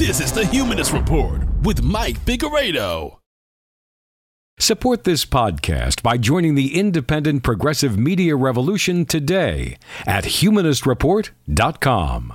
This is the Humanist Report with Mike Figueredo. Support this podcast by joining the independent progressive media revolution today at humanistreport.com.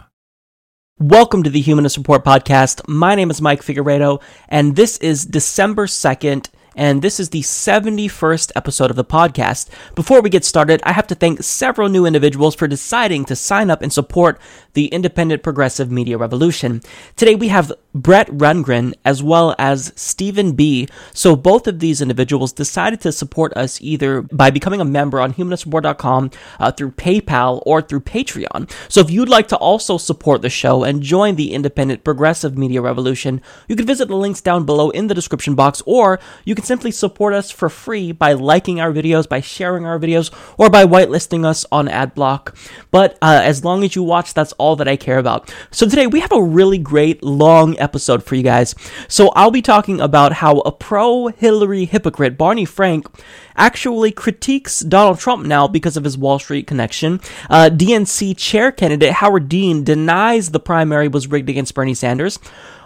Welcome to the Humanist Report podcast. My name is Mike Figueredo, and this is December 2nd, and this is the 71st episode of the podcast. Before we get started, I have to thank several new individuals for deciding to sign up and support the independent progressive media revolution. Today we have Brett Rundgren as well as Stephen B. So both of these individuals decided to support us either by becoming a member on humanistreport.com uh, through PayPal or through Patreon. So if you'd like to also support the show and join the independent progressive media revolution, you can visit the links down below in the description box or you can simply support us for free by liking our videos, by sharing our videos, or by whitelisting us on AdBlock. But uh, as long as you watch, that's all that I care about. So today we have a really great long episode for you guys. So I'll be talking about how a pro Hillary hypocrite, Barney Frank, actually critiques Donald Trump now because of his Wall Street connection. Uh, DNC chair candidate Howard Dean denies the primary was rigged against Bernie Sanders.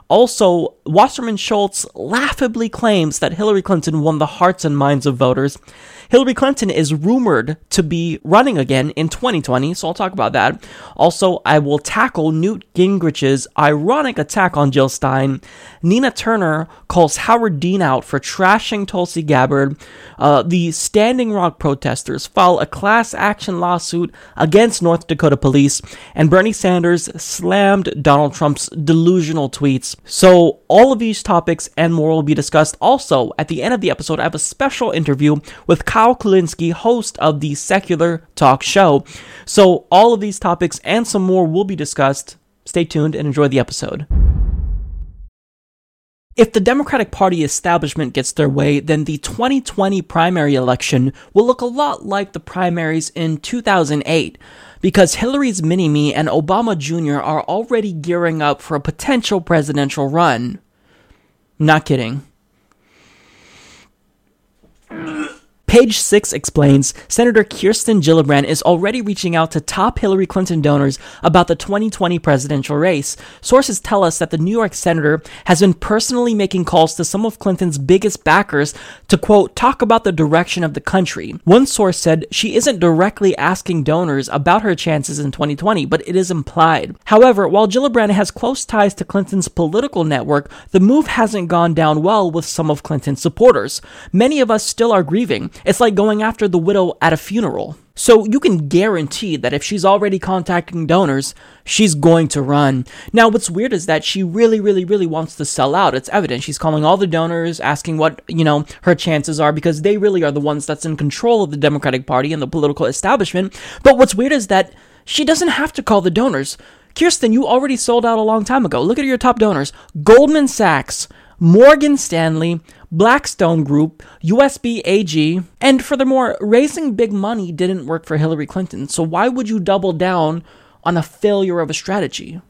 Also, Wasserman Schultz laughably claims that Hillary Clinton won the hearts and minds of voters. Hillary Clinton is rumored to be running again in 2020, so I'll talk about that. Also, I will tackle Newt Gingrich's ironic attack on Jill Stein. Nina Turner calls Howard Dean out for trashing Tulsi Gabbard. Uh, the Standing Rock protesters file a class action lawsuit against North Dakota police, and Bernie Sanders slammed Donald Trump's delusional tweets. So, all of these topics and more will be discussed. Also, at the end of the episode, I have a special interview with Kyle Kulinski, host of the Secular Talk Show. So, all of these topics and some more will be discussed. Stay tuned and enjoy the episode. If the Democratic Party establishment gets their way, then the 2020 primary election will look a lot like the primaries in 2008 because Hillary's mini me and Obama Jr. are already gearing up for a potential presidential run. Not kidding. Page 6 explains Senator Kirsten Gillibrand is already reaching out to top Hillary Clinton donors about the 2020 presidential race. Sources tell us that the New York senator has been personally making calls to some of Clinton's biggest backers to, quote, talk about the direction of the country. One source said she isn't directly asking donors about her chances in 2020, but it is implied. However, while Gillibrand has close ties to Clinton's political network, the move hasn't gone down well with some of Clinton's supporters. Many of us still are grieving. It's like going after the widow at a funeral. So you can guarantee that if she's already contacting donors, she's going to run. Now, what's weird is that she really, really, really wants to sell out. It's evident. She's calling all the donors, asking what, you know, her chances are because they really are the ones that's in control of the Democratic Party and the political establishment. But what's weird is that she doesn't have to call the donors. Kirsten, you already sold out a long time ago. Look at your top donors Goldman Sachs, Morgan Stanley, Blackstone Group, USB AG, and furthermore, raising big money didn't work for Hillary Clinton, so why would you double down on a failure of a strategy?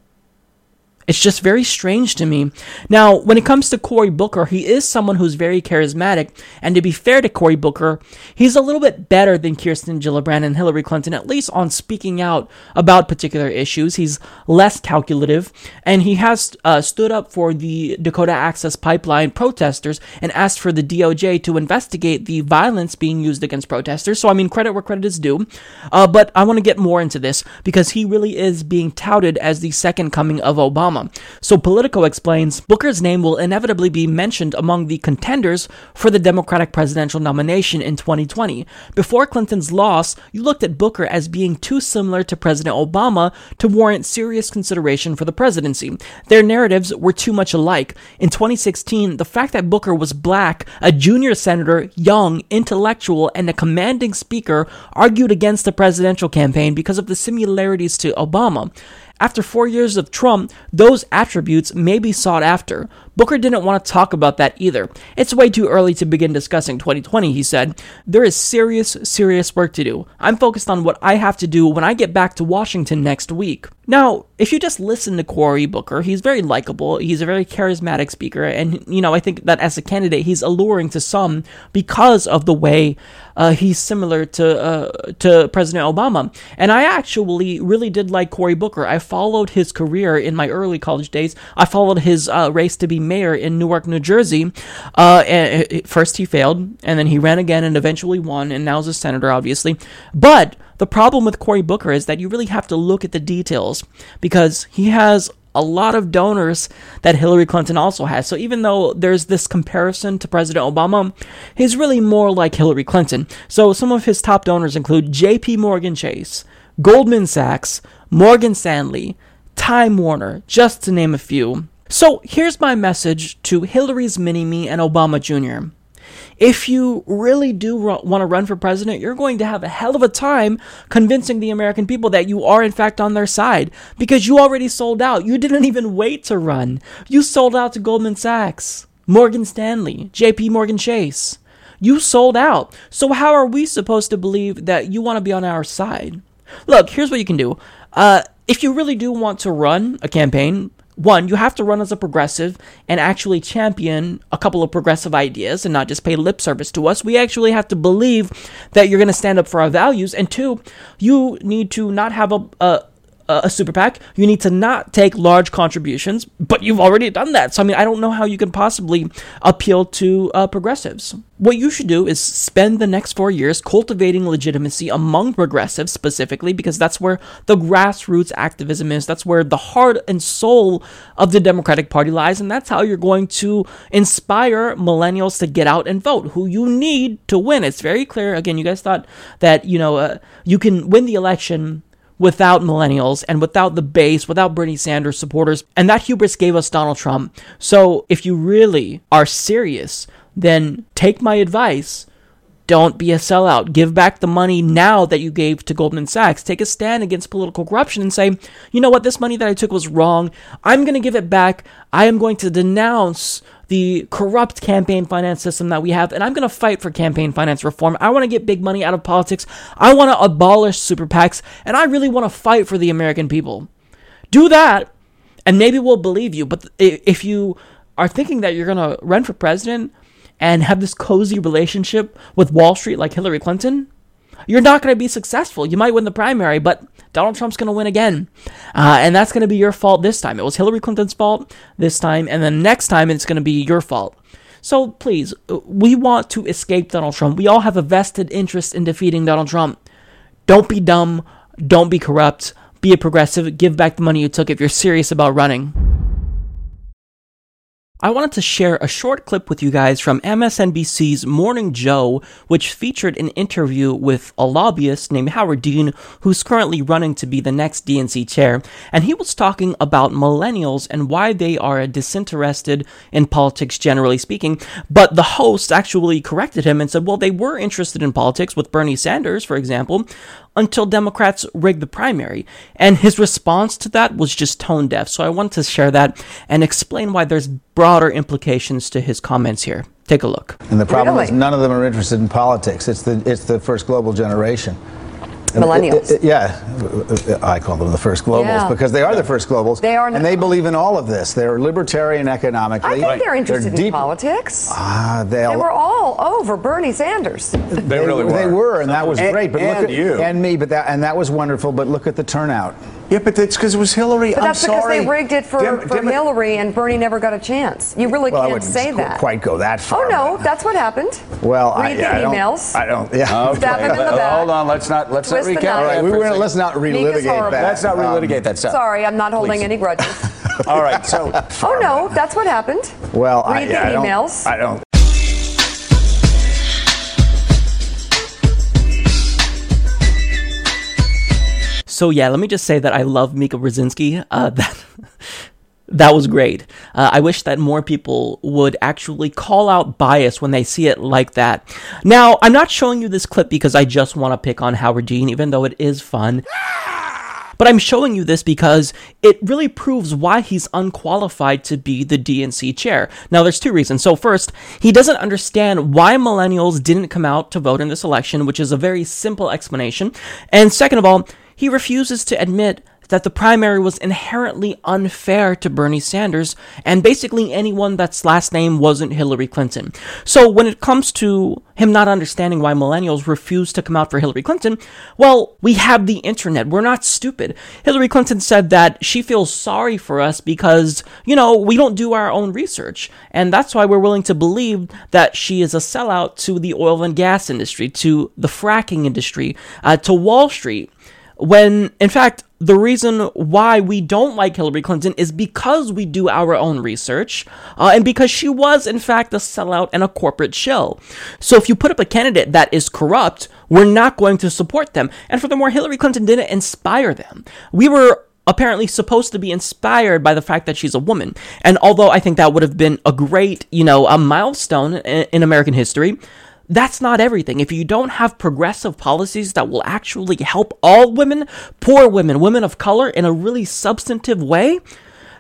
It's just very strange to me. Now, when it comes to Cory Booker, he is someone who's very charismatic, and to be fair to Cory Booker, he's a little bit better than Kirsten Gillibrand and Hillary Clinton, at least on speaking out about particular issues. He's less calculative, and he has uh, stood up for the Dakota Access Pipeline protesters and asked for the DOJ to investigate the violence being used against protesters. So, I mean, credit where credit is due. Uh, but I want to get more into this because he really is being touted as the second coming of Obama. So Politico explains Booker's name will inevitably be mentioned among the contenders for the Democratic presidential nomination in 2020. Before Clinton's loss, you looked at Booker as being too similar to President Obama to warrant serious consideration for the presidency. Their narratives were too much alike. In 2016, the fact that Booker was black, a junior senator, young, intellectual, and a commanding speaker argued against the presidential campaign because of the similarities to Obama. After four years of Trump, those attributes may be sought after. Booker didn't want to talk about that either. It's way too early to begin discussing 2020, he said. There is serious, serious work to do. I'm focused on what I have to do when I get back to Washington next week. Now, if you just listen to Cory Booker, he's very likable. He's a very charismatic speaker. And, you know, I think that as a candidate, he's alluring to some because of the way uh, he's similar to, uh, to President Obama. And I actually really did like Cory Booker. I followed his career in my early college days. I followed his uh, race to be mayor in Newark, New Jersey. Uh, and first he failed, and then he ran again and eventually won, and now is a senator, obviously. But the problem with Cory Booker is that you really have to look at the details because he has a lot of donors that Hillary Clinton also has. So even though there's this comparison to President Obama, he's really more like Hillary Clinton. So some of his top donors include JP Morgan Chase, Goldman Sachs, Morgan Stanley, Time Warner, just to name a few. So here's my message to Hillary's mini me and Obama Jr if you really do want to run for president, you're going to have a hell of a time convincing the American people that you are, in fact, on their side because you already sold out. You didn't even wait to run. You sold out to Goldman Sachs, Morgan Stanley, JP Morgan Chase. You sold out. So, how are we supposed to believe that you want to be on our side? Look, here's what you can do. Uh, if you really do want to run a campaign, one, you have to run as a progressive and actually champion a couple of progressive ideas and not just pay lip service to us. We actually have to believe that you're going to stand up for our values. And two, you need to not have a, a a super PAC, you need to not take large contributions, but you've already done that. So, I mean, I don't know how you can possibly appeal to uh, progressives. What you should do is spend the next four years cultivating legitimacy among progressives specifically, because that's where the grassroots activism is. That's where the heart and soul of the Democratic Party lies. And that's how you're going to inspire millennials to get out and vote, who you need to win. It's very clear. Again, you guys thought that, you know, uh, you can win the election without millennials and without the base, without Bernie Sanders supporters. And that hubris gave us Donald Trump. So if you really are serious, then take my advice. Don't be a sellout. Give back the money now that you gave to Goldman Sachs. Take a stand against political corruption and say, you know what, this money that I took was wrong. I'm going to give it back. I am going to denounce the corrupt campaign finance system that we have, and I'm going to fight for campaign finance reform. I want to get big money out of politics. I want to abolish super PACs, and I really want to fight for the American people. Do that, and maybe we'll believe you. But if you are thinking that you're going to run for president and have this cozy relationship with Wall Street like Hillary Clinton, you're not going to be successful. You might win the primary, but Donald Trump's going to win again. Uh, and that's going to be your fault this time. It was Hillary Clinton's fault this time, and then next time it's going to be your fault. So please, we want to escape Donald Trump. We all have a vested interest in defeating Donald Trump. Don't be dumb. Don't be corrupt. Be a progressive. Give back the money you took if you're serious about running. I wanted to share a short clip with you guys from MSNBC's Morning Joe, which featured an interview with a lobbyist named Howard Dean, who's currently running to be the next DNC chair. And he was talking about millennials and why they are disinterested in politics, generally speaking. But the host actually corrected him and said, well, they were interested in politics with Bernie Sanders, for example, until Democrats rigged the primary. And his response to that was just tone deaf. So I wanted to share that and explain why there's broader implications to his comments here. Take a look. And the problem Really? is none of them are interested in politics. It's the it's the first global generation. And Millennials. it- it- yeah, I call them the first globals Yeah. because they are the first globals. They are and they believe in all of this. They're libertarian economically. I economically. think they're interested in deep- politics. Ah, they, They were all over Bernie Sanders. They, really were. They were. were, and that was And- great. But and look at you. and me, but that and that was wonderful. But look at the turnout. Yeah, but that's because it was Hillary. But I'm that's because sorry. they rigged it for, Dem- for Dem- Hillary and Bernie never got a chance. You really Well, can't wouldn't say qu- that. quite go that far. Oh no, but- that's what happened. Well, I, Read yeah, the I don't- emails. I don't. Yeah. Okay, Stab him in the back. Hold on, let's not let's Twist not the recount knife. that. All right, we were, let's not relitigate that. Let's not Um, relitigate that stuff. Sorry, I'm not holding Please. any grudges. All right, so oh no, that's what happened. Well, I, Read yeah, the I don't- emails. I don't. So yeah, let me just say that I love Mika Brzezinski. Uh, that that was great. Uh, I wish that more people would actually call out bias when they see it like that. Now, I'm not showing you this clip because I just want to pick on Howard Dean, even though it is fun. But I'm showing you this because it really proves why he's unqualified to be the DNC chair. Now, there's two reasons. So, first, he doesn't understand why millennials didn't come out to vote in this election, which is a very simple explanation. And second of all, he refuses to admit that the primary was inherently unfair to Bernie Sanders and basically anyone that's last name wasn't Hillary Clinton. So when it comes to him not understanding why millennials refuse to come out for Hillary Clinton, well, we have the internet. We're not stupid. Hillary Clinton said that she feels sorry for us because, you know, we don't do our own research. And that's why we're willing to believe that she is a sellout to the oil and gas industry, to the fracking industry, uh, to Wall Street. When, in fact, the reason why we don't like Hillary Clinton is because we do our own research, uh, and because she was, in fact, a sellout and a corporate shill. So if you put up a candidate that is corrupt, we're not going to support them. And furthermore, Hillary Clinton didn't inspire them. We were apparently supposed to be inspired by the fact that she's a woman. And although I think that would have been a great, you know, a milestone in, in American history, that's not everything. If you don't have progressive policies that will actually help all women, poor women, women of color in a really substantive way,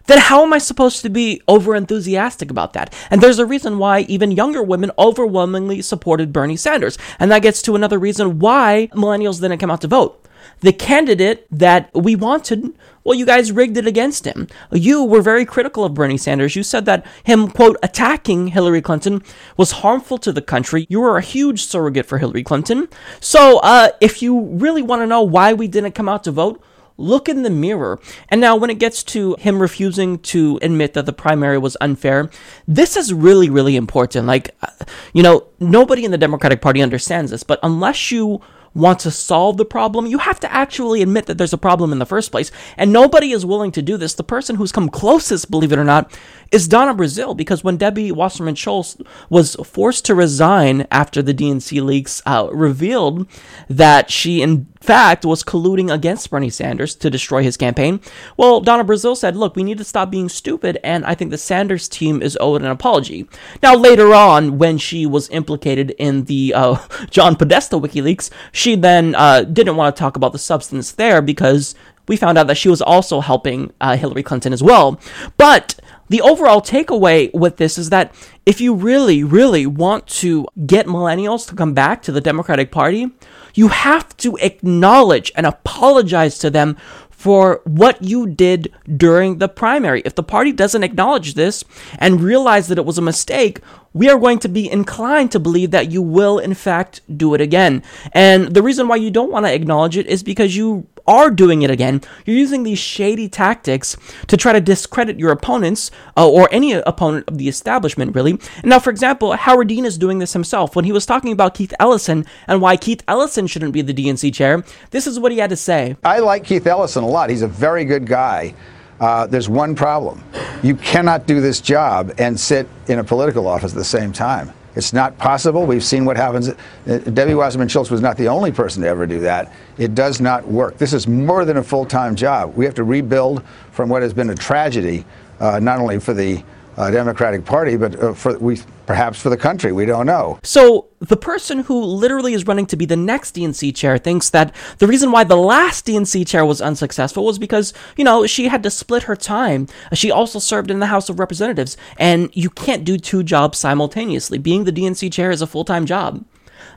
then how am I supposed to be over enthusiastic about that? And there's a reason why even younger women overwhelmingly supported Bernie Sanders. And that gets to another reason why millennials didn't come out to vote. The candidate that we wanted, well, you guys rigged it against him. You were very critical of Bernie Sanders. You said that him, quote, attacking Hillary Clinton was harmful to the country. You were a huge surrogate for Hillary Clinton. So, uh, if you really want to know why we didn't come out to vote, look in the mirror. And now, when it gets to him refusing to admit that the primary was unfair, this is really, really important. Like, uh, you know, nobody in the Democratic Party understands this, but unless you want to solve the problem, you have to actually admit that there's a problem in the first place. And nobody is willing to do this. The person who's come closest, believe it or not, is Donna Brazile, because when Debbie Wasserman Schultz was forced to resign after the DNC leaks uh, revealed that she, in fact, was colluding against Bernie Sanders to destroy his campaign, well, Donna Brazile said, Look, we need to stop being stupid, and I think the Sanders team is owed an apology. Now, later on, when she was implicated in the uh, John Podesta WikiLeaks, she then uh, didn't want to talk about the substance there because we found out that she was also helping uh, Hillary Clinton as well. But the overall takeaway with this is that if you really, really want to get millennials to come back to the Democratic Party, you have to acknowledge and apologize to them for what you did during the primary. If the party doesn't acknowledge this and realize that it was a mistake, we are going to be inclined to believe that you will, in fact, do it again. And the reason why you don't want to acknowledge it is because you are doing it again. You're using these shady tactics to try to discredit your opponents uh, or any opponent of the establishment, really. Now, for example, Howard Dean is doing this himself. When he was talking about Keith Ellison and why Keith Ellison shouldn't be the DNC chair, this is what he had to say. I like Keith Ellison a lot. He's a very good guy. Uh, there's one problem. You cannot do this job and sit in a political office at the same time. It's not possible. We've seen what happens. Uh, Debbie Wasserman Schultz was not the only person to ever do that. It does not work. This is more than a full time job. We have to rebuild from what has been a tragedy, uh, not only for the uh, Democratic Party, but uh, for we perhaps for the country. We don't know. So the person who literally is running to be the next DNC chair thinks that the reason why the last DNC chair was unsuccessful was because you know she had to split her time. She also served in the House of Representatives, and you can't do two jobs simultaneously. Being the DNC chair is a full time job.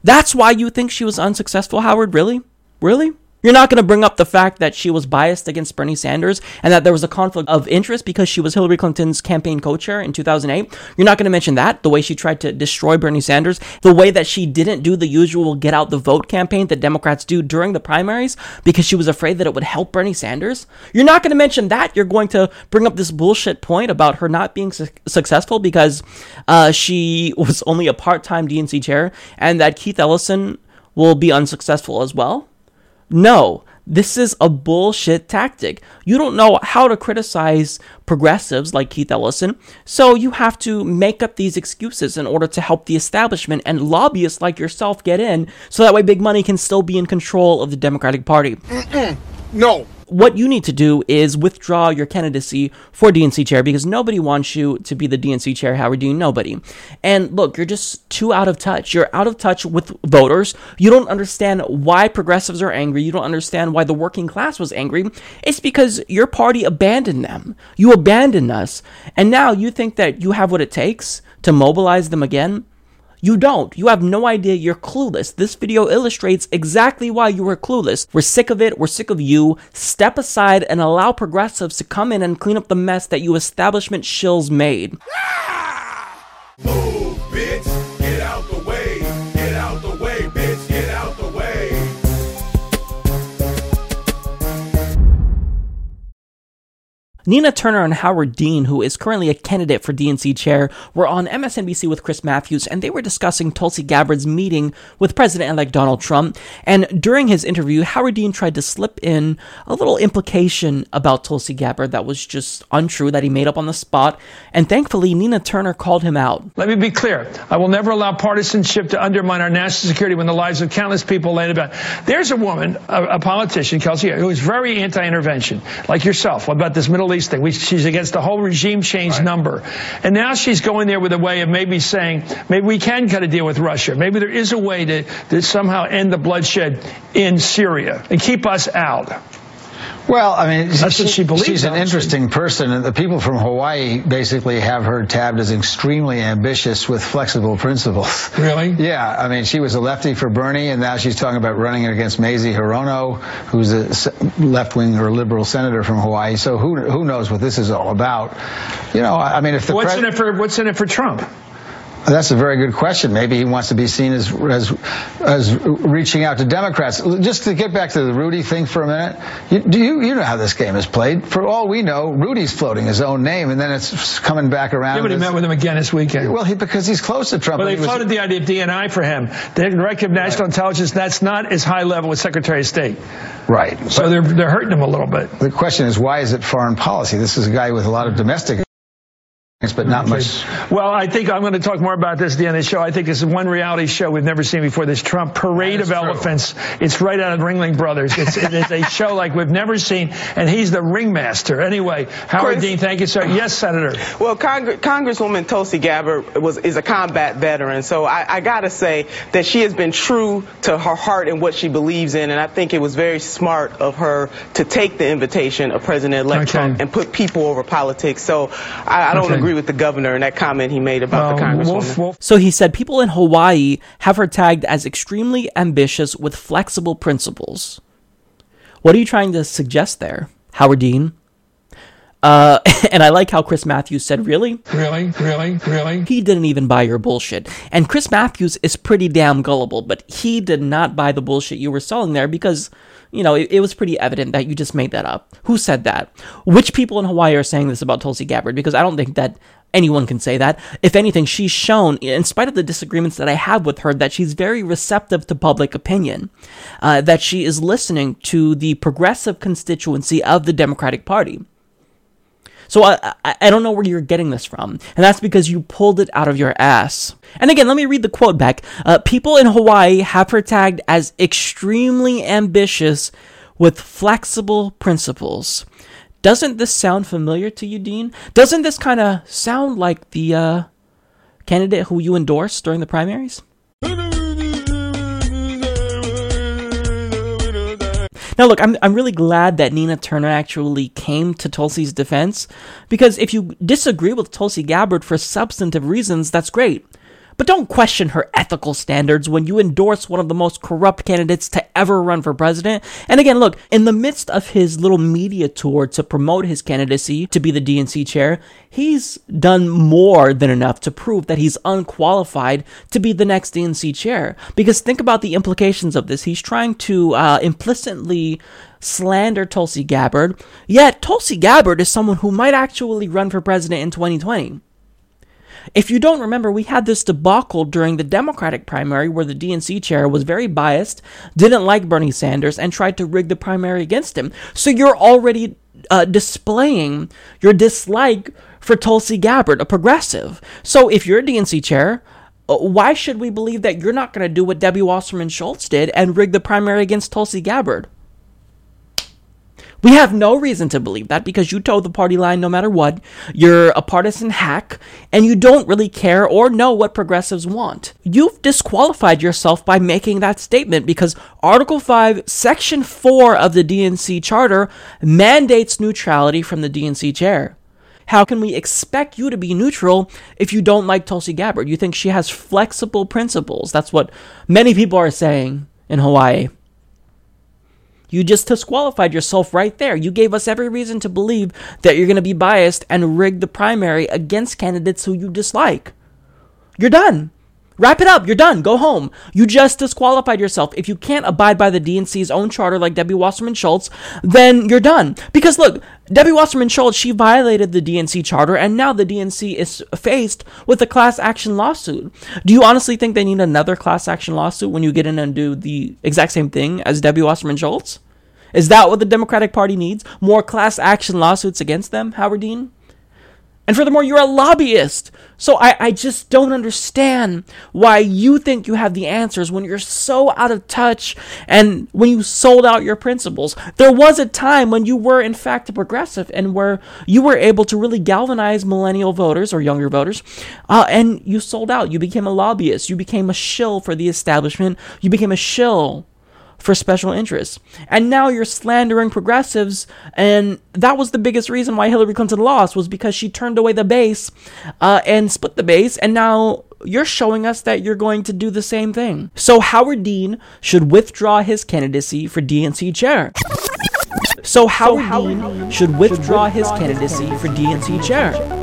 That's why you think she was unsuccessful, Howard. Really, really. You're not going to bring up the fact that she was biased against Bernie Sanders and that there was a conflict of interest because she was Hillary Clinton's campaign co-chair in 2008. You're not going to mention that, the way she tried to destroy Bernie Sanders, the way that she didn't do the usual get out the vote campaign that Democrats do during the primaries because she was afraid that it would help Bernie Sanders. You're not going to mention that. You're going to bring up this bullshit point about her not being su- successful because uh, she was only a part-time DNC chair and that Keith Ellison will be unsuccessful as well. No, this is a bullshit tactic. You don't know how to criticize progressives like Keith Ellison, so you have to make up these excuses in order to help the establishment and lobbyists like yourself get in, so that way big money can still be in control of the Democratic Party. Mm-mm. No what you need to do is withdraw your candidacy for DNC chair because nobody wants you to be the DNC chair, Howard Dean. Nobody. And look, you're just too out of touch. You're out of touch with voters. You don't understand why progressives are angry. You don't understand why the working class was angry. It's because your party abandoned them. You abandoned us. And now you think that you have what it takes to mobilize them again? You don't. You have no idea. You're clueless. This video illustrates exactly why you are clueless. We're sick of it. We're sick of you. Step aside and allow progressives to come in and clean up the mess that you establishment shills made. Move, bitch. Nina Turner and Howard Dean, who is currently a candidate for DNC chair, were on MSNBC with Chris Matthews and they were discussing Tulsi Gabbard's meeting with President elect Donald Trump. And during his interview, Howard Dean tried to slip in a little implication about Tulsi Gabbard that was just untrue, that he made up on the spot. And thankfully, Nina Turner called him out. Let me be clear. I will never allow partisanship to undermine our national security when the lives of countless people lay about. There's a woman, a, a politician, Tulsi, who is very anti-intervention, like yourself, What about this Middle Thing. We, she's against the whole regime change number. And now she's going there with a way of maybe saying, maybe we can cut a deal with Russia. Maybe there is a way to, to somehow end the bloodshed in Syria and keep us out. Well, I mean, That's what she believes, She's an interesting person, and the people from Hawaii basically have her tabbed as extremely ambitious with flexible principles. Really? Yeah, I mean, she was a lefty for Bernie, and now she's talking about running against Mazie Hirono, who's a left-wing or liberal senator from Hawaii. So who who knows what this is all about? You know, I mean, if the What's in it for, what's in it for Trump? That's a very good question. Maybe he wants to be seen as as as reaching out to Democrats. Just to get back to the Rudy thing for a minute, you, do you you know how this game is played? For all we know, Rudy's floating his own name, and then it's coming back around. Everybody as- met with him again this weekend. well, he, because he's close to Trump. Well, they he was- floated the idea of DNI for him. The Director of National Intelligence, that's not as high level as Secretary of State. right. So they're, they're hurting him a little bit. the question is, why is it foreign policy? This is a guy with a lot of domestic, but not much. Well, I think I'm going to talk more about this at the end of the show. I think this is one reality show we've never seen before. This Trump parade of true. elephants. It's right out of Ringling Brothers. It's, it is a show like we've never seen, and he's the ringmaster. Anyway, Howard Chris- Dean, thank you, sir. Yes, Senator. Well, Congre- Congresswoman Tulsi Gabbard was is a combat veteran, so I, I got to say that she has been true to her heart and what she believes in, and I think it was very smart of her to take the invitation of President-elect Okay. Trump and put people over politics. So I, I don't Okay. agree with the governor and that comment he made about the Uh, Congresswoman. Wolf, Wolf. So he said people in Hawaii have her tagged as extremely ambitious with flexible principles. What are you trying to suggest there, Howard Dean? Uh, and I like how Chris Matthews said, really? Really, really, really. He didn't even buy your bullshit. And Chris Matthews is pretty damn gullible, but he did not buy the bullshit you were selling there because, you know, it, it was pretty evident that you just made that up. Who said that? Which people in Hawaii are saying this about Tulsi Gabbard? Because I don't think that anyone can say that. If anything, she's shown, in spite of the disagreements that I have with her, that she's very receptive to public opinion, uh, that she is listening to the progressive constituency of the Democratic Party. So I, I I don't know where you're getting this from, and that's because you pulled it out of your ass. And again, let me read the quote back. Uh, people in Hawaii have her tagged as extremely ambitious with flexible principles. Doesn't this sound familiar to you, Dean? Doesn't this kind of sound like the uh, candidate who you endorsed during the primaries? Now, look, I'm, I'm really glad that Nina Turner actually came to Tulsi's defense because if you disagree with Tulsi Gabbard for substantive reasons, that's great. But don't question her ethical standards when you endorse one of the most corrupt candidates to ever run for president. And again, look, in the midst of his little media tour to promote his candidacy to be the DNC chair, he's done more than enough to prove that he's unqualified to be the next DNC chair. Because think about the implications of this. He's trying to uh, implicitly slander Tulsi Gabbard, yet Tulsi Gabbard is someone who might actually run for president in 2020. If you don't remember, we had this debacle during the Democratic primary where the DNC chair was very biased, didn't like Bernie Sanders, and tried to rig the primary against him. So you're already uh, displaying your dislike for Tulsi Gabbard, a progressive. So if you're a DNC chair, uh, why should we believe that you're not going to do what Debbie Wasserman Schultz did and rig the primary against Tulsi Gabbard? We have no reason to believe that because you toe the party line no matter what. You're a partisan hack and you don't really care or know what progressives want. You've disqualified yourself by making that statement because Article 5, Section 4 of the DNC Charter mandates neutrality from the DNC chair. How can we expect you to be neutral if you don't like Tulsi Gabbard? You think she has flexible principles. That's what many people are saying in Hawaii. You just disqualified yourself right there. You gave us every reason to believe that you're going to be biased and rig the primary against candidates who you dislike. You're done. Wrap it up. You're done. Go home. You just disqualified yourself. If you can't abide by the DNC's own charter like Debbie Wasserman Schultz, then you're done. Because look, Debbie Wasserman Schultz, she violated the DNC charter, and now the DNC is faced with a class action lawsuit. Do you honestly think they need another class action lawsuit when you get in and do the exact same thing as Debbie Wasserman Schultz? Is that what the Democratic Party needs? More class action lawsuits against them, Howard Dean? And furthermore, you're a lobbyist. So I, I just don't understand why you think you have the answers when you're so out of touch and when you sold out your principles. There was a time when you were, in fact, a progressive and where you were able to really galvanize millennial voters or younger voters, uh, and you sold out. You became a lobbyist. You became a shill for the establishment. You became a shill for special interests. And now you're slandering progressives, and that was the biggest reason why Hillary Clinton lost was because she turned away the base uh, and split the base, and now you're showing us that you're going to do the same thing. So Howard Dean should withdraw his candidacy for DNC chair. So Howard, so Howard Dean should withdraw his candidacy for DNC chair.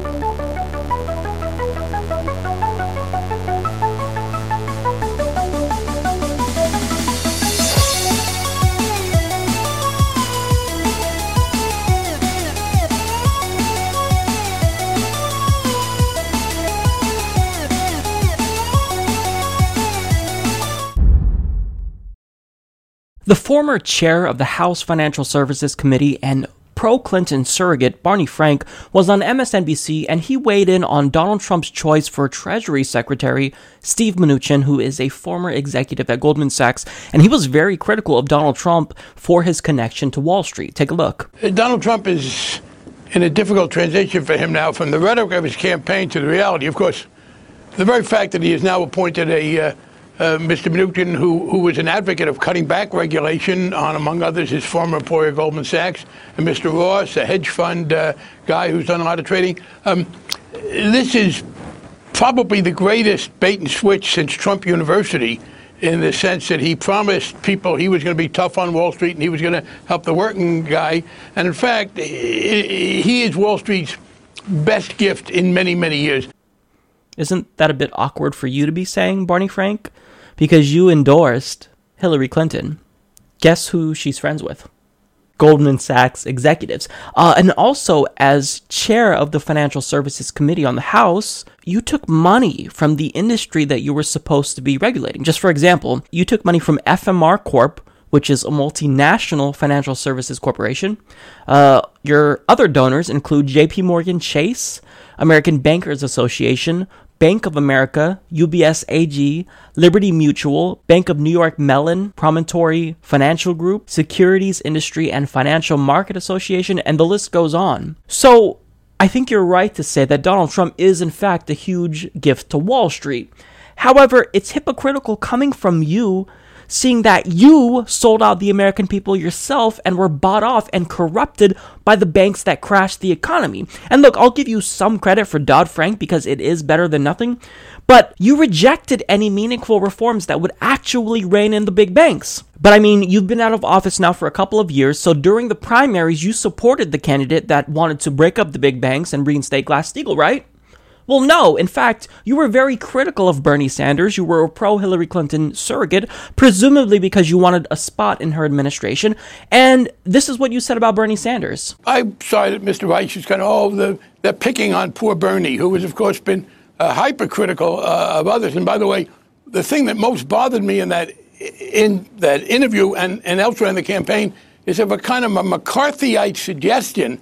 The former chair of the House Financial Services Committee and pro Clinton surrogate Barney Frank was on MSNBC and he weighed in on Donald Trump's choice for Treasury Secretary Steve Mnuchin, who is a former executive at Goldman Sachs, and he was very critical of Donald Trump for his connection to Wall Street. Take a look. Donald Trump is in a difficult transition for him now from the rhetoric of his campaign to the reality. Of course, the very fact that he is now appointed a uh, uh, Mr. Mnuchin, who, who was an advocate of cutting back regulation on, among others, his former employer, Goldman Sachs, and Mr. Ross, a hedge fund uh, guy who's done a lot of trading. Um, this is probably the greatest bait and switch since Trump University in the sense that he promised people he was going to be tough on Wall Street and he was going to help the working guy. And in fact, he is Wall Street's best gift in many, many years. Isn't that a bit awkward for you to be saying, Barney Frank? Because you endorsed Hillary Clinton. Guess who she's friends with? Goldman Sachs executives. Uh, and also, as chair of the Financial Services Committee on the House, you took money from the industry that you were supposed to be regulating. Just for example, you took money from FMR Corp, which is a multinational financial services corporation. Uh, your other donors include JP Morgan Chase, American Bankers Association, Bank of America, UBS AG, Liberty Mutual, Bank of New York Mellon, Promontory Financial Group, Securities Industry and Financial Market Association, and the list goes on. So, I think you're right to say that Donald Trump is, in fact, a huge gift to Wall Street. However, it's hypocritical coming from you seeing that you sold out the American people yourself and were bought off and corrupted by the banks that crashed the economy. And look, I'll give you some credit for Dodd Frank because it is better than nothing, but you rejected any meaningful reforms that would actually rein in the big banks. But I mean, you've been out of office now for a couple of years, so during the primaries, you supported the candidate that wanted to break up the big banks and reinstate Glass Steagall, right? Well, no. In fact, you were very critical of Bernie Sanders. You were a pro Hillary Clinton surrogate, presumably because you wanted a spot in her administration. And this is what you said about Bernie Sanders. I saw that Mr. Reich was kind of, oh, the, they're picking on poor Bernie, who has, of course, been uh, hypercritical uh, of others. And by the way, the thing that most bothered me in that in that interview and, and elsewhere in the campaign is of a kind of a McCarthyite suggestion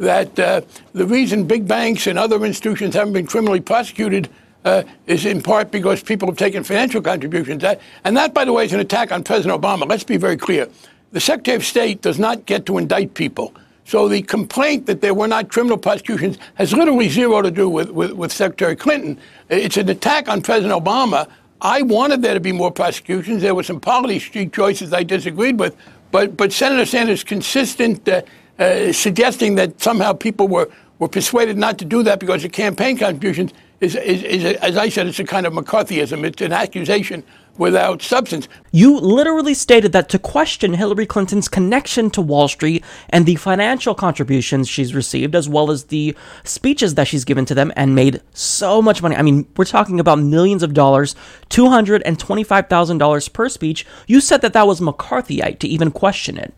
that uh, the reason big banks and other institutions haven't been criminally prosecuted uh, is in part because people have taken financial contributions. That, and that, by the way, is an attack on President Obama. Let's be very clear. The Secretary of State does not get to indict people. So the complaint that there were not criminal prosecutions has literally zero to do with, with, with Secretary Clinton. It's an attack on President Obama. I wanted there to be more prosecutions. There were some policy choices I disagreed with, but but Senator Sanders' consistent uh, uh, suggesting that somehow people were were persuaded not to do that because of campaign contributions is, is, is as I said, it's a kind of McCarthyism. It's an accusation without substance. You literally stated that to question Hillary Clinton's connection to Wall Street and the financial contributions she's received, as well as the speeches that she's given to them and made so much money. I mean, we're talking about millions of dollars, $225,000 per speech. You said that that was McCarthyite to even question it.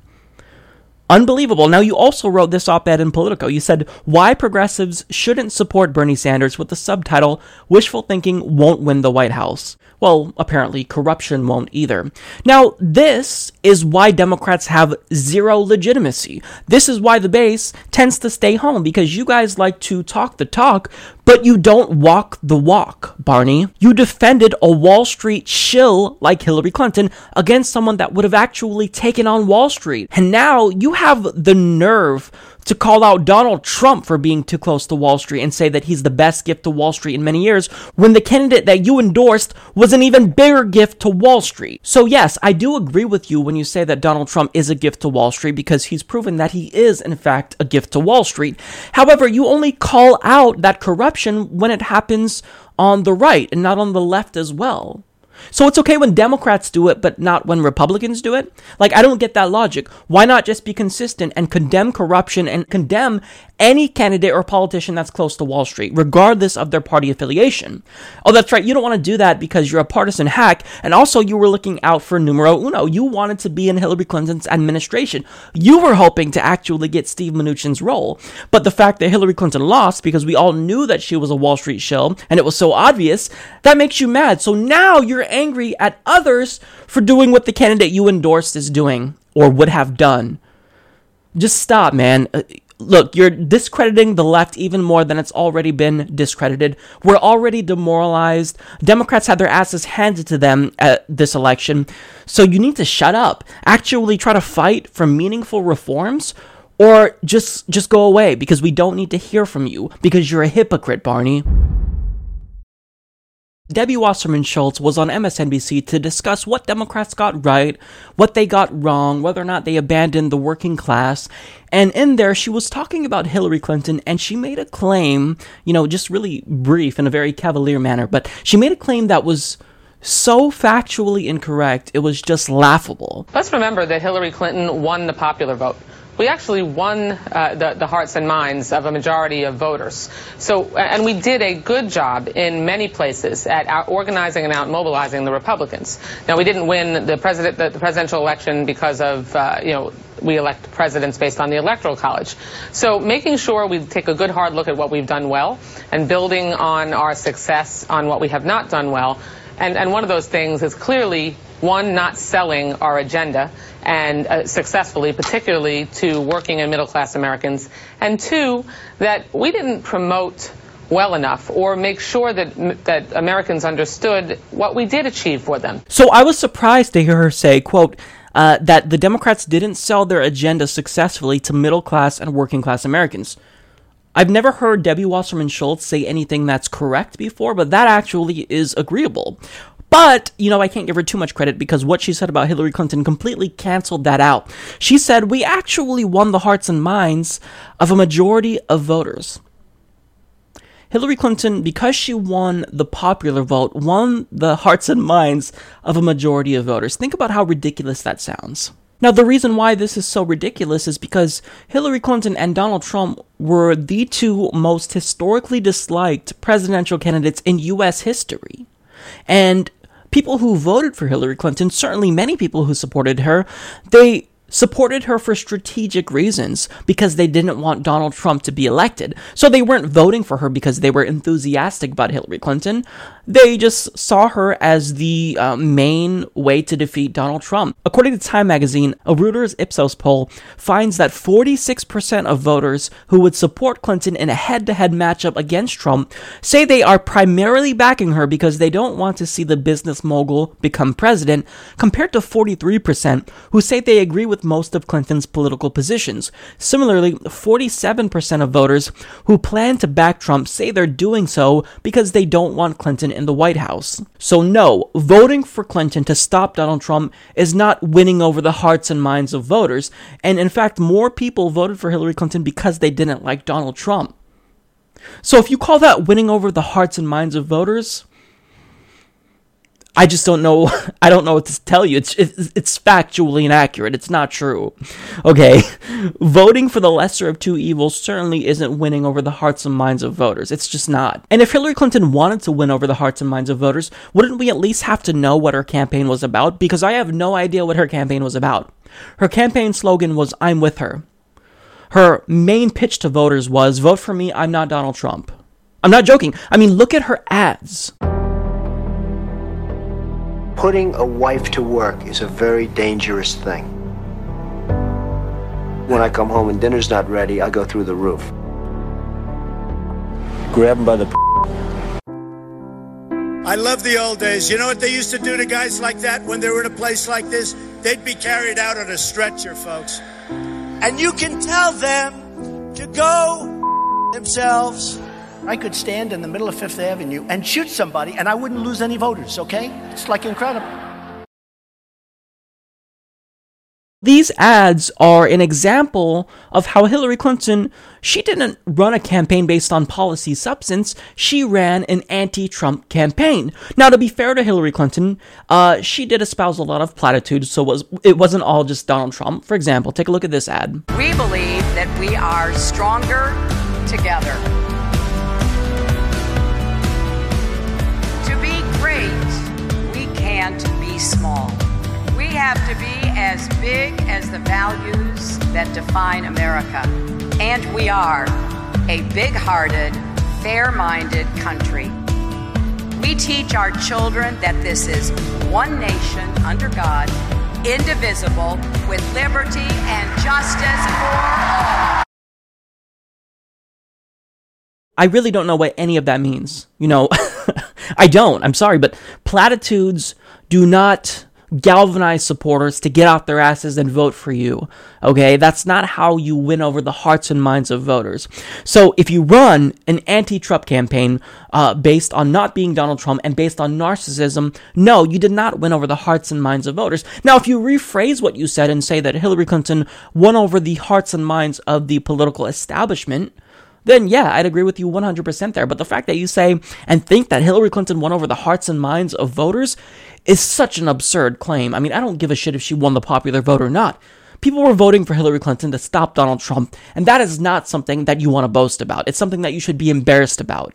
Unbelievable. Now, you also wrote this op ed in Politico. You said, Why progressives shouldn't support Bernie Sanders with the subtitle, Wishful Thinking Won't Win the White House. Well, apparently, corruption won't either. Now, this is why Democrats have zero legitimacy. This is why the base tends to stay home, because you guys like to talk the talk, but you don't walk the walk, Barney. You defended a Wall Street shill like Hillary Clinton against someone that would have actually taken on Wall Street. And now you have the nerve to call out Donald Trump for being too close to Wall Street and say that he's the best gift to Wall Street in many years when the candidate that you endorsed was an even bigger gift to Wall Street. So, yes, I do agree with you when you say that Donald Trump is a gift to Wall Street because he's proven that he is, in fact, a gift to Wall Street. However, you only call out that corruption when it happens on the right and not on the left as well. So it's okay when Democrats do it, but not when Republicans do it? Like, I don't get that logic. Why not just be consistent and condemn corruption and condemn any candidate or politician that's close to Wall Street, regardless of their party affiliation? Oh, that's right. You don't want to do that because you're a partisan hack, and also you were looking out for numero uno. You wanted to be in Hillary Clinton's administration. You were hoping to actually get Steve Mnuchin's role. But the fact that Hillary Clinton lost because we all knew that she was a Wall Street shill and it was so obvious, that makes you mad. So now you're angry at others for doing what the candidate you endorsed is doing or would have done. Just stop, man. Uh, Look, you're discrediting the left even more than it's already been discredited. We're already demoralized. Democrats had their asses handed to them at this election. So you need to shut up. Actually try to fight for meaningful reforms or just just go away because we don't need to hear from you because you're a hypocrite, Barney. Debbie Wasserman Schultz was on MSNBC to discuss what Democrats got right, what they got wrong, whether or not they abandoned the working class. And in there, she was talking about Hillary Clinton and she made a claim, you know, just really brief in a very cavalier manner, but she made a claim that was so factually incorrect, it was just laughable. Let's remember that Hillary Clinton won the popular vote we actually won uh, the, the, hearts and minds of a majority of voters. So, and we did a good job in many places at organizing and out mobilizing the Republicans. Now, we didn't win the president, the, the presidential election because of, uh, you know, we elect presidents based on the electoral college. So, making sure we take a good hard look at what we've done well and building on our success on what we have not done well. And, and one of those things is clearly one, not selling our agenda and uh, successfully, particularly to working and middle class Americans, and two, that we didn't promote well enough or make sure that that Americans understood what we did achieve for them. So I was surprised to hear her say, quote, uh, that the Democrats didn't sell their agenda successfully to middle class and working class Americans. I've never heard Debbie Wasserman Schultz say anything that's correct before, but that actually is agreeable. But, you know, I can't give her too much credit because what she said about Hillary Clinton completely canceled that out. She said, We actually won the hearts and minds of a majority of voters. Hillary Clinton, because she won the popular vote, won the hearts and minds of a majority of voters. Think about how ridiculous that sounds. Now, the reason why this is so ridiculous is because Hillary Clinton and Donald Trump were the two most historically disliked presidential candidates in U.S. history. And people who voted for Hillary Clinton, certainly many people who supported her, they supported her for strategic reasons because they didn't want Donald Trump to be elected. So they weren't voting for her because they were enthusiastic about Hillary Clinton. They just saw her as the uh, main way to defeat Donald Trump. According to Time magazine, a Reuters Ipsos poll finds that 46% of voters who would support Clinton in a head to head matchup against Trump say they are primarily backing her because they don't want to see the business mogul become president, compared to 43% who say they agree with most of Clinton's political positions. Similarly, 47% of voters who plan to back Trump say they're doing so because they don't want Clinton in the White House. So, no, voting for Clinton to stop Donald Trump is not winning over the hearts and minds of voters. And in fact, more people voted for Hillary Clinton because they didn't like Donald Trump. So if you call that winning over the hearts and minds of voters, I just don't know. I don't know what to tell you. It's, it's it's factually inaccurate. It's not true. Okay, voting for the lesser of two evils certainly isn't winning over the hearts and minds of voters. It's just not. And if Hillary Clinton wanted to win over the hearts and minds of voters, wouldn't we at least have to know what her campaign was about? Because I have no idea what her campaign was about. Her campaign slogan was "I'm with her." Her main pitch to voters was "Vote for me. I'm not Donald Trump." I'm not joking. I mean, look at her ads. Putting a wife to work is a very dangerous thing. When I come home and dinner's not ready, I go through the roof. Grab him by the I love the old days. You know what they used to do to guys like that when they were in a place like this? They'd be carried out on a stretcher, folks. And you can tell them to go themselves. I could stand in the middle of Fifth Avenue and shoot somebody and I wouldn't lose any voters, okay? It's like incredible. These ads are an example of how Hillary Clinton, she didn't run a campaign based on policy substance, she ran an anti-Trump campaign. Now, to be fair to Hillary Clinton, uh, she did espouse a lot of platitudes, so was, it wasn't all just Donald Trump. For example, take a look at this ad. We believe that we are stronger together. Small. We have to be as big as the values that define America. And we are a big hearted, fair minded country. We teach our children that this is one nation under God, indivisible, with liberty and justice for all. I really don't know what any of that means. You know, I don't. I'm sorry, but platitudes do not galvanize supporters to get off their asses and vote for you. Okay, that's not how you win over the hearts and minds of voters. So if you run an anti-Trump campaign uh, based on not being Donald Trump and based on narcissism, no, you did not win over the hearts and minds of voters. Now, if you rephrase what you said and say that Hillary Clinton won over the hearts and minds of the political establishment, then yeah, I'd agree with you 100% there. But the fact that you say and think that Hillary Clinton won over the hearts and minds of voters is such an absurd claim. I mean, I don't give a shit if she won the popular vote or not. People were voting for Hillary Clinton to stop Donald Trump, and that is not something that you want to boast about. It's something that you should be embarrassed about.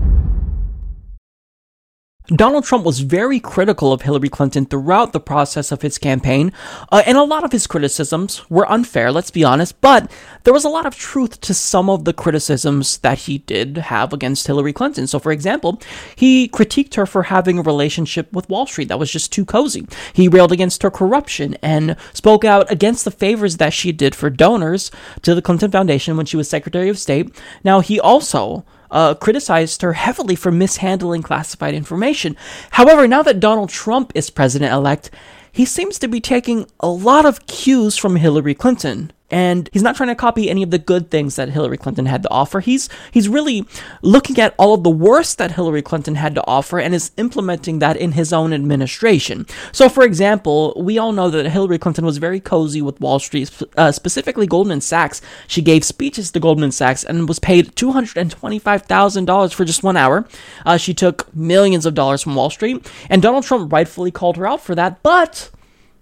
Donald Trump was very critical of Hillary Clinton throughout the process of his campaign, uh, and a lot of his criticisms were unfair, let's be honest, but there was a lot of truth to some of the criticisms that he did have against Hillary Clinton. So, for example, he critiqued her for having a relationship with Wall Street that was just too cozy. He railed against her corruption and spoke out against the favors that she did for donors to the Clinton Foundation when she was Secretary of State. Now, he also uh, criticized her heavily for mishandling classified information. However, now that Donald Trump is president elect, he seems to be taking a lot of cues from Hillary Clinton and he's not trying to copy any of the good things that Hillary Clinton had to offer. He's he's really looking at all of the worst that Hillary Clinton had to offer and is implementing that in his own administration. So, for example, we all know that Hillary Clinton was very cozy with Wall Street, uh, specifically Goldman Sachs. She gave speeches to Goldman Sachs and was paid two hundred and twenty-five thousand dollars for just one hour. Uh, she took millions of dollars from Wall Street, and Donald Trump rightfully called her out for that, but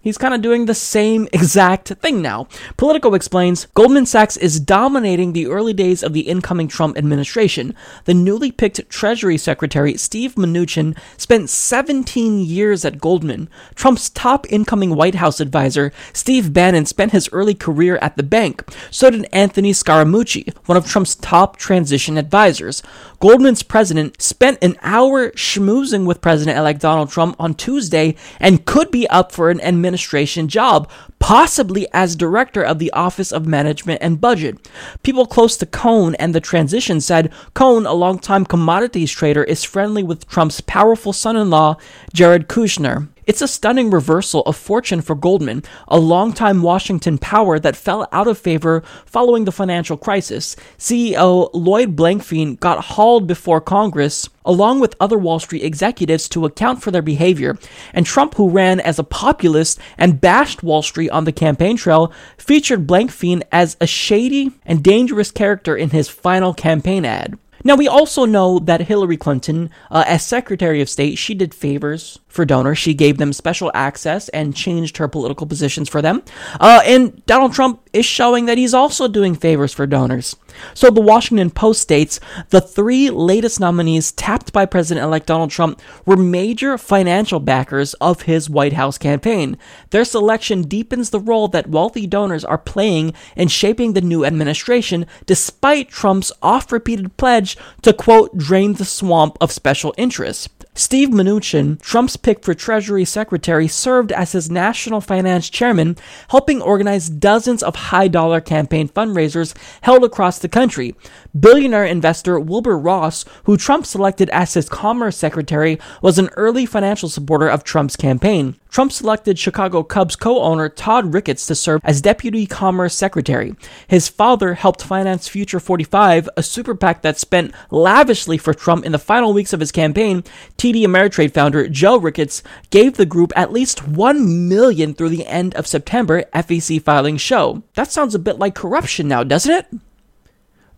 He's kind of doing the same exact thing now. Politico explains Goldman Sachs is dominating the early days of the incoming Trump administration. The newly picked Treasury Secretary, Steve Mnuchin, spent 17 years at Goldman. Trump's top incoming White House advisor, Steve Bannon, spent his early career at the bank. So did Anthony Scaramucci, one of Trump's top transition advisors. Goldman's president spent an hour schmoozing with President elect Donald Trump on Tuesday and could be up for an administration job, possibly as director of the Office of Management and Budget. People close to Cohn and the transition said Cohn, a longtime commodities trader, is friendly with Trump's powerful son in law, Jared Kushner. It's a stunning reversal of fortune for Goldman, a longtime Washington power that fell out of favor following the financial crisis. CEO Lloyd Blankfein got hauled before Congress along with other Wall Street executives to account for their behavior, and Trump, who ran as a populist and bashed Wall Street on the campaign trail, featured Blankfein as a shady and dangerous character in his final campaign ad. Now, we also know that Hillary Clinton, uh, as Secretary of State, she did favors for donors. She gave them special access and changed her political positions for them. Uh, and Donald Trump is showing that he's also doing favors for donors. So the Washington Post states the three latest nominees tapped by President elect Donald Trump were major financial backers of his White House campaign. Their selection deepens the role that wealthy donors are playing in shaping the new administration, despite Trump's oft repeated pledge to, quote, drain the swamp of special interests. Steve Mnuchin, Trump's pick for Treasury Secretary, served as his national finance chairman, helping organize dozens of high dollar campaign fundraisers held across the country. Billionaire investor Wilbur Ross, who Trump selected as his commerce secretary, was an early financial supporter of Trump's campaign. Trump selected Chicago Cubs co owner Todd Ricketts to serve as Deputy Commerce Secretary. His father helped finance Future 45, a super PAC that spent lavishly for Trump in the final weeks of his campaign. TD Ameritrade founder Joe Ricketts gave the group at least 1 million through the end of September, FEC filings show. That sounds a bit like corruption now, doesn't it?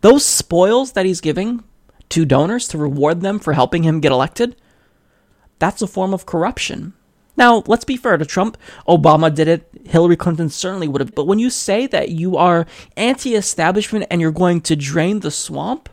Those spoils that he's giving to donors to reward them for helping him get elected, that's a form of corruption. Now, let's be fair to Trump. Obama did it. Hillary Clinton certainly would have. But when you say that you are anti establishment and you're going to drain the swamp,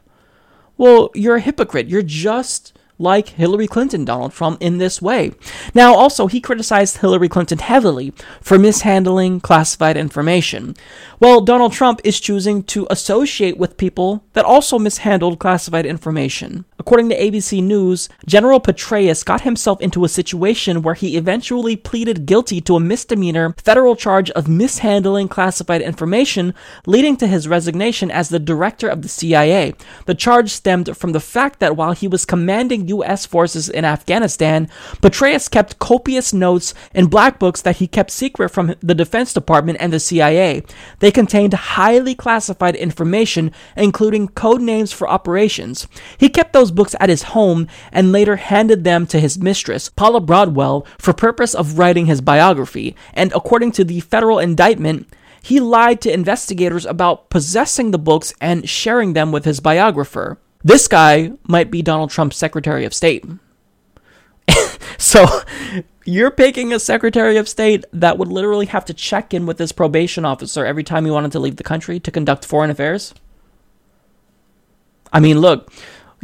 well, you're a hypocrite. You're just like Hillary Clinton, Donald Trump, in this way. Now, also, he criticized Hillary Clinton heavily for mishandling classified information. Well, Donald Trump is choosing to associate with people that also mishandled classified information. According to ABC News, General Petraeus got himself into a situation where he eventually pleaded guilty to a misdemeanor federal charge of mishandling classified information, leading to his resignation as the director of the CIA. The charge stemmed from the fact that while he was commanding U.S. forces in Afghanistan, Petraeus kept copious notes in black books that he kept secret from the Defense Department and the CIA. They contained highly classified information, including code names for operations. He kept those books at his home and later handed them to his mistress, Paula Broadwell, for purpose of writing his biography. And according to the federal indictment, he lied to investigators about possessing the books and sharing them with his biographer. This guy might be Donald Trump's Secretary of State. so, you're picking a Secretary of State that would literally have to check in with his probation officer every time he wanted to leave the country to conduct foreign affairs? I mean, look,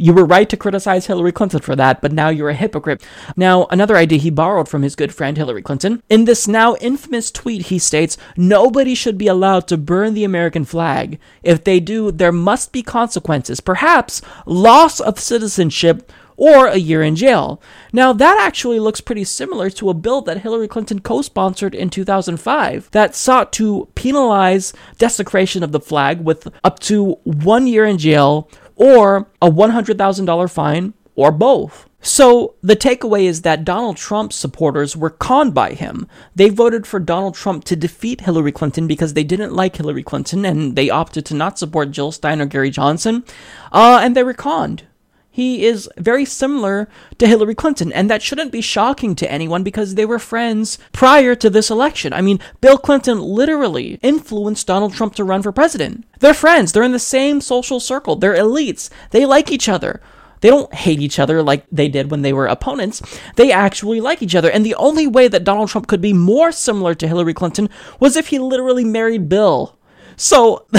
you were right to criticize Hillary Clinton for that, but now you're a hypocrite. Now, another idea he borrowed from his good friend Hillary Clinton. In this now infamous tweet, he states, Nobody should be allowed to burn the American flag. If they do, there must be consequences, perhaps loss of citizenship or a year in jail. Now, that actually looks pretty similar to a bill that Hillary Clinton co sponsored in 2005 that sought to penalize desecration of the flag with up to one year in jail or a $100,000 fine or both. So the takeaway is that Donald Trump's supporters were conned by him. They voted for Donald Trump to defeat Hillary Clinton because they didn't like Hillary Clinton and they opted to not support Jill Stein or Gary Johnson. Uh, and they were conned. He is very similar to Hillary Clinton, and that shouldn't be shocking to anyone because they were friends prior to this election. I mean, Bill Clinton literally influenced Donald Trump to run for president. They're friends, they're in the same social circle, they're elites, they like each other. They don't hate each other like they did when they were opponents. They actually like each other. And the only way that Donald Trump could be more similar to Hillary Clinton was if he literally married Bill. So,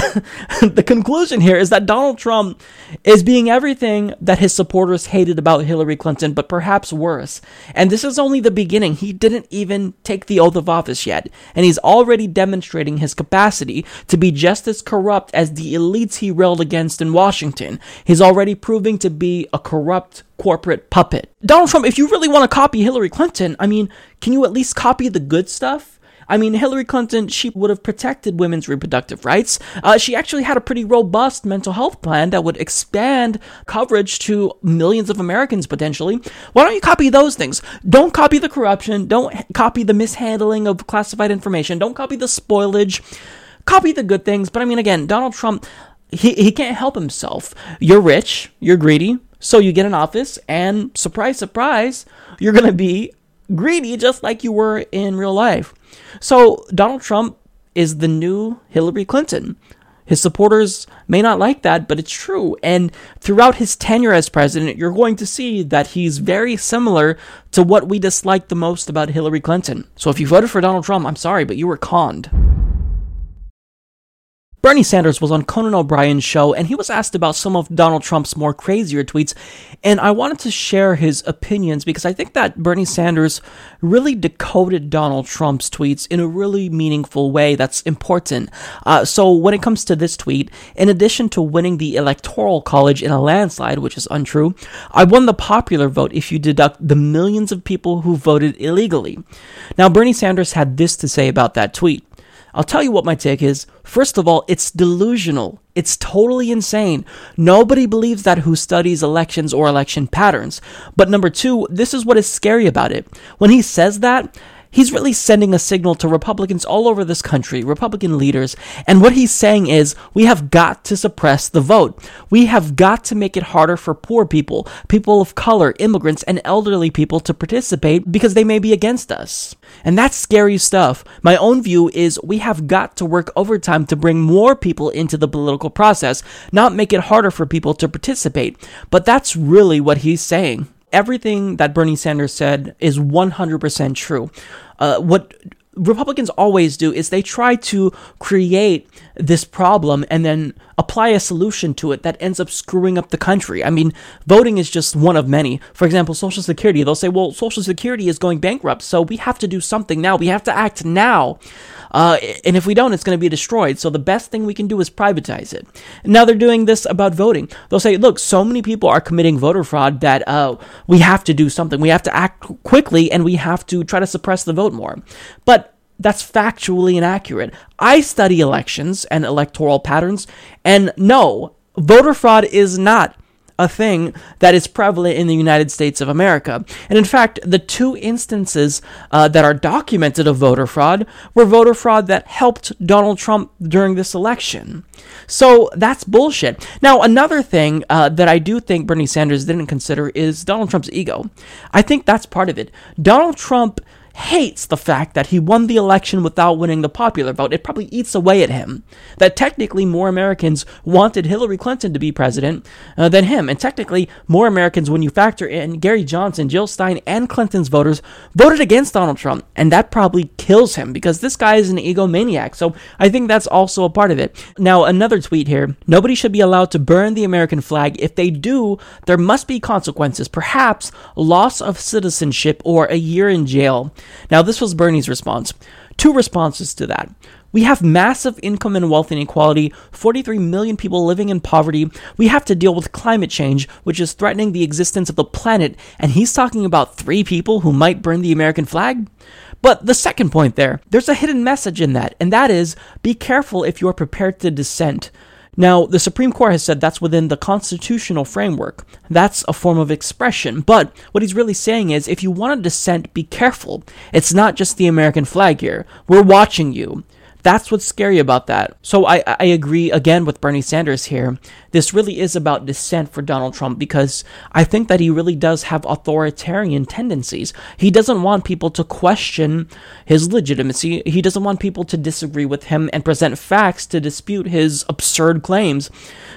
the conclusion here is that Donald Trump is being everything that his supporters hated about Hillary Clinton, but perhaps worse. And this is only the beginning. He didn't even take the oath of office yet, and he's already demonstrating his capacity to be just as corrupt as the elites he railed against in Washington. He's already proving to be a corrupt corporate puppet. Donald Trump, if you really want to copy Hillary Clinton, I mean, can you at least copy the good stuff? I mean, Hillary Clinton, she would have protected women's reproductive rights. Uh, she actually had a pretty robust mental health plan that would expand coverage to millions of Americans potentially. Why don't you copy those things? Don't copy the corruption. Don't copy the mishandling of classified information. Don't copy the spoilage. Copy the good things. But I mean, again, Donald Trump, he, he can't help himself. You're rich, you're greedy, so you get an office, and surprise, surprise, you're going to be greedy just like you were in real life. So Donald Trump is the new Hillary Clinton. His supporters may not like that, but it's true. And throughout his tenure as president, you're going to see that he's very similar to what we dislike the most about Hillary Clinton. So if you voted for Donald Trump, I'm sorry, but you were conned. Bernie Sanders was on Conan O'Brien's show and he was asked about some of Donald Trump's more crazier tweets. And I wanted to share his opinions because I think that Bernie Sanders really decoded Donald Trump's tweets in a really meaningful way that's important. Uh, so when it comes to this tweet, in addition to winning the Electoral College in a landslide, which is untrue, I won the popular vote if you deduct the millions of people who voted illegally. Now, Bernie Sanders had this to say about that tweet. I'll tell you what my take is. First of all, it's delusional. It's totally insane. Nobody believes that who studies elections or election patterns. But number two, this is what is scary about it. When he says that, he's really sending a signal to Republicans all over this country, Republican leaders. And what he's saying is, we have got to suppress the vote. We have got to make it harder for poor people, people of color, immigrants, and elderly people to participate because they may be against us. And that's scary stuff. My own view is we have got to work overtime to bring more people into the political process, not make it harder for people to participate. But that's really what he's saying everything that Bernie Sanders said is 100% true. Uh, what Republicans always do is they try to create this problem and then apply a solution to it that ends up screwing up the country. I mean, voting is just one of many. For example, Social Security, they'll say, well, Social Security is going bankrupt, so we have to do something now. We have to act now. Uh, and if we don't, it's going to be destroyed. So the best thing we can do is privatize it. Now they're doing this about voting. They'll say, look, so many people are committing voter fraud that uh, we have to do something. We have to act quickly and we have to try to suppress the vote more. But that's factually inaccurate. I study elections and electoral patterns, and no, voter fraud is not a thing that is prevalent in the United States of America. And in fact, the two instances uh, that are documented of voter fraud were voter fraud that helped Donald Trump during this election. So that's bullshit. Now, another thing uh, that I do think Bernie Sanders didn't consider is Donald Trump's ego. I think that's part of it. Donald Trump hates the fact that he won the election without winning the popular vote. It probably eats away at him. That technically more Americans wanted Hillary Clinton to be president uh, than him. And technically, more Americans, when you factor in Gary Johnson, Jill Stein, and Clinton's voters, voted against Donald Trump. And that probably kills him because this guy is an egomaniac. So I think that's also a part of it. Now, another tweet here nobody should be allowed to burn the American flag. If they do, there must be consequences, perhaps loss of citizenship or a year in jail. Now, this was Bernie's response. Two responses to that. We have massive income and wealth inequality, 43 million people living in poverty. We have to deal with climate change, which is threatening the existence of the planet. And he's talking about three people who might burn the American flag? But the second point there, there's a hidden message in that, and that is be careful if you're prepared to dissent. Now, the Supreme Court has said that's within the constitutional framework. That's a form of expression. But what he's really saying is if you want to dissent, be careful. It's not just the American flag here. We're watching you. That's what's scary about that. So I, I agree again with Bernie Sanders here. This really is about dissent for Donald Trump because I think that he really does have authoritarian tendencies. He doesn't want people to question his legitimacy. He doesn't want people to disagree with him and present facts to dispute his absurd claims.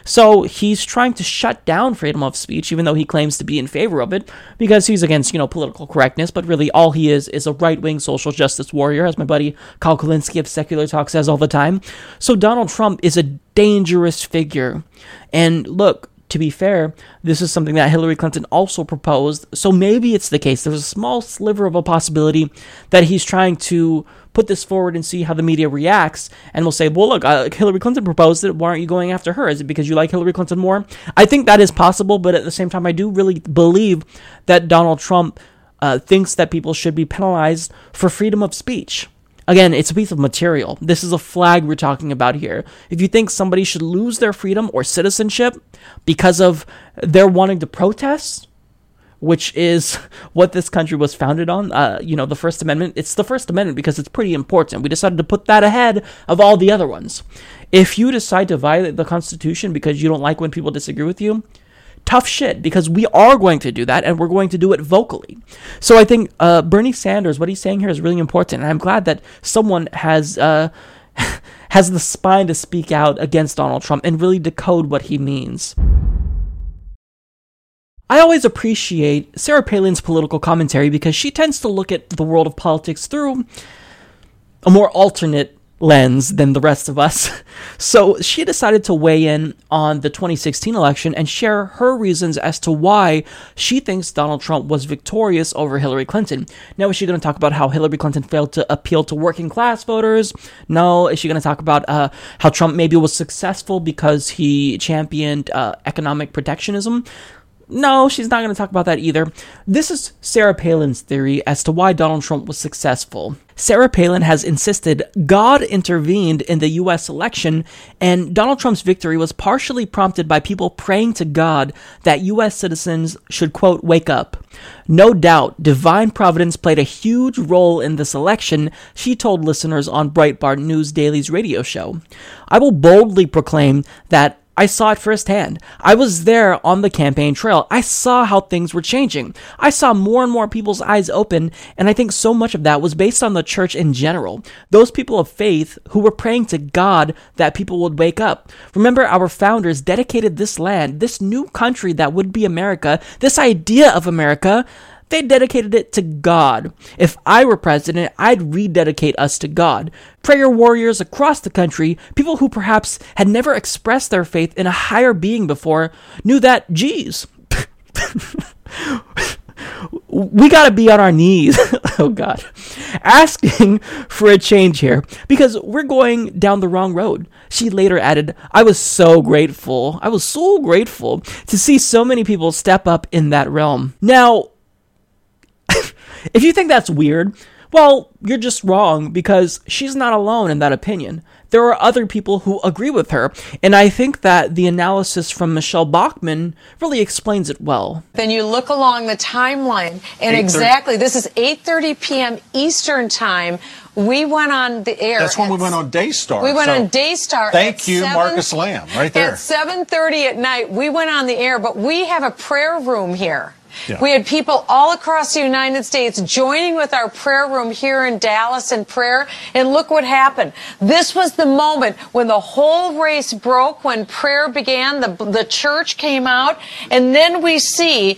So he's trying to shut down freedom of speech, even though he claims to be in favor of it, because he's against, you know, political correctness, but really all he is is a right wing social justice warrior, as my buddy Kyle Kulinski of Secular Says all the time. So Donald Trump is a dangerous figure. And look, to be fair, this is something that Hillary Clinton also proposed. So maybe it's the case. There's a small sliver of a possibility that he's trying to put this forward and see how the media reacts. And we'll say, well, look, uh, Hillary Clinton proposed it. Why aren't you going after her? Is it because you like Hillary Clinton more? I think that is possible. But at the same time, I do really believe that Donald Trump uh, thinks that people should be penalized for freedom of speech. Again, it's a piece of material. This is a flag we're talking about here. If you think somebody should lose their freedom or citizenship because of their wanting to protest, which is what this country was founded on, uh, you know, the First Amendment, it's the First Amendment because it's pretty important. We decided to put that ahead of all the other ones. If you decide to violate the Constitution because you don't like when people disagree with you, tough shit because we are going to do that and we're going to do it vocally. So I think uh, Bernie Sanders, what he's saying here is really important, and I'm glad that someone has. Uh, has the spine to speak out against Donald Trump and really decode what he means. I always appreciate Sarah Palin's political commentary because she tends to look at the world of politics through a more alternate lens than the rest of us. So she decided to weigh in on the 2016 election and share her reasons as to why she thinks Donald Trump was victorious over Hillary Clinton. Now, is she going to talk about how Hillary Clinton failed to appeal to working class voters? No. Is she going to talk about uh, how Trump maybe was successful because he championed uh, economic protectionism? No, she's not going to talk about that either. This is Sarah Palin's theory as to why Donald Trump was successful. Sarah Palin has insisted God intervened in the US election, and Donald Trump's victory was partially prompted by people praying to God that US citizens should, quote, wake up. No doubt, divine providence played a huge role in this election, she told listeners on Breitbart News Daily's radio show. I will boldly proclaim that I saw it firsthand. I was there on the campaign trail. I saw how things were changing. I saw more and more people's eyes open, and I think so much of that was based on the church in general. Those people of faith who were praying to God that people would wake up. Remember, our founders dedicated this land, this new country that would be America, this idea of America they dedicated it to God. If I were president, I'd rededicate us to God. Prayer warriors across the country, people who perhaps had never expressed their faith in a higher being before, knew that, geez, we gotta be on our knees. oh God. Asking for a change here because we're going down the wrong road. She later added, I was so grateful. I was so grateful to see so many people step up in that realm. Now, if you think that's weird, well, you're just wrong because she's not alone in that opinion. There are other people who agree with her, and I think that the analysis from Michele Bachmann really explains it well. Then you look along the timeline, and exactly this is 8:30 p.m. Eastern time. We went on the air. That's when we went on Daystar. We went So, on Daystar. Thank you, 7 Marcus Lamb, right there. At 7:30 at night, we went on the air, but we have a prayer room here. Yeah. We had people all across the United States joining with our prayer room here in Dallas in prayer, and look what happened. This was the moment when the whole race broke, when prayer began, the, the church came out, and then we see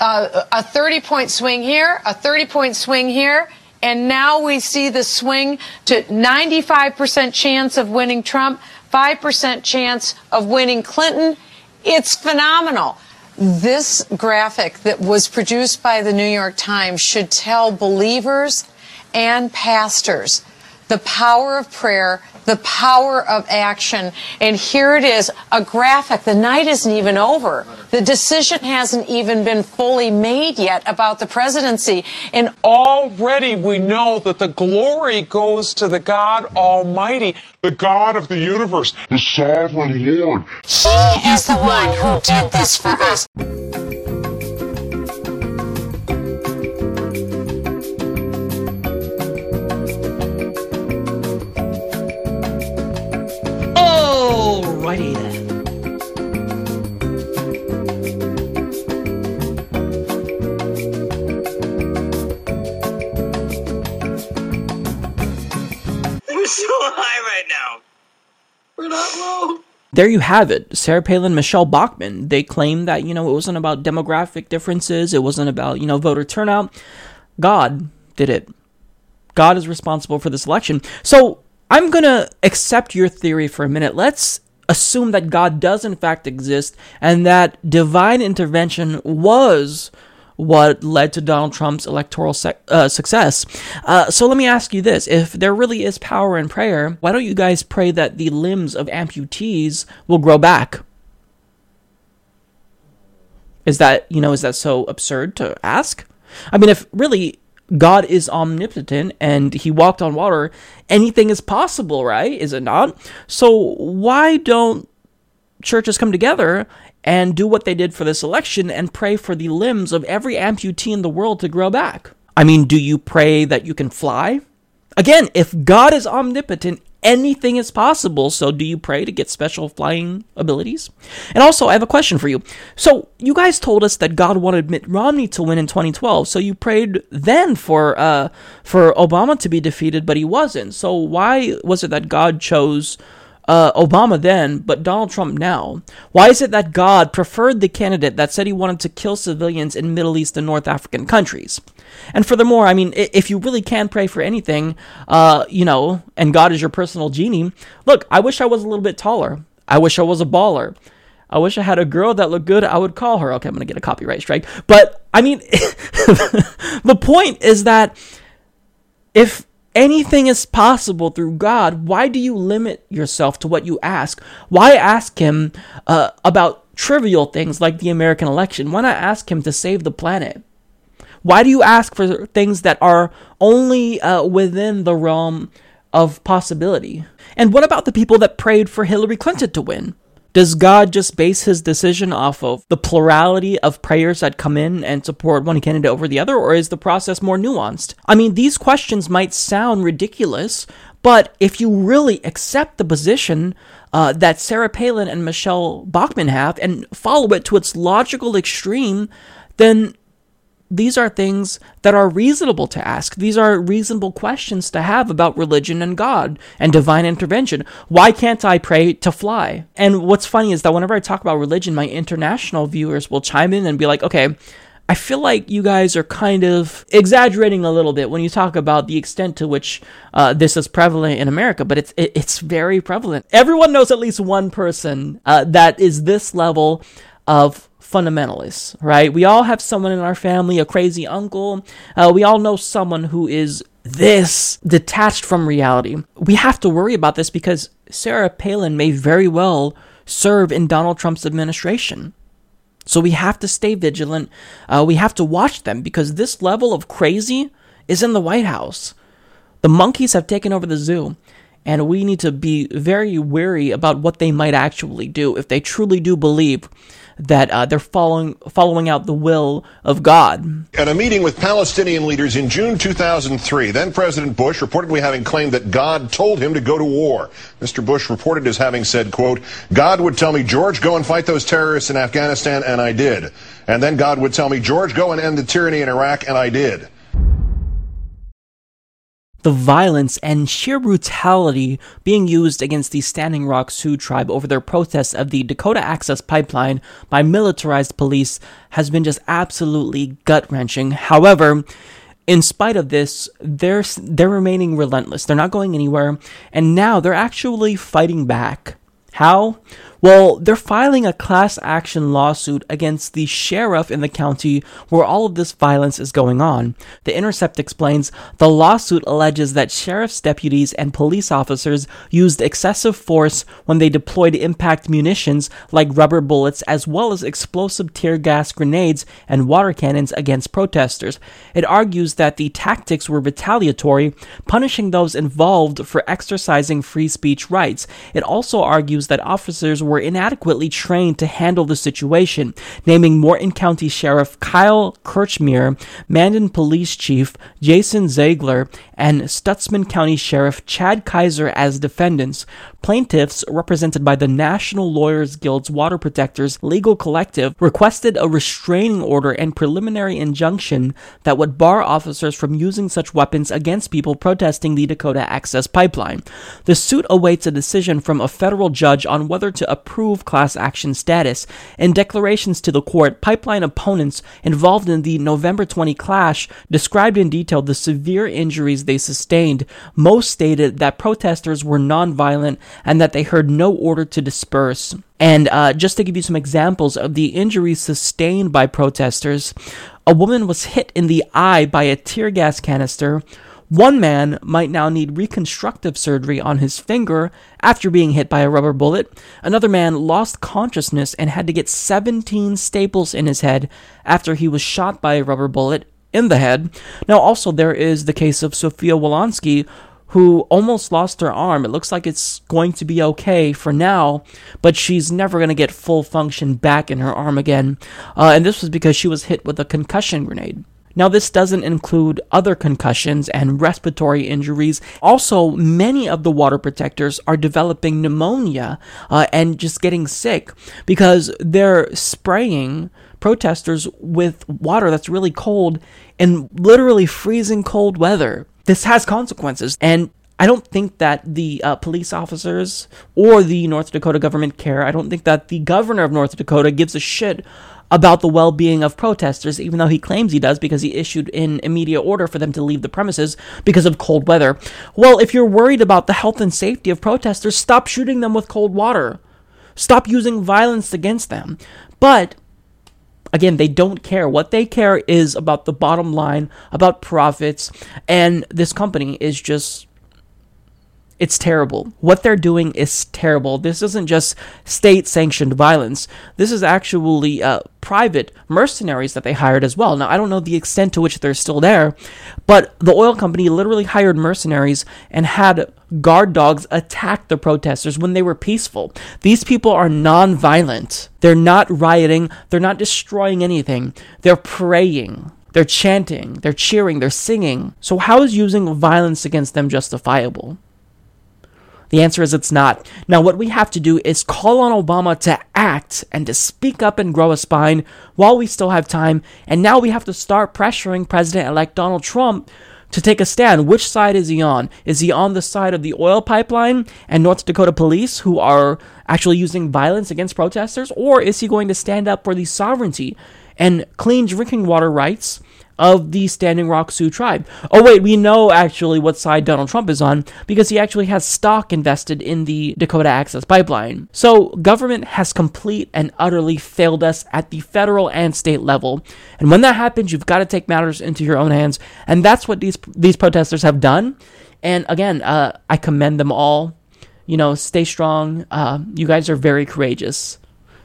uh, a 30 point swing here, a 30 point swing here, and now we see the swing to 95% chance of winning Trump, 5% chance of winning Clinton. It's phenomenal. This graphic that was produced by the New York Times should tell believers and pastors the power of prayer, the power of action. And here it is, a graphic. The night isn't even over. The decision hasn't even been fully made yet about the presidency. And Already we know that the glory goes to the God Almighty, the God of the universe, the sovereign Lord. He is the one who did this for us. High right now. We're not low. There you have it. Sarah Palin, Michele Bachmann. They claim that, you know, it wasn't about demographic differences, it wasn't about, you know, voter turnout. God did it. God is responsible for this election. So I'm going to accept your theory for a minute. Let's assume that God does, in fact, exist and that divine intervention was what led to Donald Trump's electoral sec- uh, success. Uh, so let me ask you this if there really is power in prayer, why don't you guys pray that the limbs of amputees will grow back? Is that, you know, is that so absurd to ask? I mean, if really God is omnipotent and he walked on water, anything is possible, right? Is it not? So why don't churches come together and do what they did for this election and pray for the limbs of every amputee in the world to grow back? I mean, do you pray that you can fly? Again, if God is omnipotent, anything is possible. So, do you pray to get special flying abilities? And also, I have a question for you. So, you guys told us that God wanted Mitt Romney to win in 2012. So, you prayed then for uh, for Obama to be defeated, but he wasn't. So, why was it that God chose? Uh, Obama then, but Donald Trump now? Why is it that God preferred the candidate that said he wanted to kill civilians in Middle East and North African countries? And furthermore, I mean, if you really can pray for anything, uh, you know, and God is your personal genie, look, I wish I was a little bit taller. I wish I was a baller. I wish I had a girl that looked good. I would call her. Okay, I'm going to get a copyright strike. But I mean, the point is that if anything is possible through God, why do you limit yourself to what you ask? Why ask Him uh, about trivial things like the American election? Why not ask Him to save the planet? Why do you ask for things that are only uh, within the realm of possibility? And what about the people that prayed for Hillary Clinton to win? Does God just base his decision off of the plurality of prayers that come in and support one candidate over the other, or is the process more nuanced? I mean, these questions might sound ridiculous, but if you really accept the position uh, that Sarah Palin and Michele Bachmann have and follow it to its logical extreme, then these are things that are reasonable to ask. These are reasonable questions to have about religion and God and divine intervention. Why can't I pray to fly? And what's funny is that whenever I talk about religion, my international viewers will chime in and be like, okay, I feel like you guys are kind of exaggerating a little bit when you talk about the extent to which uh, this is prevalent in America, but it's it, it's very prevalent. Everyone knows at least one person uh, that is this level of fundamentalists, right? We all have someone in our family, a crazy uncle. Uh, we all know someone who is this detached from reality. We have to worry about this because Sarah Palin may very well serve in Donald Trump's administration. So we have to stay vigilant. Uh, we have to watch them because this level of crazy is in the White House. The monkeys have taken over the zoo and we need to be very wary about what they might actually do if they truly do believe that uh, they're following following out the will of God. At a meeting with Palestinian leaders in June 2003, then President Bush reportedly having claimed that God told him to go to war. Mr. Bush reported as having said, quote, God would tell me, George, go and fight those terrorists in Afghanistan, and I did. And then God would tell me, George, go and end the tyranny in Iraq, and I did the violence and sheer brutality being used against the Standing Rock Sioux tribe over their protests of the Dakota Access Pipeline by militarized police has been just absolutely gut wrenching. However, in spite of this, they're they're remaining relentless. They're not going anywhere, and now they're actually fighting back. How? Well, they're filing a class action lawsuit against the sheriff in the county where all of this violence is going on. The Intercept explains the lawsuit alleges that sheriff's deputies and police officers used excessive force when they deployed impact munitions like rubber bullets as well as explosive tear gas grenades and water cannons against protesters. It argues that the tactics were retaliatory, punishing those involved for exercising free speech rights. It also argues that officers were were inadequately trained to handle the situation, naming Morton County Sheriff Kyle Kirchmeier, Mandan Police Chief Jason Ziegler, and Stutsman County Sheriff Chad Kaiser as defendants. Plaintiffs, represented by the National Lawyers Guild's Water Protectors Legal Collective, requested a restraining order and preliminary injunction that would bar officers from using such weapons against people protesting the Dakota Access Pipeline. The suit awaits a decision from a federal judge on whether to approve class action status. In declarations to the court, pipeline opponents involved in the November 20 clash described in detail the severe injuries they sustained. Most stated that protesters were nonviolent and that they heard no order to disperse. And uh, just to give you some examples of the injuries sustained by protesters, a woman was hit in the eye by a tear gas canister. One man might now need reconstructive surgery on his finger after being hit by a rubber bullet. Another man lost consciousness and had to get 17 staples in his head after he was shot by a rubber bullet in the head. Now, also, there is the case of Sophia Wolansky, who almost lost her arm. It looks like it's going to be okay for now, but she's never going to get full function back in her arm again. Uh, and this was because she was hit with a concussion grenade. Now, this doesn't include other concussions and respiratory injuries. Also, many of the water protectors are developing pneumonia uh, and just getting sick because they're spraying protesters with water that's really cold in literally freezing cold weather. This has consequences. And I don't think that the uh, police officers or the North Dakota government care. I don't think that the governor of North Dakota gives a shit about the well being of protesters, even though he claims he does because he issued an immediate order for them to leave the premises because of cold weather. Well, if you're worried about the health and safety of protesters, stop shooting them with cold water. Stop using violence against them. But Again, they don't care. What they care is about the bottom line, about profits, and this company is just it's terrible. What they're doing is terrible. This isn't just state sanctioned violence. This is actually uh, private mercenaries that they hired as well. Now, I don't know the extent to which they're still there, but the oil company literally hired mercenaries and had guard dogs attacked the protesters when they were peaceful. These people are non violent. They're not rioting, they're not destroying anything, they're praying. They're chanting, they're cheering, they're singing. So, how is using violence against them justifiable? The answer is it's not. Now, what we have to do is call on Obama to act and to speak up and grow a spine while we still have time. And now we have to start pressuring President elect Donald Trump to take a stand. Which side is he on? Is he on the side of the oil pipeline and North Dakota police who are actually using violence against protesters? Or is he going to stand up for the sovereignty and clean drinking water rights of the Standing Rock Sioux tribe. Oh, wait, we know actually what side Donald Trump is on because he actually has stock invested in the Dakota Access Pipeline. So, government has complete and utterly failed us at the federal and state level. And when that happens, you've got to take matters into your own hands. And that's what these, these protesters have done. And again, uh, I commend them all. You know, stay strong. Uh, you guys are very courageous.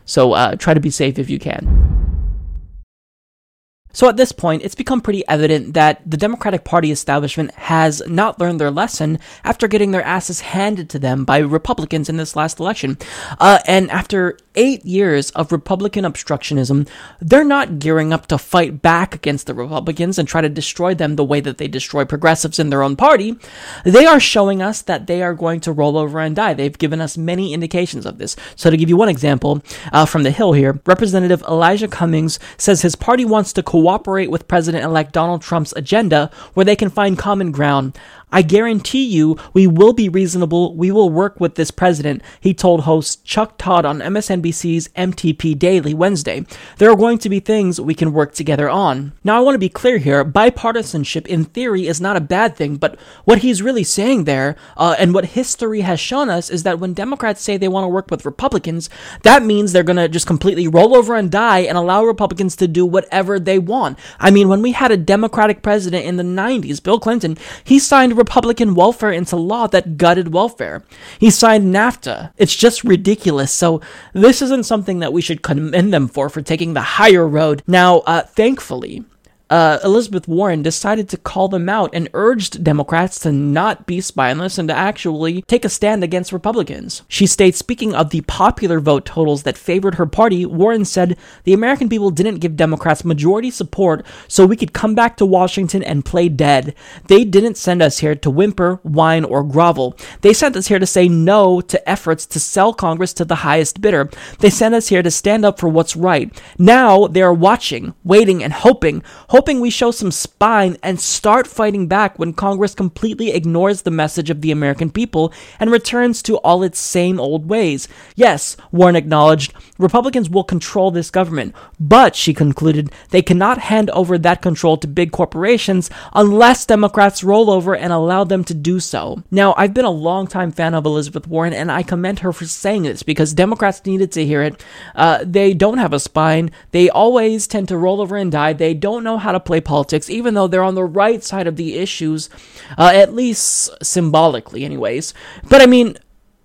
So, uh, try to be safe if you can. So at this point, it's become pretty evident that the Democratic Party establishment has not learned their lesson after getting their asses handed to them by Republicans in this last election. Uh, and after eight years of Republican obstructionism, they're not gearing up to fight back against the Republicans and try to destroy them the way that they destroy progressives in their own party. They are showing us that they are going to roll over and die. They've given us many indications of this. So to give you one example uh, from the Hill here, Representative Elijah Cummings says his party wants to cooperate with President elect Donald Trump's agenda where they can find common ground. I guarantee you we will be reasonable. We will work with this president, he told host Chuck Todd on MSNBC's MTP Daily Wednesday. There are going to be things we can work together on. Now, I want to be clear here bipartisanship in theory is not a bad thing, but what he's really saying there, uh, and what history has shown us, is that when Democrats say they want to work with Republicans, that means they're going to just completely roll over and die and allow Republicans to do whatever they want. I mean, when we had a Democratic president in the 90s, Bill Clinton, he signed Republican welfare into law that gutted welfare. He signed NAFTA. It's just ridiculous. So this isn't something that we should commend them for for taking the higher road. Now, uh, thankfully, uh, Elizabeth Warren decided to call them out and urged Democrats to not be spineless and to actually take a stand against Republicans. She states, speaking of the popular vote totals that favored her party, Warren said, The American people didn't give Democrats majority support so we could come back to Washington and play dead. They didn't send us here to whimper, whine, or grovel. They sent us here to say no to efforts to sell Congress to the highest bidder. They sent us here to stand up for what's right. Now they are watching, waiting, and hoping, hoping we show some spine and start fighting back when Congress completely ignores the message of the American people and returns to all its same old ways. Yes, Warren acknowledged, Republicans will control this government, but, she concluded, they cannot hand over that control to big corporations unless Democrats roll over and allow them to do so. Now, I've been a longtime fan of Elizabeth Warren, and I commend her for saying this because Democrats needed to hear it. Uh, they don't have a spine. They always tend to roll over and die. They don't know how to play politics, even though they're on the right side of the issues, uh, at least symbolically, anyways. But I mean,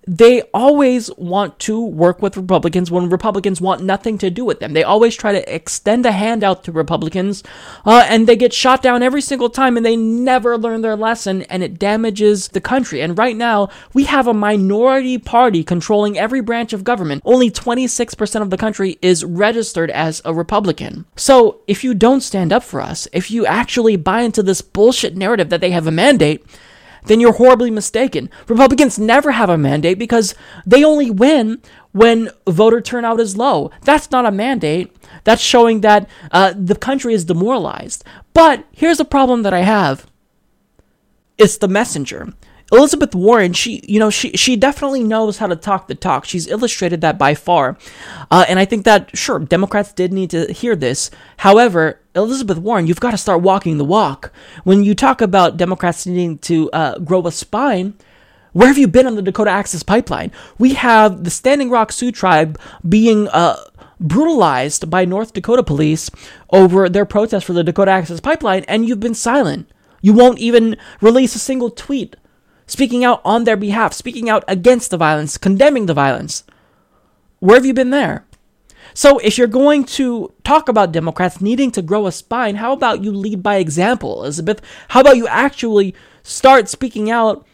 they always want to work with Republicans when Republicans want nothing to do with them. They always try to extend a hand out to Republicans, uh, and they get shot down every single time, and they never learn their lesson, and it damages the country. And right now, we have a minority party controlling every branch of government. Only 26% of the country is registered as a Republican. So if you don't stand up for us, if you actually buy into this bullshit narrative that they have a mandate, then you're horribly mistaken. Republicans never have a mandate because they only win when voter turnout is low. That's not a mandate. That's showing that uh, the country is demoralized. But here's a problem that I have it's the messenger. Elizabeth Warren, she, you know, she, she definitely knows how to talk the talk. She's illustrated that by far. Uh, and I think that, sure, Democrats did need to hear this. However, Elizabeth Warren, you've got to start walking the walk. When you talk about Democrats needing to uh, grow a spine, where have you been on the Dakota Access Pipeline? We have the Standing Rock Sioux tribe being uh, brutalized by North Dakota police over their protest for the Dakota Access Pipeline, and you've been silent. You won't even release a single tweet speaking out on their behalf, speaking out against the violence, condemning the violence. Where have you been there? So, if you're going to talk about Democrats needing to grow a spine, how about you lead by example, Elizabeth? How about you actually start speaking out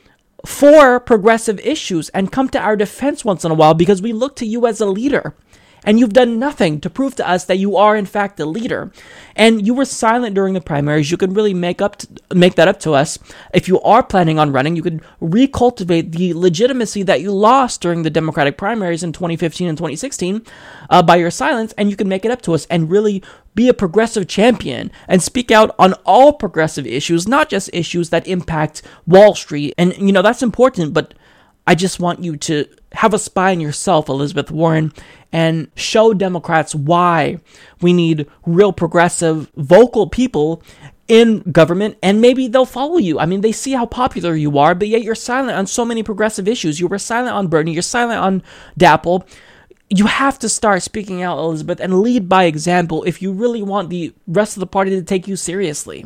for progressive issues and come to our defense once in a while because we look to you as a leader? And you've done nothing to prove to us that you are in fact a leader. And you were silent during the primaries. You could really make up to, make that up to us. If you are planning on running, you could recultivate the legitimacy that you lost during the Democratic primaries in 2015 and 2016 uh, by your silence, and you can make it up to us and really be a progressive champion and speak out on all progressive issues, not just issues that impact Wall Street. And you know that's important, but I just want you to have a spy spine yourself, Elizabeth Warren, and show Democrats why we need real progressive, vocal people in government, and maybe they'll follow you. I mean, they see how popular you are, but yet you're silent on so many progressive issues. You were silent on Bernie, you're silent on DAPL. You have to start speaking out, Elizabeth, and lead by example if you really want the rest of the party to take you seriously.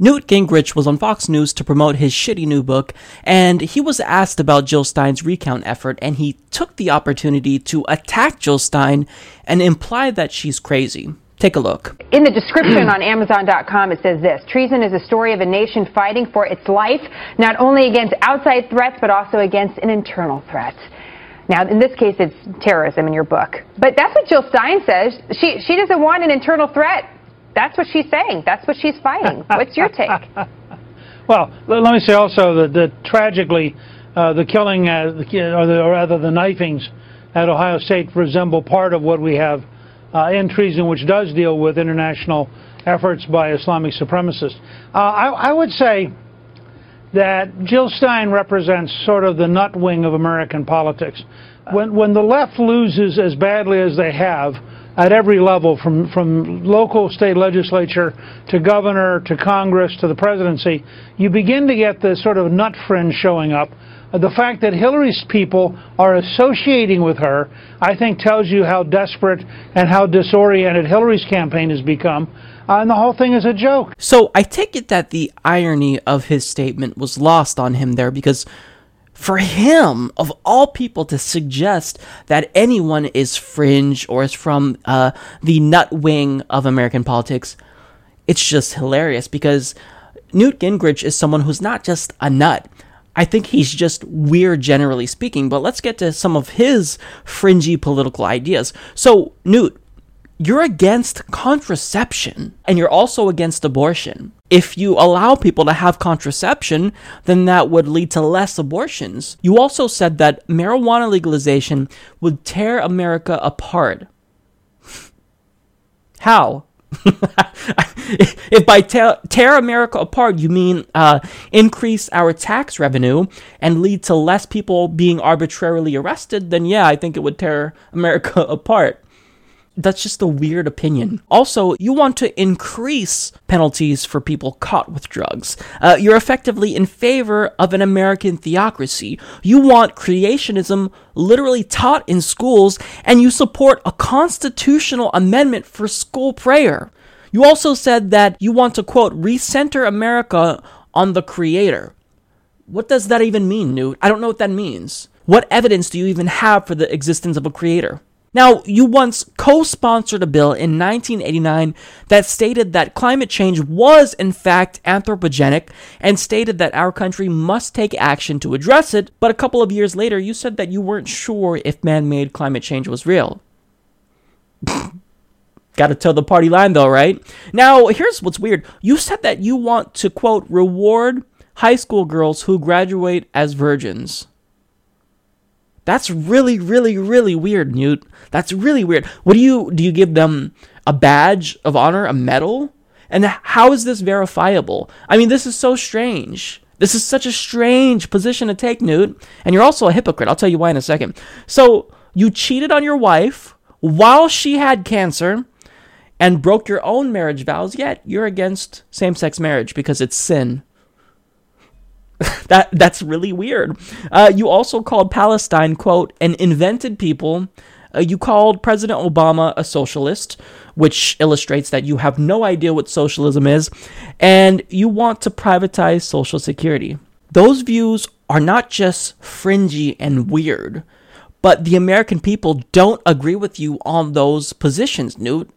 Newt Gingrich was on Fox News to promote his shitty new book, and he was asked about Jill Stein's recount effort, and he took the opportunity to attack Jill Stein and imply that she's crazy. Take a look. In the description on Amazon.com, it says this Treason is a story of a nation fighting for its life, not only against outside threats, but also against an internal threat. Now, in this case, it's terrorism in your book. But that's what Jill Stein says. She, she doesn't want an internal threat that's what she's saying. That's what she's fighting. What's your take? well, let me say also that, that tragically, uh, the killing, uh, or, the, or, rather the knifings at Ohio State resemble part of what we have uh, in treason, which does deal with international efforts by Islamic supremacists. Uh, I, I would say that Jill Stein represents sort of the nut wing of American politics. When, when the left loses as badly as they have, at every level, from, from local state legislature to governor to Congress to the presidency, you begin to get the sort of nut fringe showing up. Uh, the fact that Hillary's people are associating with her, I think, tells you how desperate and how disoriented Hillary's campaign has become. Uh, and the whole thing is a joke. So I take it that the irony of his statement was lost on him there because for him, of all people, to suggest that anyone is fringe or is from uh, the nut wing of American politics, it's just hilarious because Newt Gingrich is someone who's not just a nut. I think he's just weird, generally speaking. But let's get to some of his fringy political ideas. So, Newt, you're against contraception and you're also against abortion. If you allow people to have contraception, then that would lead to less abortions. You also said that marijuana legalization would tear America apart. How? if by tear, tear America apart you mean uh, increase our tax revenue and lead to less people being arbitrarily arrested, then yeah, I think it would tear America apart that's just a weird opinion. Also, you want to increase penalties for people caught with drugs. Uh, you're effectively in favor of an American theocracy. You want creationism literally taught in schools, and you support a constitutional amendment for school prayer. You also said that you want to, quote, recenter America on the Creator. What does that even mean, Newt? I don't know what that means. What evidence do you even have for the existence of a creator? Now, you once co sponsored a bill in 1989 that stated that climate change was, in fact, anthropogenic and stated that our country must take action to address it, but a couple of years later, you said that you weren't sure if man made climate change was real. Gotta toe the party line though, right? Now, here's what's weird. You said that you want to, quote, reward high school girls who graduate as virgins. That's really, really, really weird, Newt. That's really weird. What do you do? You give them a badge of honor, a medal? And how is this verifiable? I mean, this is so strange. This is such a strange position to take, Newt. And you're also a hypocrite. I'll tell you why in a second. So, you cheated on your wife while she had cancer and broke your own marriage vows, yet you're against same sex marriage because it's sin. that that's really weird. Uh, you also called Palestine quote an invented people. Uh, you called President Obama a socialist, which illustrates that you have no idea what socialism is, and you want to privatize Social Security. Those views are not just fringy and weird, but the American people don't agree with you on those positions, Newt.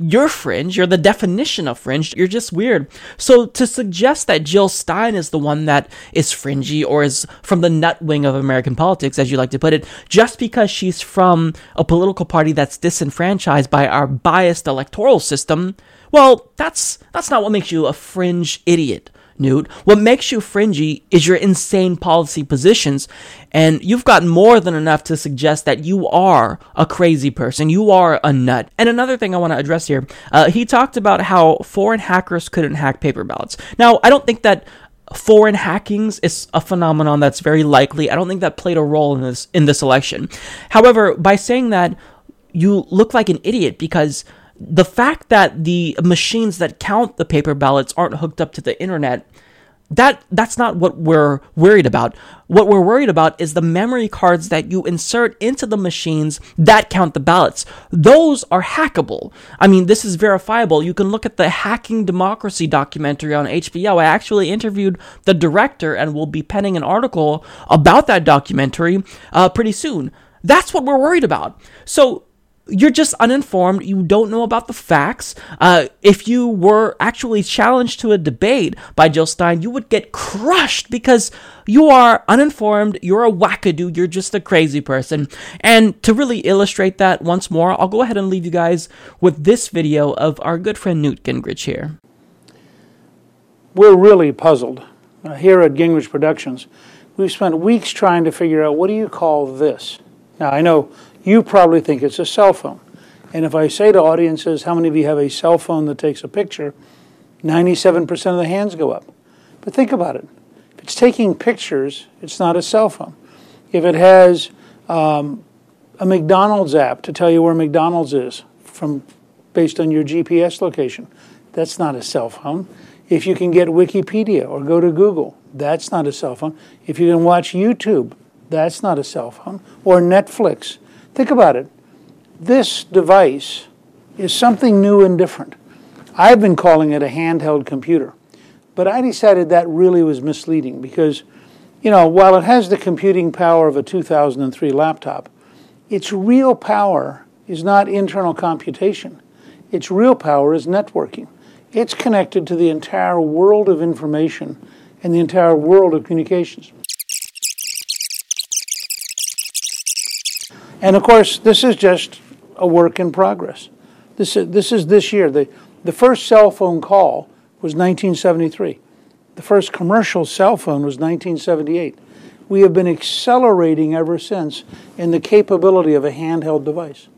You're fringe. You're the definition of fringe. You're just weird. So to suggest that Jill Stein is the one that is fringy or is from the nut wing of American politics, as you like to put it, just because she's from a political party that's disenfranchised by our biased electoral system, well, that's that's not what makes you a fringe idiot. Newt. What makes you fringy is your insane policy positions, and you've got more than enough to suggest that you are a crazy person. You are a nut. And another thing I want to address here, uh, he talked about how foreign hackers couldn't hack paper ballots. Now, I don't think that foreign hackings is a phenomenon that's very likely. I don't think that played a role in this in this election. However, by saying that, you look like an idiot because the fact that the machines that count the paper ballots aren't hooked up to the internet that that's not what we're worried about. What we're worried about is the memory cards that you insert into the machines that count the ballots. Those are hackable. I mean, this is verifiable. You can look at the Hacking Democracy documentary on HBO. I actually interviewed the director and will be penning an article about that documentary uh, pretty soon. That's what we're worried about. So you're just uninformed. You don't know about the facts. Uh, if you were actually challenged to a debate by Jill Stein, you would get crushed because you are uninformed. You're a wackadoo. You're just a crazy person. And to really illustrate that once more, I'll go ahead and leave you guys with this video of our good friend Newt Gingrich here. We're really puzzled uh, here at Gingrich Productions. We've spent weeks trying to figure out what do you call this? Now, I know you probably think it's a cell phone. And if I say to audiences, how many of you have a cell phone that takes a picture, 97% of the hands go up. But think about it. If it's taking pictures, it's not a cell phone. If it has um, a McDonald's app to tell you where McDonald's is from based on your GPS location, that's not a cell phone. If you can get Wikipedia or go to Google, that's not a cell phone. If you can watch YouTube, that's not a cell phone. Or Netflix, Think about it. This device is something new and different. I've been calling it a handheld computer, but I decided that really was misleading because, you know, while it has the computing power of a 2003 laptop, its real power is not internal computation. Its real power is networking. It's connected to the entire world of information and the entire world of communications. And of course, this is just a work in progress. This is this, is this year. The, the first cell phone call was 1973. The first commercial cell phone was 1978. We have been accelerating ever since in the capability of a handheld device.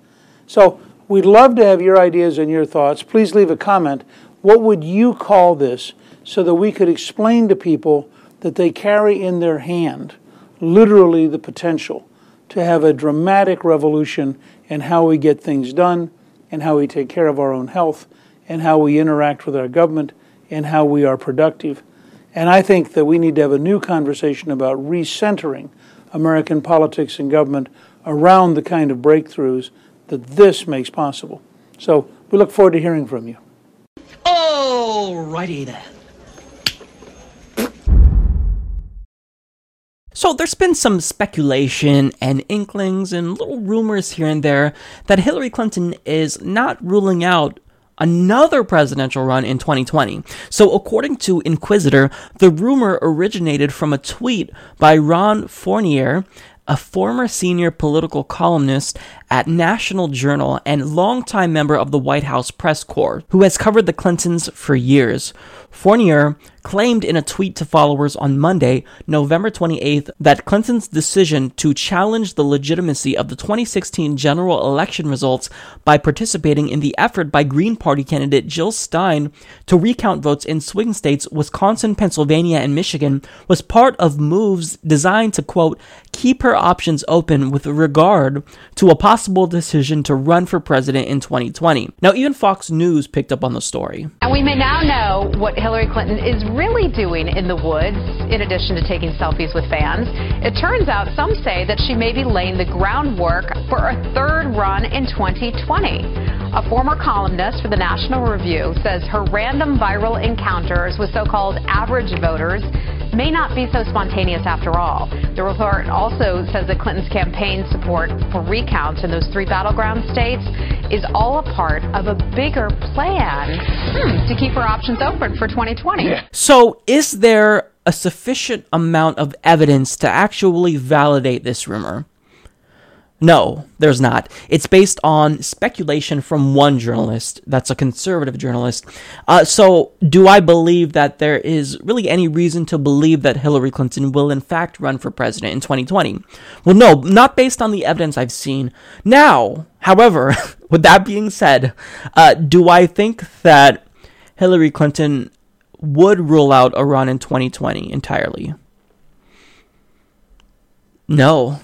So we'd love to have your ideas and your thoughts. Please leave a comment. What would you call this so that we could explain to people that they carry in their hand literally the potential to have a dramatic revolution in how we get things done and how we take care of our own health and how we interact with our government and how we are productive. And I think that we need to have a new conversation about recentering American politics and government around the kind of breakthroughs that this makes possible. So we look forward to hearing from you. All righty then. So there's been some speculation and inklings and little rumors here and there that Hillary Clinton is not ruling out another presidential run in 2020. So, according to Inquisitr, the rumor originated from a tweet by Ron Fournier, a former senior political columnist at National Journal and longtime member of the White House press corps, who has covered the Clintons for years. Fournier claimed in a tweet to followers on Monday, November 28th, that Clinton's decision to challenge the legitimacy of the 2016 general election results by participating in the effort by Green Party candidate Jill Stein to recount votes in swing states Wisconsin, Pennsylvania, and Michigan was part of moves designed to, quote, keep her options open with regard to a possible decision to run for president in 2020. Now, even Fox News picked up on the story. And we may now know what Hillary Clinton is really doing in the woods, in addition to taking selfies with fans. It turns out some say that she may be laying the groundwork for a third run in 2020. A former columnist for the National Review says her random viral encounters with so called average voters may not be so spontaneous after all. The report also says that Clinton's campaign support for recounts in those three battleground states is all a part of a bigger plan hmm, to keep her options open for 2020. So, is there a sufficient amount of evidence to actually validate this rumor? No, there's not. It's based on speculation from one journalist. That's a conservative journalist. Uh, so, do I believe that there is really any reason to believe that Hillary Clinton will, in fact, run for president in 2020? Well, no, not based on the evidence I've seen. Now, however, with that being said, uh, do I think that Hillary Clinton would rule out a run in 2020 entirely? No,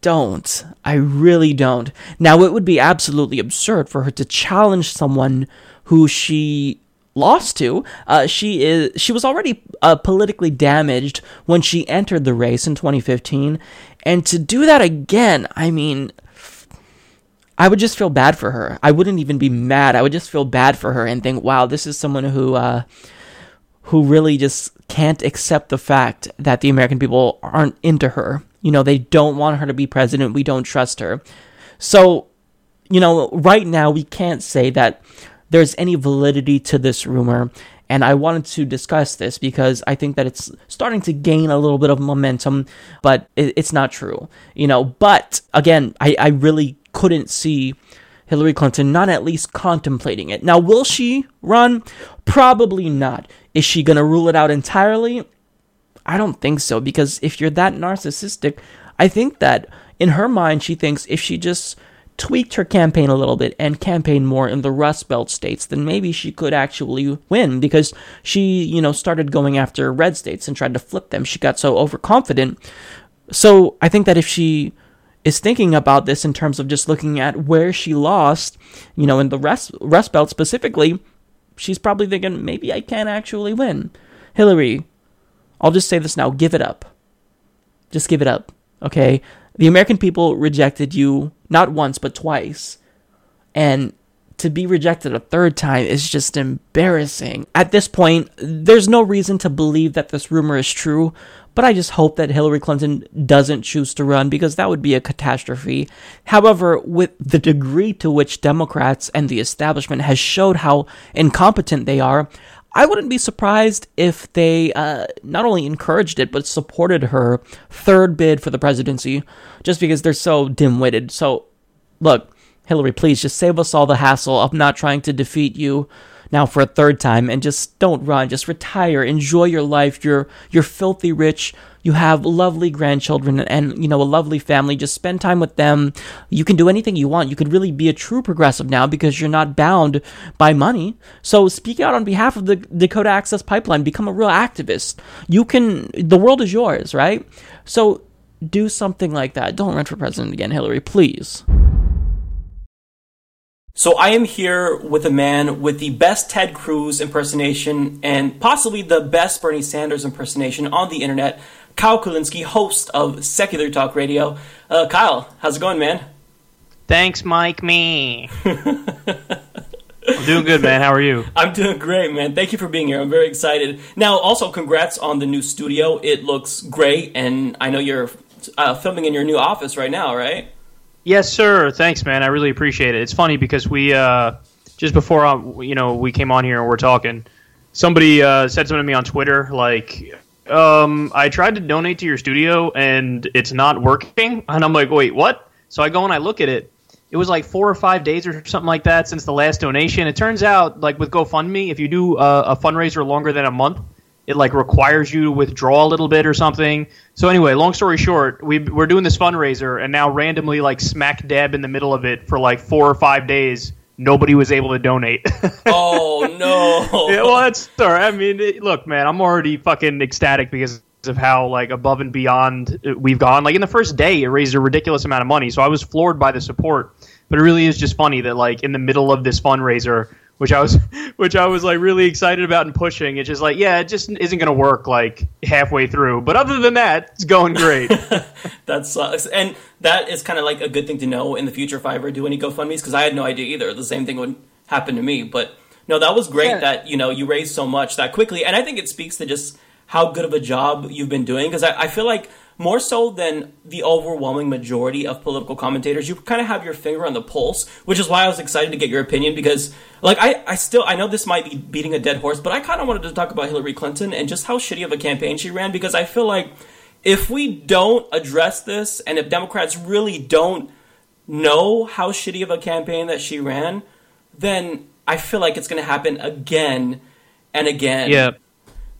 don't. I really don't. Now, it would be absolutely absurd for her to challenge someone who she lost to. Uh, she is she was already uh, politically damaged when she entered the race in 2015, and to do that again, I mean, I would just feel bad for her. I wouldn't even be mad. I would just feel bad for her and think, wow, this is someone who uh, who really just can't accept the fact that the American people aren't into her. You know, they don't want her to be president. We don't trust her. So, you know, right now we can't say that there's any validity to this rumor. And I wanted to discuss this because I think that it's starting to gain a little bit of momentum, but it, it's not true. You know, but again, I, I really couldn't see Hillary Clinton not at least contemplating it. Now, will she run? Probably not. Is she going to rule it out entirely? I don't think so because if you're that narcissistic, I think that in her mind she thinks if she just tweaked her campaign a little bit and campaigned more in the Rust Belt states, then maybe she could actually win because she, you know, started going after red states and tried to flip them. She got so overconfident. So I think that if she is thinking about this in terms of just looking at where she lost, you know, in the Rust, Rust Belt specifically, she's probably thinking maybe I can actually win. Hillary, I'll just say this now give it up. Just give it up, okay? The American people rejected you not once, but twice. And to be rejected a third time is just embarrassing. At this point, there's no reason to believe that this rumor is true, but I just hope that Hillary Clinton doesn't choose to run because that would be a catastrophe. However, with the degree to which Democrats and the establishment has showed how incompetent they are, I wouldn't be surprised if they uh, not only encouraged it, but supported her third bid for the presidency just because they're so dim witted. So, look, Hillary, please just save us all the hassle of not trying to defeat you now for a third time and just don't run. Just retire. Enjoy your life. You're, you're filthy rich. You have lovely grandchildren and, you know, a lovely family. Just spend time with them. You can do anything you want. You could really be a true progressive now because you're not bound by money. So speak out on behalf of the Dakota Access Pipeline. Become a real activist. You can, the world is yours, right? So do something like that. Don't run for president again, Hillary, please. So I am here with a man with the best Ted Cruz impersonation and possibly the best Bernie Sanders impersonation on the internet. Kyle Kulinski, host of Secular Talk Radio. Uh, Kyle, how's it going, man? Thanks, Mike. Me. I'm doing good, man. How are you? I'm doing great, man. Thank you for being here. I'm very excited. Now, also, congrats on the new studio. It looks great, and I know you're uh, filming in your new office right now, right? Yes, sir. Thanks, man. I really appreciate it. It's funny because we uh, just before uh, you know we came on here and we're talking, somebody uh, said something to me on Twitter like, um, "I tried to donate to your studio and it's not working," and I'm like, "Wait, what?" So I go and I look at it. It was like four or five days or something like that since the last donation. It turns out, like with GoFundMe, if you do a, a fundraiser longer than a month, it like requires you to withdraw a little bit or something. So anyway, long story short, we we're doing this fundraiser, and now randomly, like smack dab in the middle of it for like four or five days, nobody was able to donate. oh no! yeah, well, that's all right. I mean, it, look, man, I'm already fucking ecstatic because of how like above and beyond we've gone. Like in the first day, it raised a ridiculous amount of money, so I was floored by the support. But it really is just funny that like in the middle of this fundraiser, which I was, which I was like really excited about and pushing, it's just like yeah, it just isn't going to work like halfway through. But other than that, it's going great. that sucks, and that is kind of like a good thing to know in the future if I ever do any GoFundmes because I had no idea either. The same thing would happen to me, but no, that was great Yeah. that you know you raised so much that quickly, and I think it speaks to just how good of a job you've been doing because I, I feel like more so than the overwhelming majority of political commentators, you kind of have your finger on the pulse, which is why I was excited to get your opinion because, like, I, I still, I know this might be beating a dead horse, but I kind of wanted to talk about Hillary Clinton and just how shitty of a campaign she ran because I feel like if we don't address this and if Democrats really don't know how shitty of a campaign that she ran, then I feel like it's going to happen again and again. Yeah.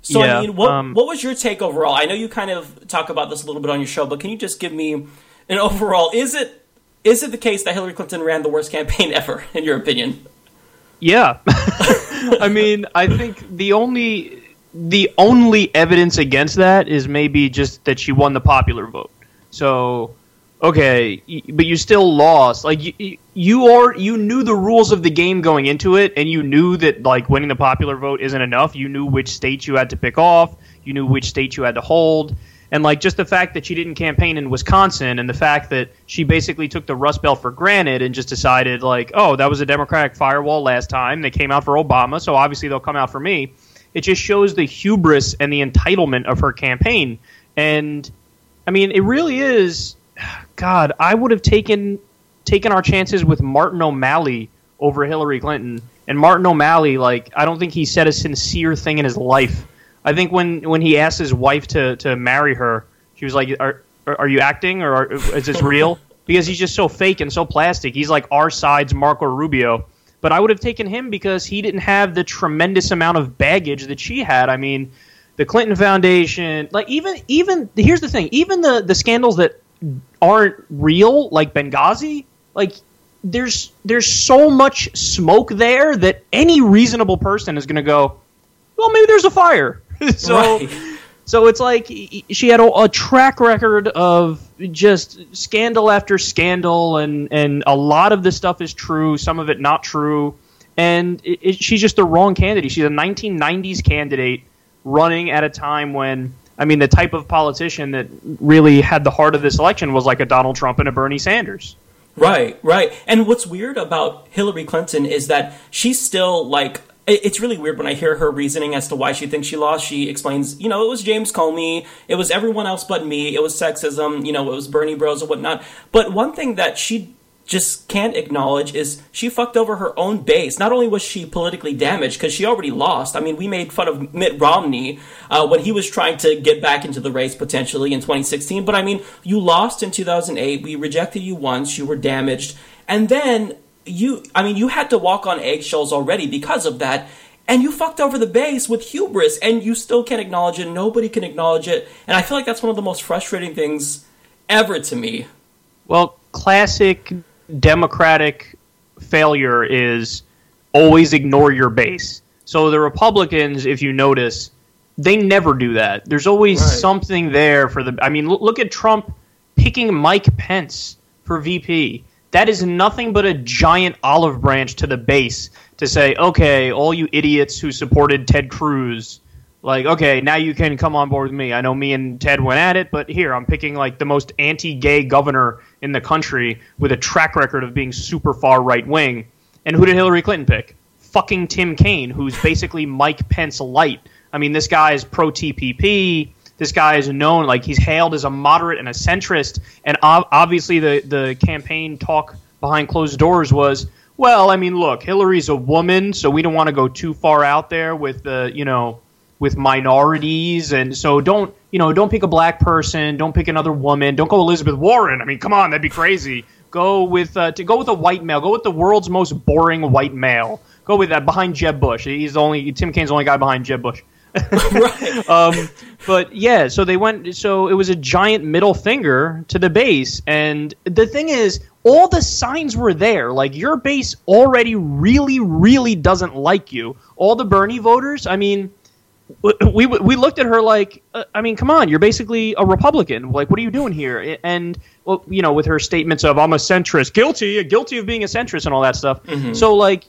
So Yeah, I mean, what um, what was your take overall? I know you kind of talk about this a little bit on your show, but can you just give me an overall? Is it is it the case that Hillary Clinton ran the worst campaign ever, in your opinion? Yeah. I mean, I think the only the only evidence against that is maybe just that she won the popular vote. So, okay, but you still lost. Like you, you are you knew the rules of the game going into it and you knew that like winning the popular vote isn't enough. You knew which states you had to pick off, you knew which states you had to hold. And like just the fact that she didn't campaign in Wisconsin and the fact that she basically took the Rust Belt for granted and just decided like, oh, that was a Democratic firewall last time. They came out for Obama, so obviously they'll come out for me. It just shows the hubris and the entitlement of her campaign. And I mean, it really is God, I would have taken taken our chances with Martin O'Malley over Hillary Clinton. And Martin O'Malley, like, I don't think he said a sincere thing in his life. I think when, when he asked his wife to, to marry her, she was like, "Are are you acting or are, is this real?" because he's just so fake and so plastic. He's like our side's Marco Rubio. But I would have taken him because he didn't have the tremendous amount of baggage that she had. I mean, the Clinton Foundation, like even even here's the thing, even the the scandals that aren't real, like Benghazi, like there's there's so much smoke there that any reasonable person is going to go, well, maybe there's a fire. so Right. so it's like she had a, a track record of just scandal after scandal, and and a lot of this stuff is true, some of it not true, and it, it, she's just the wrong candidate. She's a 1990s candidate running at a time when. I mean, the type of politician that really had the heart of this election was like a Donald Trump and a Bernie Sanders. Right, right. And what's weird about Hillary Clinton is that she's still like it's really weird when I hear her reasoning as to why she thinks she lost. She explains, you know, it was James Comey, it was everyone else but me, it was sexism, you know, it was Bernie Bros and whatnot. But one thing that she just can't acknowledge is she fucked over her own base. Not only was she politically damaged because she already lost. I mean, we made fun of Mitt Romney uh, when he was trying to get back into the race potentially in 2016. But I mean, you lost in 2008. We rejected you once. You were damaged, and then you. I mean, you had to walk on eggshells already because of that. And you fucked over the base with hubris, and you still can't acknowledge it. Nobody can acknowledge it, and I feel like that's one of the most frustrating things ever to me. Well, classic Democratic failure is always ignore your base. So the Republicans, if you notice, they never do that. There's always something there for the. I mean, look, at Trump picking Mike Pence for VP. That is nothing but a giant olive branch to the base to say, okay, all you idiots who supported Ted Cruz, like, okay, now you can come on board with me. I know me and Ted went at it, but here I'm picking like the most anti-gay governor in the country with a track record of being super far right wing. And who did Hillary Clinton pick? fucking Tim Kaine, who's basically Mike Pence light. I mean, this guy is pro TPP. This guy is known like he's hailed as a moderate and a centrist, and ob- obviously the the campaign talk behind closed doors was, well, I mean, look, Hillary's a woman, so we don't want to go too far out there with the you know with minorities, and so don't you know don't pick a black person, don't pick another woman, don't go Elizabeth Warren. I mean, come on, that'd be crazy. Go with uh, to go with a white male. Go with the world's most boring white male. Go with that behind Jeb Bush. He's the only Tim Kaine's the only guy behind Jeb Bush. um, but yeah, so they went. So it was a giant middle finger to the base, and the thing is, all the signs were there. Like your base already really, really doesn't like you. All the Bernie voters. I mean, we we looked at her like, uh, I mean, come on, you're basically a Republican. Like, what are you doing here? And well, you know, with her statements of I'm a centrist, guilty, guilty of being a centrist, and all that stuff. Mhm. So like,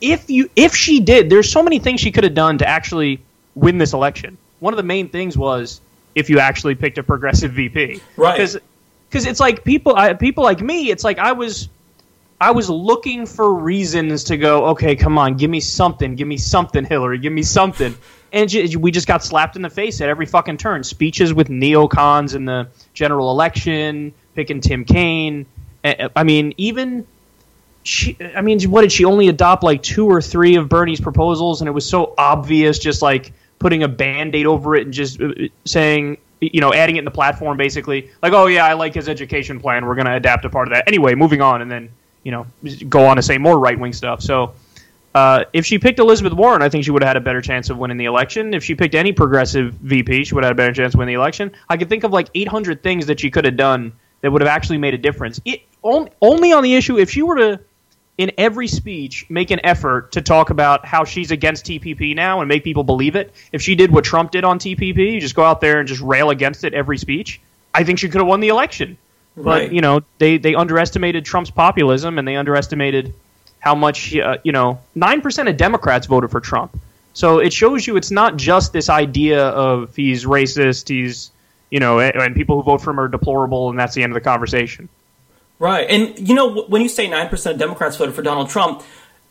if you if she did, there's so many things she could have done to actually win this election. One of the main things was if you actually picked a progressive VP, Right. Because it's like people I, people like me. It's like I was I was looking for reasons to go. Okay, come on, give me something, give me something, Hillary, give me something. And we just got slapped in the face at every fucking turn. Speeches with neocons in the general election, picking Tim Kaine. I mean, even she i mean what did she only adopt like two or three of bernie's proposals? And it was so obvious just like putting a band-aid over it and just uh, saying you know adding it in the platform basically. Like oh yeah i like his education plan. We're going to adapt a part of that. Anyway moving on and then you know go on to say more right-wing stuff. So uh, if she picked Elizabeth Warren, I think she would have had a better chance of winning the election. If she picked any progressive VP, she would have had a better chance of winning the election. I could think of like 800 things that she could have done that would have actually made a difference. It, on, only on the issue, if she were to in every speech make an effort to talk about how she's against TPP now and make people believe it. If she did what Trump did on TPP, you just go out there and just rail against it every speech, I think she could have won the election. Right. But you know, they they underestimated Trump's populism and they underestimated how much uh, you know. Nine percent of Democrats voted for Trump, so it shows you it's not just this idea of he's racist, he's you know, and, people who vote for him are deplorable, and that's the end of the conversation. Right. And, you know, when you say 9% of Democrats voted for Donald Trump,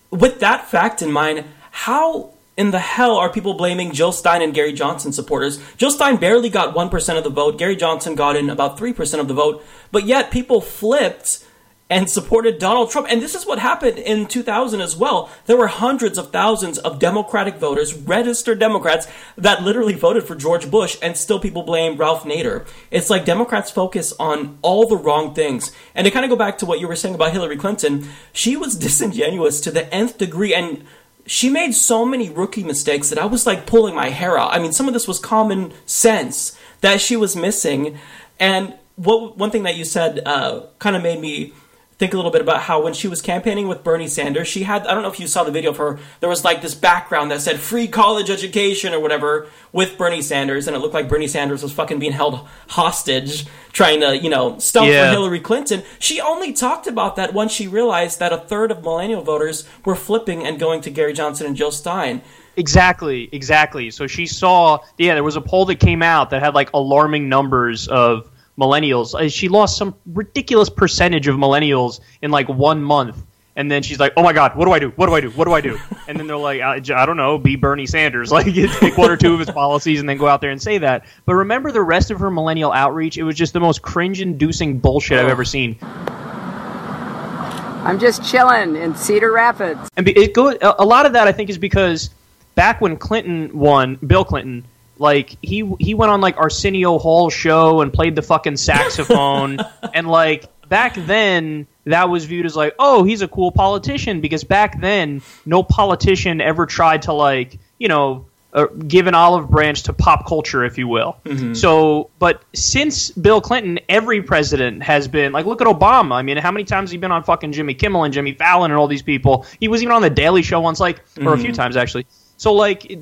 with that fact in mind, how in the hell are people blaming Jill Stein and Gary Johnson supporters? Jill Stein barely got 1% of the vote. Gary Johnson got in about 3% of the vote. But yet people flipped and supported Donald Trump. And this is what happened in 2000 as well. There were hundreds of thousands of Democratic voters, registered Democrats, that literally voted for George Bush, and still people blame Ralph Nader. It's like Democrats focus on all the wrong things. And to kind of go back to what you were saying about Hillary Clinton, she was disingenuous to the nth degree. And she made so many rookie mistakes that I was like pulling my hair out. I mean, some of this was common sense that she was missing. And what one thing that you said uh, kind of made me think a little bit about how when she was campaigning with Bernie Sanders, she had I don't know if you saw the video of her. There was like this background that said free college education or whatever with Bernie Sanders, and it looked like Bernie Sanders was fucking being held hostage, trying to you know stump Yeah. for Hillary Clinton. She only talked about that once she realized that a third of millennial voters were flipping and going to Gary Johnson and Jill Stein. Exactly, exactly. So she saw, yeah, there was a poll that came out that had like alarming numbers of millennials. Uh, She lost some ridiculous percentage of millennials in like one month. And then she's like, "Oh my God, what do I do? What do I do? What do I do?" And then they're like, "I, I don't know, be Bernie Sanders, like pick one or two of his policies, and then go out there and say that." But remember the rest of her millennial outreach; it was just the most cringe-inducing bullshit I've ever seen. I'm just chilling in Cedar Rapids. And it go, a a lot of that I think is because back when Clinton won, Bill Clinton, like he he went on like Arsenio Hall show and played the fucking saxophone, and like back then that was viewed as like, oh, he's a cool politician because back then no politician ever tried to like you know. Uh, give an olive branch to pop culture, if you will. Mhm. So, but since Bill Clinton, every president has been like, look at Obama. I mean, how many times has he been on fucking Jimmy Kimmel and Jimmy Fallon and all these people? He was even on the Daily Show once, like, or a few Mhm. times actually. So, like,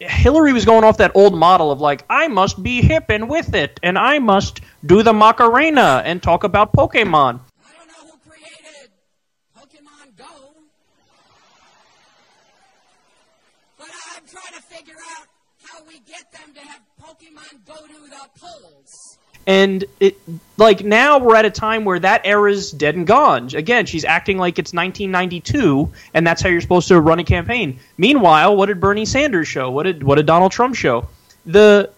Hillary was going off that old model of like, I must be hip and with it, and I must do the Macarena and talk about Pokemon. I don't know who created Pokemon Go, but I'm trying to figure out how we get them to have Pokemon go to the polls. And it like now we're at a time where that era's dead and gone. Again, she's acting like it's 1992, and that's how you're supposed to run a campaign. Meanwhile, what did Bernie Sanders show? What did what did Donald Trump show? The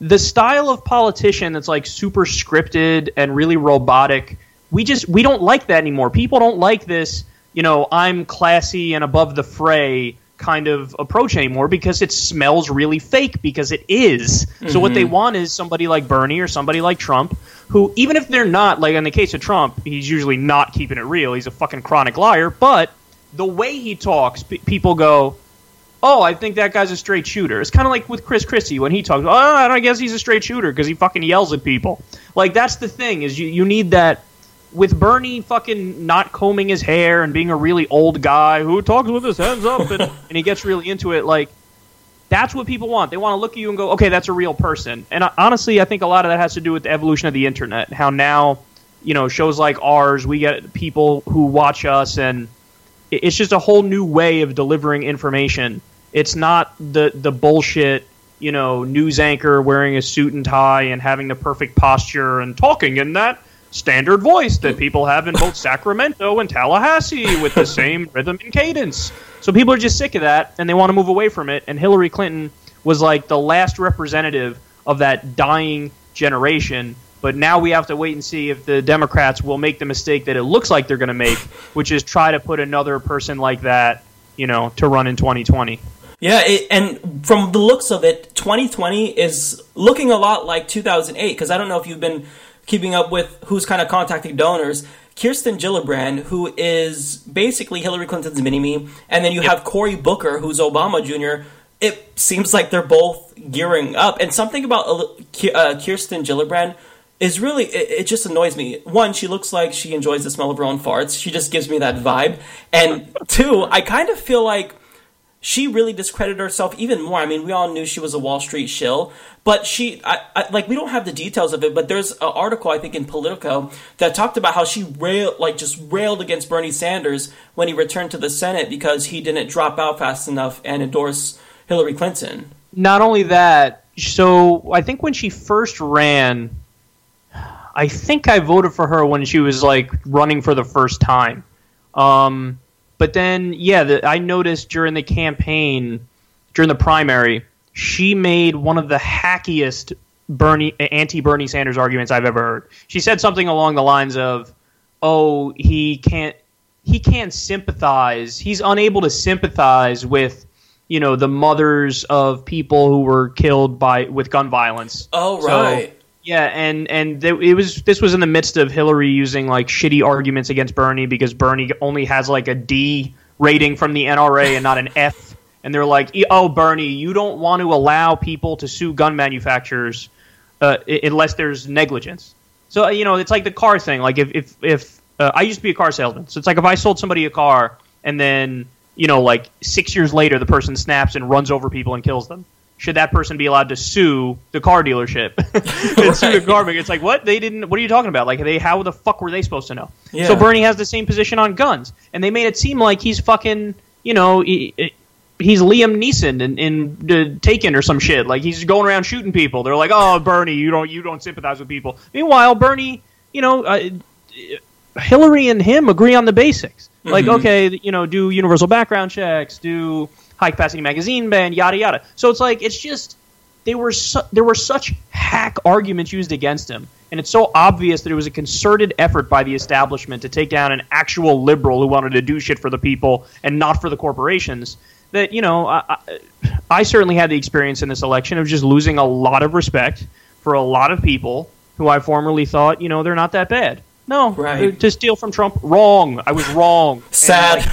the style of politician that's like super scripted and really robotic. We just we don't like that anymore. People don't like this. You know, I'm classy and above the fray kind of approach anymore because it smells really fake because it is. So what they Mhm. want is somebody like Bernie or somebody like Trump who even if they're not like in the case of Trump, he's usually not keeping it real. He's a fucking chronic liar, but the way he talks, pe- people go, "Oh, I think that guy's a straight shooter." It's kind of like with Chris Christie when he talks, "Oh, I guess he's a straight shooter because he fucking yells at people." Like that's the thing is you you need that with Bernie fucking not combing his hair and being a really old guy who talks with his hands up and, and he gets really into it, like that's what people want. They want to look at you and go, okay, that's a real person. And uh, honestly, I think a lot of that has to do with the evolution of the internet. How now, you know, shows like ours, we get people who watch us, and it's just a whole new way of delivering information. It's not the the bullshit, you know, news anchor wearing a suit and tie and having the perfect posture and talking in that standard voice that people have in both Sacramento and Tallahassee with the same rhythm and cadence. So people are just sick of that and they want to move away from it. And Hillary Clinton was like the last representative of that dying generation. But now we have to wait and see if the Democrats will make the mistake that it looks like they're going to make, which is try to put another person like that, you know, to run in 2020. Yeah, it, and from the looks of it, 2020 is looking a lot like 2008 because I don't know if you've been keeping up with who's kind of contacting donors. Kirsten Gillibrand, who is basically Hillary Clinton's mini me, and then you have Cory Booker, who's Obama Jr. It seems like they're both gearing up, and something about uh, Kirsten Gillibrand is really it, it just annoys me. One, she looks like she enjoys the smell of her own farts. She just gives me that vibe, and two, I kind of feel like she really discredited herself even more. I mean, we all knew she was a Wall Street shill, but she, I, I, like, we don't have the details of it. But there's an article I think in Politico that talked about how she railed, like, just railed against Bernie Sanders when he returned to the Senate because he didn't drop out fast enough and endorse Hillary Clinton. Not only that, so I think when she first ran, I think I voted for her when she was like running for the first time. Um, but then, yeah, the, I noticed during the campaign, during the primary, she made one of the hackiest Bernie anti-Bernie Sanders arguments I've ever heard. She said something along the lines of, "Oh, he can't he can't sympathize. He's unable to sympathize with." You know the mothers of people who were killed by with gun violence. Oh, So- right. Yeah, and and th- it was this was in the midst of Hillary using like shitty arguments against Bernie because Bernie only has like a D rating from the NRA and not an F, and they're like, "E- "Oh, Bernie, you don't want to allow people to sue gun manufacturers uh, i- unless there's negligence." So uh, you know, it's like the car thing. Like if if if uh, I used to be a car salesman, so it's like if I sold somebody a car and then you know, like six years later, the person snaps and runs over people and kills them. Should that person be allowed to sue the car dealership and sue the car maker? It's like what they didn't. What are you talking about? Like they, how the fuck were they supposed to know? Yeah. So Bernie has the same position on guns, and they made it seem like he's fucking, you know, he, he's Liam Neeson in, in uh, Taken or some shit. Like he's going around shooting people. They're like, oh, Bernie, you don't you don't sympathize with people. Meanwhile, Bernie, you know, uh, Hillary and him agree on the basics. Like, Mhm. okay, you know, do universal background checks, do high capacity magazine ban, yada yada. So it's like it's just they were su- there were such hack arguments used against him, and it's so obvious that it was a concerted effort by the establishment to take down an actual liberal who wanted to do shit for the people and not for the corporations. That you know, I, I, I certainly had the experience in this election of just losing a lot of respect for a lot of people who I formerly thought, you know, they're not that bad. No, Right. to steal from Trump, wrong. I was wrong. Sad.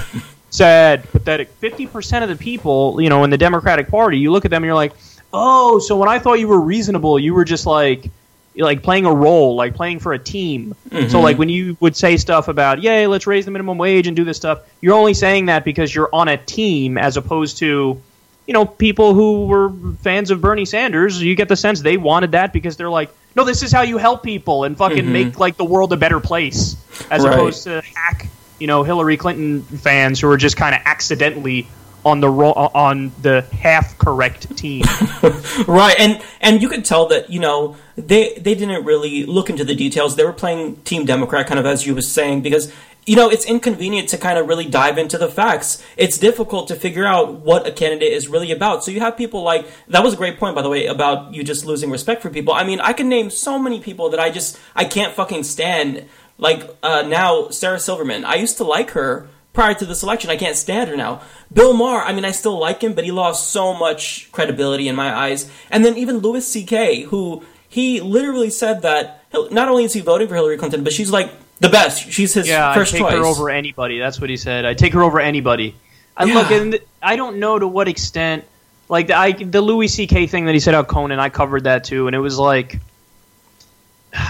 Sad, pathetic. Fifty percent of the people, you know, in the Democratic Party, you look at them and you're like, oh, so when I thought you were reasonable, you were just like, like playing a role, like playing for a team. Mhm. So like when you would say stuff about, yay, let's raise the minimum wage and do this stuff, you're only saying that because you're on a team as opposed to, you know, people who were fans of Bernie Sanders. You get the sense they wanted that because they're like, no, this is how you help people and fucking Mhm. make like the world a better place, as Right. opposed to hack, you know, Hillary Clinton fans who are just kind of accidentally on the ro- uh, on the half correct team. right and and you could tell that you know they they didn't really look into the details. They were playing team democrat kind of as you was saying because you know it's inconvenient to kind of really dive into the facts. It's difficult to figure out what a candidate is really about. So you have people like that was a great point by the way about you just losing respect for people. I mean i can name so many people that i just i can't fucking stand like uh, now sarah silverman i used to like her prior to this election. I can't stand her now. Bill Maher, I mean, I still like him, but he lost so much credibility in my eyes. And then even Louis C.K., who he literally said that not only is he voting for Hillary Clinton, but she's like the best. She's his yeah, first I take choice. her over anybody. That's what he said. I take her over anybody. I Yeah. look, and I don't know to what extent, like the, I, the Louis C.K. thing that he said out Conan. I covered that too, and it was like,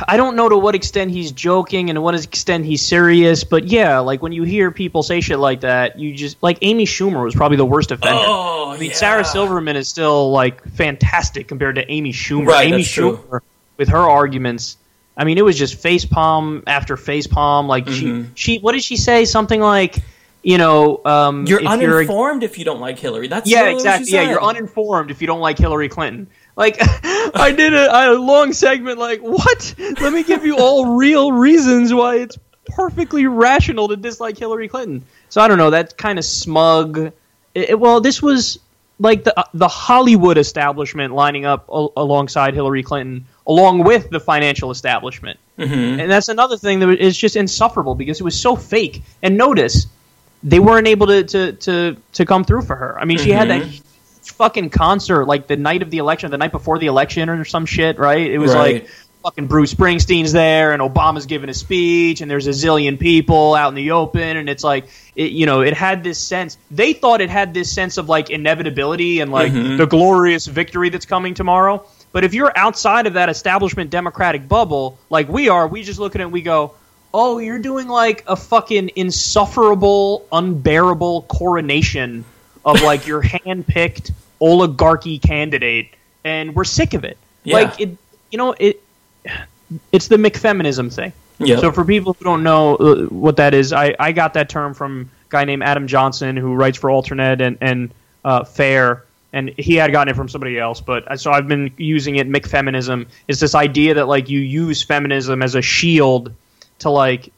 I don't know to what extent he's joking and to what extent he's serious. But yeah, like when you hear people say shit like that, you just like Amy Schumer was probably the worst offender. Oh, I mean, Sarah Silverman is still like fantastic compared to Amy Schumer. Right, Amy that's true. Schumer with her arguments. I mean, it was just face palm after face palm. Like Mm-hmm. she, she, what did she say? Something like, you know, um, You're if uninformed if you don't like Hillary. That's yeah, literally what she exactly. Yeah, you're uninformed if you don't like Hillary Clinton. Like, I did a, a long segment. Like, what? Let me give you all real reasons why it's perfectly rational to dislike Hillary Clinton. So I don't know. That kind of smug. It, it- well, this was like the the Hollywood establishment lining up al- alongside Hillary Clinton, along with the financial establishment. Mhm. And that's another thing that is just insufferable because it was so fake. And notice they weren't able to to to, to come through for her. I mean, she had that Mhm. huge fucking concert like the night of the election, the night before the election, or some shit. Right? It was Right. like fucking Bruce Springsteen's there, and Obama's giving a speech, and there's a zillion people out in the open, and it's like, it, you know, it had this sense. They thought it had this sense of like inevitability and like Mhm. the glorious victory that's coming tomorrow. But if you're outside of that establishment democratic bubble, like we are, we just look at it and we go, "Oh, you're doing like a fucking insufferable, unbearable coronation of like your hand-picked oligarchy candidate, and we're sick of it." Yeah. Like it, you know, it. It's the McFeminism thing. Yep. So for people who don't know uh, what that is, I, I got that term from a guy named Adam Johnson who writes for AlterNet and and uh, Fair, and he had gotten it from somebody else. But uh, so I've been using it. McFeminism is this idea that like you use feminism as a shield to like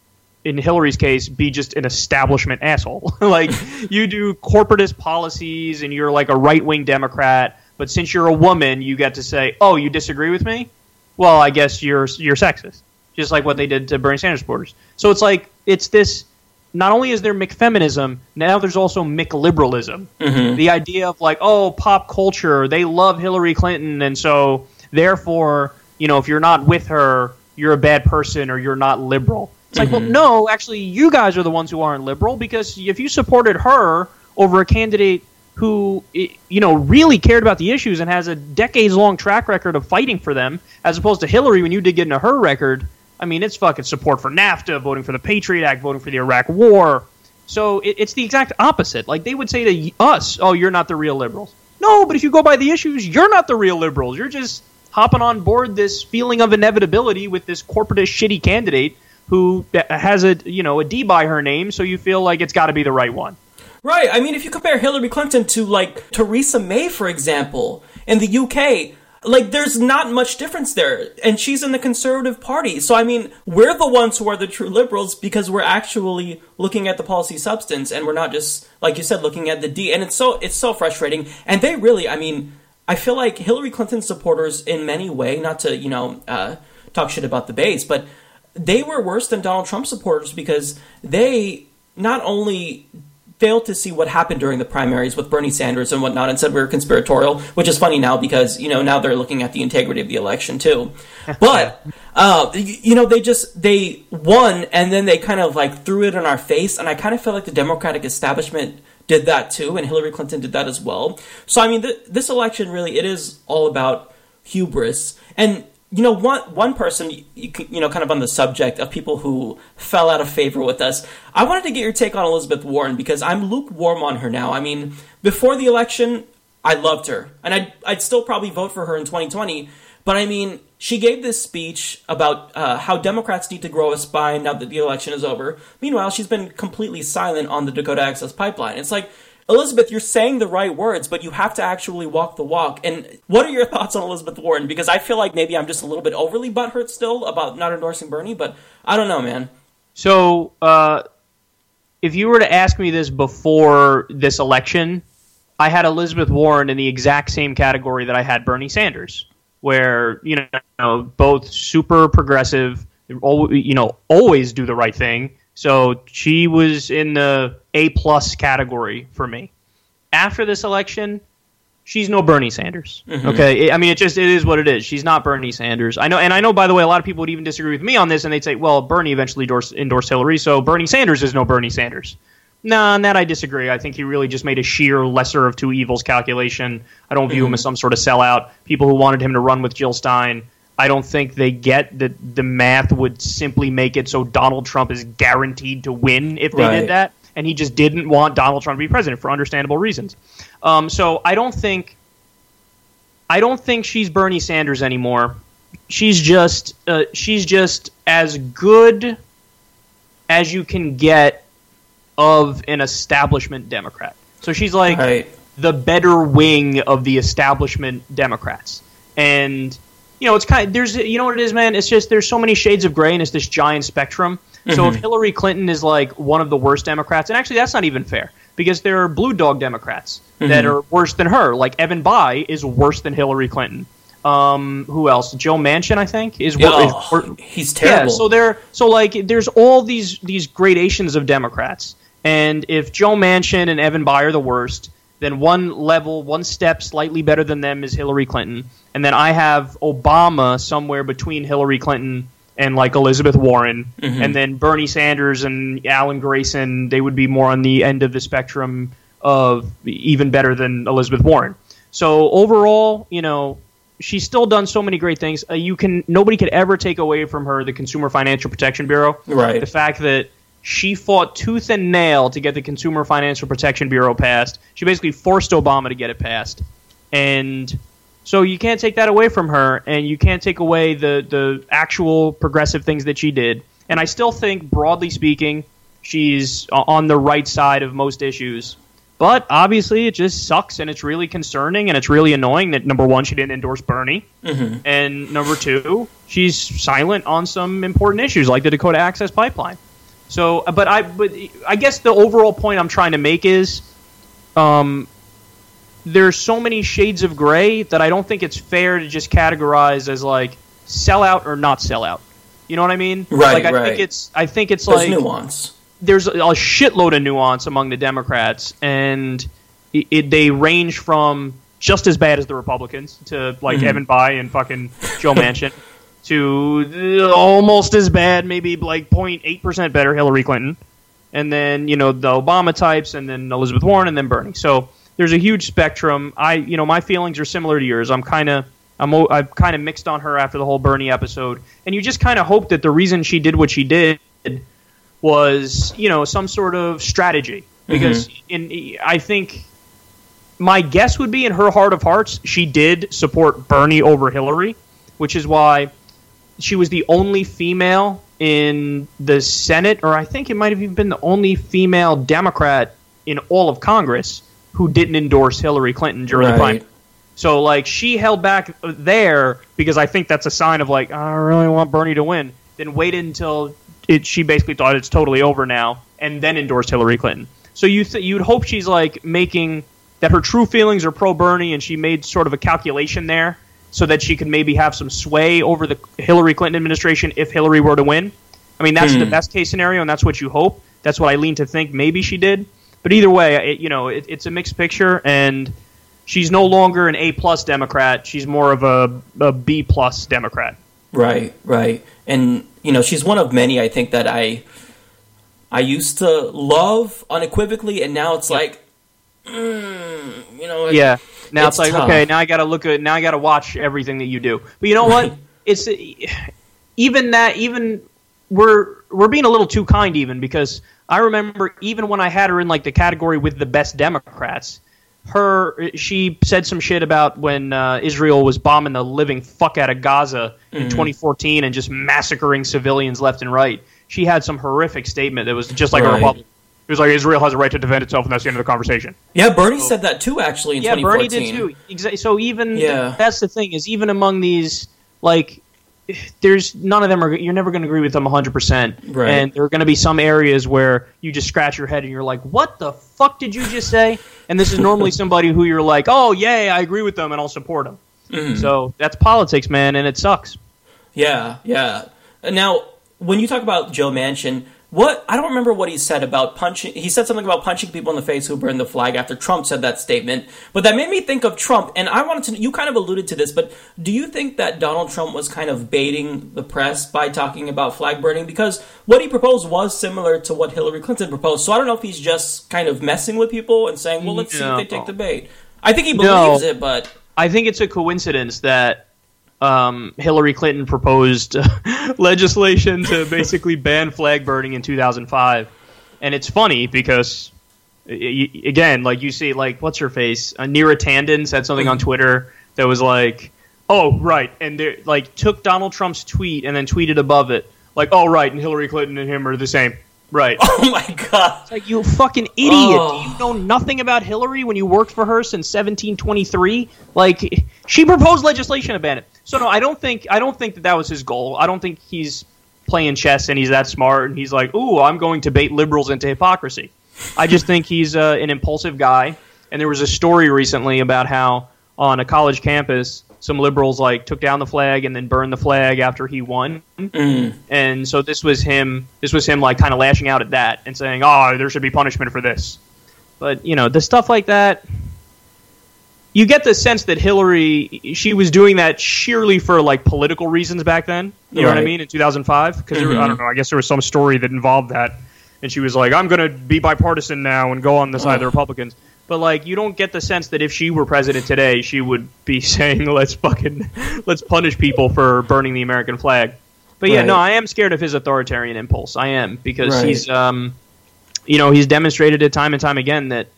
in Hillary's case, be just an establishment asshole. like you do corporatist policies and you're like a right wing Democrat, but since you're a woman, you get to say, "Oh, you disagree with me? Well, I guess you're you're sexist." Just like what they did to Bernie Sanders supporters. So it's like it's this. Not only is there McFeminism, now there's also McLiberalism. Mhm. The idea of like, oh, pop culture, they love Hillary Clinton, and so therefore, you know, if you're not with her, you're a bad person or you're not liberal. It's like, well, mm-hmm. no, actually, you guys are the ones who aren't liberal because if you supported her over a candidate who, you know, really cared about the issues and has a decades-long track record of fighting for them, as opposed to Hillary, when you did get into her record, I mean, it's fucking support for NAFTA, voting for the Patriot Act, voting for the Iraq War. So it, it's the exact opposite. Like they would say to us, "Oh, you're not the real liberals." No, but if you go by the issues, you're not the real liberals. You're just hopping on board this feeling of inevitability with this corporatist shitty candidate who has a you know a D by her name, so you feel like it's got to be the right one. Right. I mean, if you compare Hillary Clinton to like Theresa May, for example, in the UK, like there's not much difference there, and she's in the Conservative Party. So I mean, we're the ones who are the true liberals because we're actually looking at the policy substance, and we're not just like you said looking at the D. And it's so it's so frustrating. And they really, I mean, I feel like Hillary Clinton supporters, in many way, not to you know uh, talk shit about the base, but they were worse than Donald Trump supporters because they not only failed to see what happened during the primaries with Bernie Sanders and whatnot and said we were conspiratorial, which is funny now because, you know, now they're looking at the integrity of the election too. But, uh, you know, they just, they won and then they kind of like threw it in our face. And I kind of feel like the Democratic establishment did that too. And Hillary Clinton did that as well. So, I mean, th- this election really, it is all about hubris. And you know, one one person, you, you know, kind of on the subject of people who fell out of favor with us. I wanted to get your take on Elizabeth Warren because I'm lukewarm on her now. I mean, before the election, I loved her, and I'd I'd still probably vote for her in 2020. But I mean, she gave this speech about uh, how Democrats need to grow a spine now that the election is over. Meanwhile, she's been completely silent on the Dakota Access Pipeline. It's like Elizabeth, you're saying the right words, but you have to actually walk the walk. And what are your thoughts on Elizabeth Warren? Because I feel like maybe I'm just a little bit overly butthurt still about not endorsing Bernie, but I don't know, man. So, uh, if you were to ask me this before this election, I had Elizabeth Warren in the exact same category that I had Bernie Sanders, where you know both super progressive, you know, always do the right thing. So she was in the A plus category for me. After this election, she's no Bernie Sanders. Mhm. Okay, I mean it just it is what it is. She's not Bernie Sanders. I know, and I know. By the way, a lot of people would even disagree with me on this, and they'd say, "Well, Bernie eventually endorsed, endorsed Hillary, so Bernie Sanders is no Bernie Sanders." No, on that I disagree. I think he really just made a sheer lesser of two evils calculation. I don't view him Mhm. as some sort of sellout. People who wanted him to run with Jill Stein, I don't think they get that the math would simply make it so Donald Trump is guaranteed to win if they Right. did that. And he just didn't want Donald Trump to be president for understandable reasons. Um, so I don't think I don't think she's Bernie Sanders anymore. She's just uh, she's just as good as you can get of an establishment Democrat. So she's like the better wing of the establishment Democrats. And you know, it's kind of there's you know what it is, man. It's just there's so many shades of gray, and it's this giant spectrum. So if Mhm. Hillary Clinton is like one of the worst Democrats, and actually that's not even fair because there are blue dog Democrats that Mhm. are worse than her. Like Evan Bayh is worse than Hillary Clinton. Um, who else? Joe Manchin, I think, is, wor- Yeah, is wor- he's terrible. Yeah, so there, so like, there's all these these gradations of Democrats, and if Joe Manchin and Evan Bayh are the worst, then one level, one step slightly better than them is Hillary Clinton, and then I have Obama somewhere between Hillary Clinton and like Elizabeth Warren, Mhm. and then Bernie Sanders and Alan Grayson, they would be more on the end of the spectrum of even better than Elizabeth Warren. So overall, you know, she's still done so many great things. Uh, you can nobody could ever take away from her the Consumer Financial Protection Bureau. Right. The fact that she fought tooth and nail to get the Consumer Financial Protection Bureau passed. She basically forced Obama to get it passed, and so you can't take that away from her, and you can't take away the the actual progressive things that she did. And I still think, broadly speaking, she's on the right side of most issues. But obviously, it just sucks, and it's really concerning, and it's really annoying that number one, she didn't endorse Bernie, Mhm. and number two, she's silent on some important issues like the Dakota Access Pipeline. So, uh, but I, but I guess the overall point I'm trying to make is, um, there's so many shades of gray that I don't think it's fair to just categorize as like sellout or not sellout. You know what I mean? Right, Like I right. think it's I think it's There's like nuance. there's a, shitload of nuance among the Democrats, and it, it, they range from just as bad as the Republicans to like Mhm. Evan Bayh and fucking Joe Manchin to uh, almost as bad, maybe like 0.8 percent better Hillary Clinton, and then you know the Obama types, and then Elizabeth Warren, and then Bernie. So there's a huge spectrum. I you know my feelings are similar to yours. I'm kind of I'm I'm kind of mixed on her after the whole Bernie episode, and you just kind of hope that the reason she did what she did was you know some sort of strategy because in I think my guess would be in her heart of hearts she did support Bernie over Hillary, which is why she was the only female in the Senate, or I think it might have even been the only female Democrat in all of Congress who didn't endorse Hillary Clinton during the primary. So like she held back there because I think that's a sign of like I really want Bernie to win. Then waited until it, she basically thought it's totally over now, and then endorsed Hillary Clinton. So you th- you'd hope she's like making that her true feelings are pro Bernie, and she made sort of a calculation there so that she could maybe have some sway over the Hillary Clinton administration if Hillary were to win. I mean that's the Hmm. best case scenario, and that's what you hope. That's what I lean to think maybe she did. But either way, it, you know, it, it's a mixed picture, and she's no longer an A plus Democrat. She's more of a, a B plus Democrat. Right, right. And you know, she's one of many I think that I I used to love unequivocally and now it's like mm, you know, it- Yeah. Now it's, like tough. okay, now I got to look at now I got to watch everything that you do. But you know what? it's even that even we're we're being a little too kind even because I remember even when I had her in like the category with the best Democrats, her she said some shit about when uh, Israel was bombing the living fuck out of Gaza in Mhm. 2014 and just massacring civilians left and right. She had some horrific statement that was just like a Republican. He was like, Israel has a right to defend itself, and that's the end of the conversation. Yeah, Bernie said that too, actually, in yeah, Bernie did too. Exa- So even Yeah. that's the thing is even among these like there's none of them are you're never going to agree with them 100% Right. and there are going to be some areas where you just scratch your head and you're like what the fuck did you just say and this is normally somebody who you're like oh yay i agree with them and i'll support them Mhm. so that's politics man and it sucks Yeah, yeah. Now, when you talk about Joe Manchin, what I don't remember what he said about punching. He said something about punching people in the face who burned the flag after Trump said that statement. But that made me think of Trump, and I wanted to. You kind of alluded to this, but do you think that Donald Trump was kind of baiting the press by talking about flag burning? Because what he proposed was similar to what Hillary Clinton proposed. So I don't know if he's just kind of messing with people and saying, "Well, let's see if they take the bait." I think he believes No. it, but I think it's a coincidence that um, Hillary Clinton proposed legislation to basically ban flag burning in 2005, and it's funny because, again, like you see, like what's her face, uh, Neera Tanden said something on Twitter that was like, "Oh right," and they like took Donald Trump's tweet and then tweeted above it like, "Oh right," and Hillary Clinton and him are the same. Right. Oh my god. It's like you fucking idiot. Oh. Do you know nothing about Hillary when you worked for her since 1723? Like she proposed legislation to ban it. So no, I don't think I don't think that that was his goal. I don't think he's playing chess and he's that smart and he's like, "Ooh, I'm going to bait liberals into hypocrisy." I just think he's uh, an impulsive guy. And there was a story recently about how on a college campus some liberals like took down the flag and then burned the flag after he won. And so this was him. This was him like kind of lashing out at that and saying, "Oh, there should be punishment for this." But you know, the stuff like that, you get the sense that Hillary she was doing that sheerly for like political reasons back then. You know what I mean? In 2005, because I Mhm. don't know. I guess there was some story that involved that, and she was like, "I'm going to be bipartisan now and go on the side of the Republicans." But like, you don't get the sense that if she were president today, she would be saying, "Let's fucking let's punish people for burning the American flag." But yeah, Right. no, I am scared of his authoritarian impulse. I am because Right. he's, um, you know, he's demonstrated it time and time again that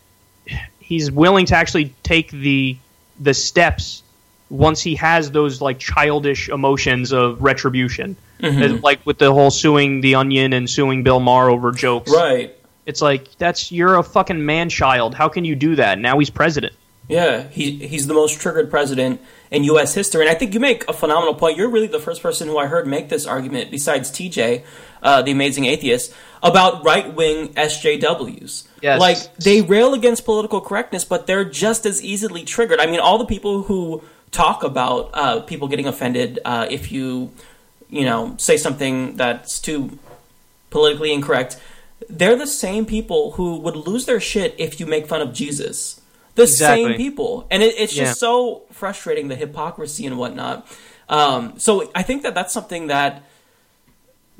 he's willing to actually take the the steps once he has those like childish emotions of retribution, Mhm. Uh, like with the whole suing the Onion and suing Bill Maher over jokes. Right. It's like that's you're a fucking man child. How can you do that? Now he's president. Yeah, he he's the most triggered president in U.S. history, and I think you make a phenomenal point. You're really the first person who I heard make this argument, besides TJ, uh, the amazing atheist, about right wing SJWs. Yes. Like they rail against political correctness, but they're just as easily triggered. I mean, all the people who talk about uh, people getting offended uh, if you, you know, say something that's too politically incorrect. They're the same people who would lose their shit if you make fun of Jesus. The Exactly. same people, and it, it's just Yeah. so frustrating the hypocrisy and whatnot. Um, so I think that that's something that.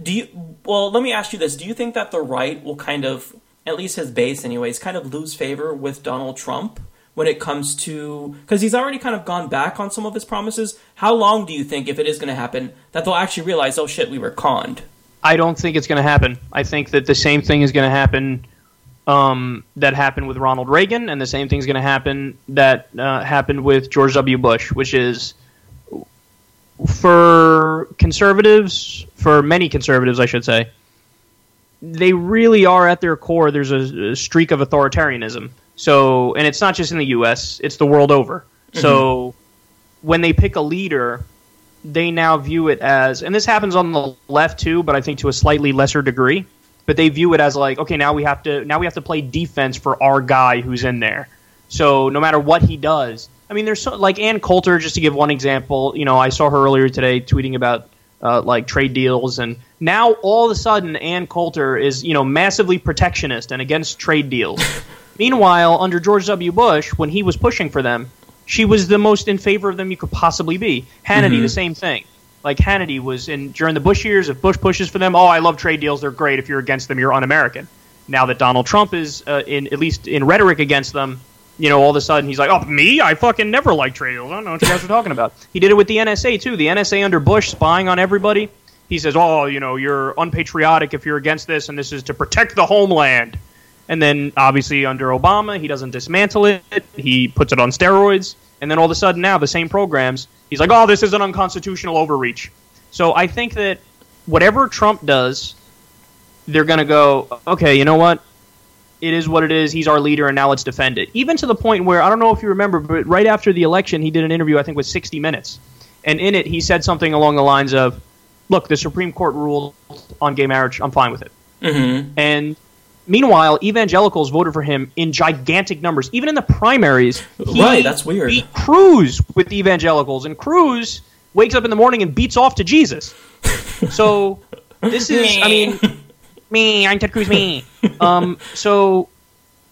Do you? Well, let me ask you this: Do you think that the right will kind of, at least his base, anyways, kind of lose favor with Donald Trump when it comes to because he's already kind of gone back on some of his promises? How long do you think, if it is going to happen, that they'll actually realize, oh shit, we were conned? I don't think it's going to happen. I think that the same thing is going to happen um, that happened with Ronald Reagan, and the same thing is going to happen that uh, happened with George W. Bush, which is for conservatives, for many conservatives, I should say, they really are at their core. There's a, a streak of authoritarianism. So, and it's not just in the U.S; it's the world over. So, when they pick a leader, they now view it as, and this happens on the left too, but I think to a slightly lesser degree. But they view it as like, okay, now we have to now we have to play defense for our guy who's in there. So no matter what he does, I mean, there's so, like Ann Coulter, just to give one example. You know, I saw her earlier today tweeting about uh, like trade deals, and now all of a sudden Ann Coulter is you know massively protectionist and against trade deals. Meanwhile, under George W. Bush, when he was pushing for them, she was the most in favor of them you could possibly be. Hannity, Mhm. the same thing. Like Hannity was in during the Bush years. If Bush pushes for them, oh, I love trade deals; they're great. If you're against them, you're un-American. Now that Donald Trump is uh, in at least in rhetoric against them, you know, all of a sudden he's like, "Oh, me? I fucking never liked trade deals. I don't know what you guys are talking about." He did it with the NSA too. The NSA under Bush spying on everybody. He says, "Oh, you know, you're unpatriotic if you're against this, and this is to protect the homeland." And then obviously under Obama, he doesn't dismantle it. He puts it on steroids. And then all of a sudden now the same programs, he's like, "Oh, this is an unconstitutional overreach." So I think that whatever Trump does, they're going to go, "Okay, you know what? it is what it is. He's our leader, and now let's defend it. Even to the point where I don't know if you remember, but right after the election, he did an interview. I think with 60 Minutes, and in it he said something along the lines of, "Look, the Supreme Court ruled on gay marriage. I'm fine with it." Mm-hmm. And meanwhile, evangelicals voted for him in gigantic numbers. Even in the primaries, he Right, that's weird. Beat Cruz with the evangelicals, and Cruz wakes up in the morning and beats off to Jesus. So this is, I mean, me, I'm Ted Cruz, me. Um, so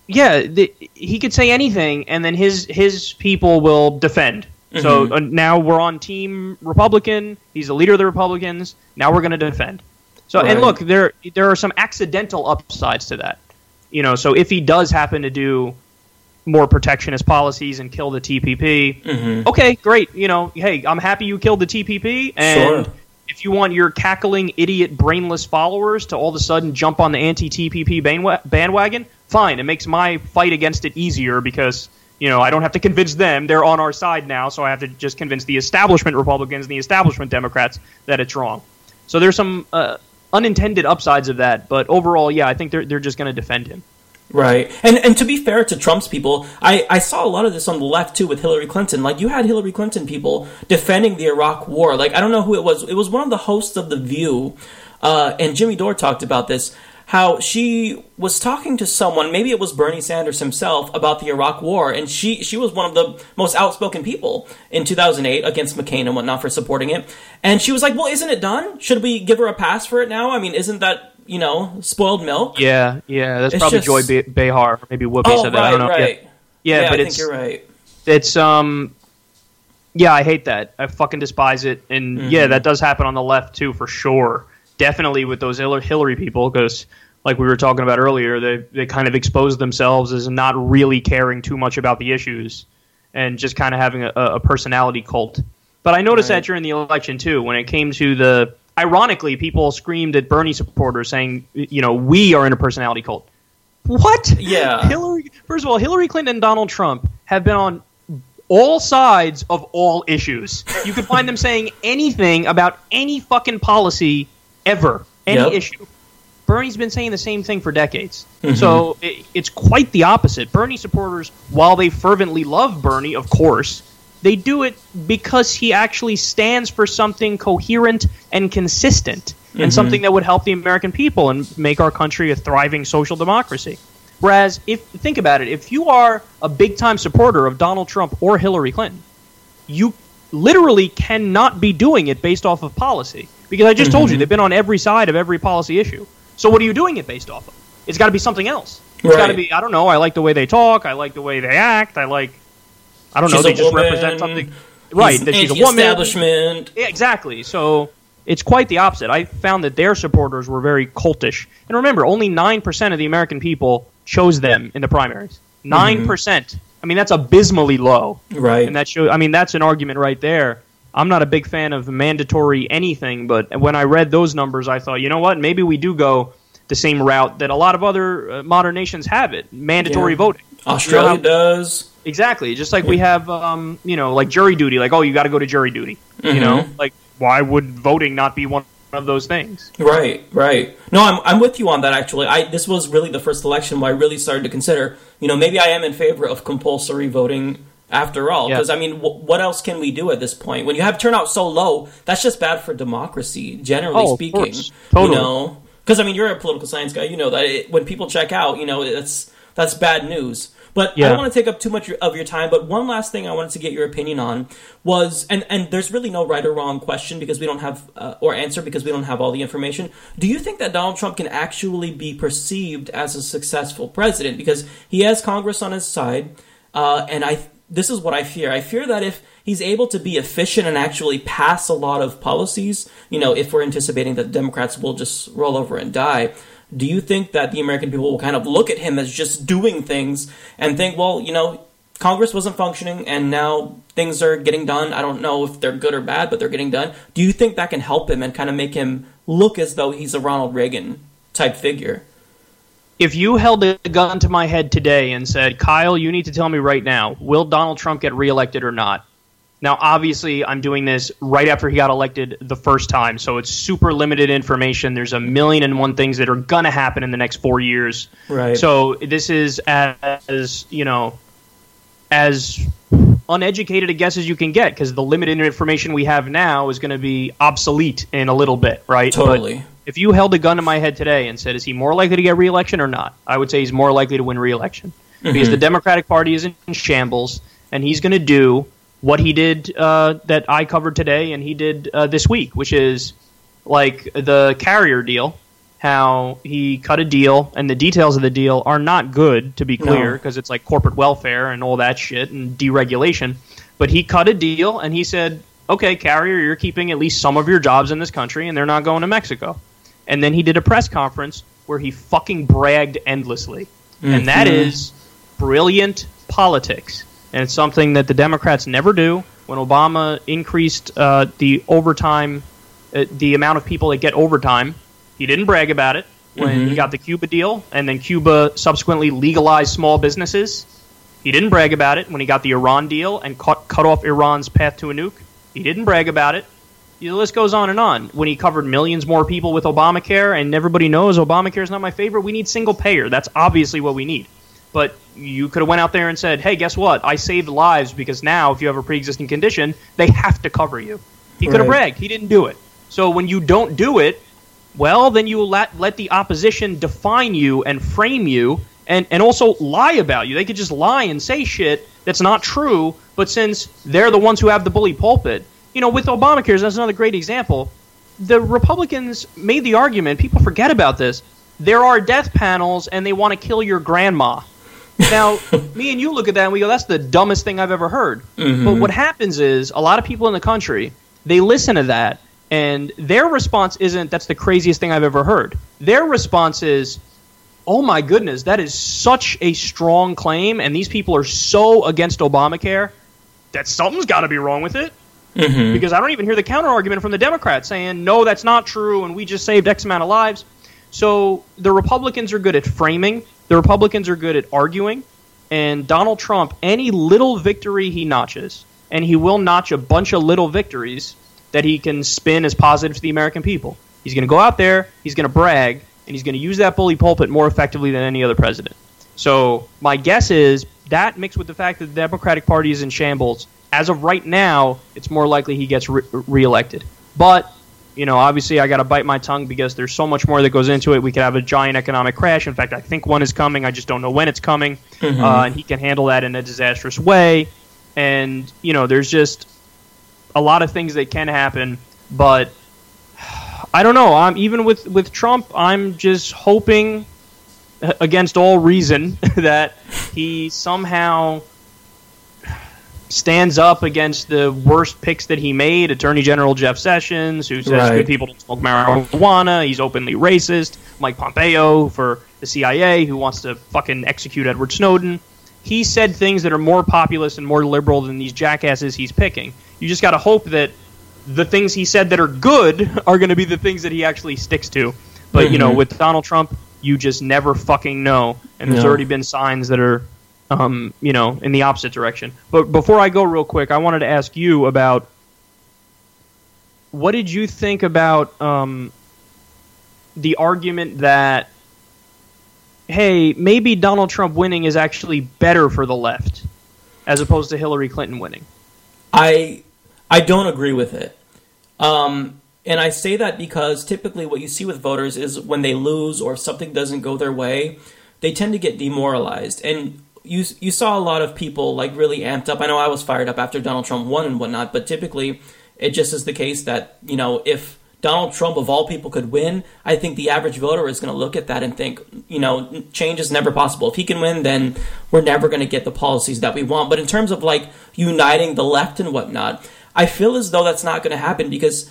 yeah, the, he could say anything, and then his his people will defend. So Mhm. uh, now we're on Team Republican. He's the leader of the Republicans. Now we're going to defend. So and look, there there are some accidental upsides to that. You know, so if he does happen to do more protectionist policies and kill the TPP, Mhm. okay, great. You know, hey, I'm happy you killed the TPP, and Sure. if you want your cackling, idiot, brainless followers to all of a sudden jump on the anti-TPP bandwagon, fine. It makes my fight against it easier because you know I don't have to convince them; they're on our side now. So I have to just convince the establishment Republicans and the establishment Democrats that it's wrong. So there's some uh, unintended upsides of that, but overall, yeah, I think they're they're just going to defend him. Right. And and to be fair to Trump's people, I, I saw a lot of this on the left too with Hillary Clinton. Like you had Hillary Clinton people defending the Iraq war. Like I don't know who it was. It was one of the hosts of The View. Uh, and Jimmy Dore talked about this. How she was talking to someone, maybe it was Bernie Sanders himself, about the Iraq War, and she she was one of the most outspoken people in 2008 against McCain and whatnot for supporting it. And she was like, "Well, isn't it done? Should we give her a pass for it now? I mean, isn't that you know spoiled milk?" Yeah, yeah, that's It's probably just- Joy Be- Behar, or maybe Whoopi Oh, said that. I don't know. right, Yeah. Yeah, Yeah, but I it's think you're right. It's um, yeah, I hate that. I fucking despise it, and Mhm. yeah, that does happen on the left too, for sure. Definitely with those Hillary Hillary people, because like we were talking about earlier, they they kind of expose themselves as not really caring too much about the issues, and just kind of having a, a personality cult. But I noticed Right. that during the election too, when it came to the. Ironically, people screamed at Bernie supporters saying, "You know, we are in a personality cult." What? Yeah. Hillary. First of all, Hillary Clinton and Donald Trump have been on all sides of all issues. You could find them saying anything about any fucking policy ever, any Yep. issue. Bernie's been saying the same thing for decades. Mhm. So it, it's quite the opposite. Bernie supporters, while they fervently love Bernie, of course, they do it because he actually stands for something coherent and consistent and Mhm. something that would help the American people and make our country a thriving social democracy. Whereas, if think about it, if you are a big time supporter of Donald Trump or Hillary Clinton, you literally cannot be doing it based off of policy. Because I just told you Mhm. they've been on every side of every policy issue. So what are you doing it based off of? It's got to be something else. It's got to be I don't know. I like the way they talk. I like the way they act. I like I don't know. They just woman. represent something. Right. That she's a woman. anti-establishment. Yeah, exactly. So it's quite the opposite. I found that their supporters were very cultish. And remember, only 9% of the American people chose them in the primaries. 9%. percent I mean, that's abysmally low. Right. And that show I mean, that's an argument right there. I'm not a big fan of mandatory anything, but when I read those numbers, I thought, you know what? Maybe we do go the same route that a lot of other uh, modern nations have it mandatory Yeah. voting. Australia You know does. Exactly. Just like we have, um, you know, like jury duty. Like, oh, you got to go to jury duty. You Mhm. know, like why would voting not be one of those things? Right, right. No, I'm I'm with you on that. Actually, I this was really the first election where I really started to consider. You know, maybe I am in favor of compulsory voting after all. Yeah. Because I mean, w- what else can we do at this point? When you have turnout so low, that's just bad for democracy, generally Oh, speaking. Totally. You know, because I mean, you're a political science guy. You know that it, when people check out, you know, that's that's bad news. But I don't want to take up too much of your time. But one last thing I wanted to get your opinion on was, and and there's really no right or wrong question because we don't have uh, or answer because we don't have all the information. Do you think that Donald Trump can actually be perceived as a successful president because he has Congress on his side? Uh, and I this is what I fear. I fear that if he's able to be efficient and actually pass a lot of policies, you know, if we're anticipating that Democrats will just roll over and die, do you think that the American people will kind of look at him as just doing things and think, well, you know, Congress wasn't functioning and now things are getting done. I don't know if they're good or bad, but they're getting done. Do you think that can help him and kind of make him look as though he's a Ronald Reagan type figure? If you held a gun to my head today and said, "Kyle, you need to tell me right now, will Donald Trump get reelected or not?" Now, obviously, I'm doing this right after he got elected the first time, so it's super limited information. There's a million and one things that are gonna happen in the next four years. Right. So this is as you know, as uneducated a guess as you can get because the limited information we have now is going to be obsolete in a little bit, right? Totally. But if you held a gun to my head today and said, "Is he more likely to get reelection or not?" I would say he's more likely to win reelection because Mhm. the Democratic Party is in shambles, and he's going to do what he did uh, that I covered today and he did uh, this week, which is like the Carrier deal. How he cut a deal, and the details of the deal are not good, to be clear, No. because it's like corporate welfare and all that shit and deregulation. But he cut a deal, and he said, "Okay, Carrier, you're keeping at least some of your jobs in this country, and they're not going to Mexico." And then he did a press conference where he fucking bragged endlessly, and that is brilliant politics, and it's something that the Democrats never do. When Obama increased uh, the overtime, uh, the amount of people that get overtime, he didn't brag about it. When he Mhm. got the Cuba deal, and then Cuba subsequently legalized small businesses, he didn't brag about it. When he got the Iran deal and cut, cut off Iran's path to a nuke, he didn't brag about it. The list goes on and on. When he covered millions more people with Obamacare, and everybody knows Obamacare is not my favorite, we need single payer. That's obviously what we need. But you could have went out there and said, "Hey, guess what? I saved lives because now, if you have a pre-existing condition, they have to cover you." He could have bragged. He didn't do it. So when you don't do it, well, then you let let the opposition define you and frame you, and and also lie about you. They could just lie and say shit that's not true. But since they're the ones who have the bully pulpit, you know, with Obamacare, that's another great example. The Republicans made the argument. People forget about this. There are death panels, and they want to kill your grandma. Now, me and you look at that and we go, "That's the dumbest thing I've ever heard." Mhm. But what happens is a lot of people in the country they listen to that, and their response isn't, "That's the craziest thing I've ever heard." Their response is, "Oh my goodness, that is such a strong claim, and these people are so against Obamacare that something's got to be wrong with it." Mhm. because I don't even hear the counter argument from the Democrats saying, no, that's not true, and we just saved X amount of lives. So the Republicans are good at framing, the Republicans are good at arguing, and Donald Trump, any little victory he notches, and he will notch a bunch of little victories that he can spin as positive to the American people. He's going to go out there, he's going to brag, and he's going to use that bully pulpit more effectively than any other president. So my guess is that mixed with the fact that the Democratic Party is in shambles, as of right now, it's more likely he gets re- reelected. But you know, obviously, I got to bite my tongue because there's so much more that goes into it. We could have a giant economic crash. In fact, I think one is coming. I just don't know when it's coming. Mhm. Uh, and he can handle that in a disastrous way. And you know, there's just a lot of things that can happen. But I don't know. I'm even with with Trump. I'm just hoping against all reason that he somehow stands up against the worst picks that he made. Attorney General Jeff Sessions, who says Right. good people don't smoke marijuana. He's openly racist. Mike Pompeo for the CIA, who wants to fucking execute Edward Snowden. He said things that are more populist and more liberal than these jackasses he's picking. You just got to hope that the things he said that are good are going to be the things that he actually sticks to. But you know, Mhm. with Donald Trump, you just never fucking know, and there's No. already been signs that are, um, you know, in the opposite direction. But before I go, real quick, I wanted to ask you about what did you think about um, the argument that, hey, maybe Donald Trump winning is actually better for the left, as opposed to Hillary Clinton winning. I I don't agree with it. Um, and I say that because typically what you see with voters is when they lose or if something doesn't go their way, they tend to get demoralized. And you you saw a lot of people like really amped up. I know I was fired up after Donald Trump won and whatnot, but typically it just is the case that you know if Donald Trump of all people could win, I think the average voter is going to look at that and think, you know, change is never possible. If he can win, then we're never going to get the policies that we want. But in terms of like uniting the left and whatnot, I feel as though that's not going to happen because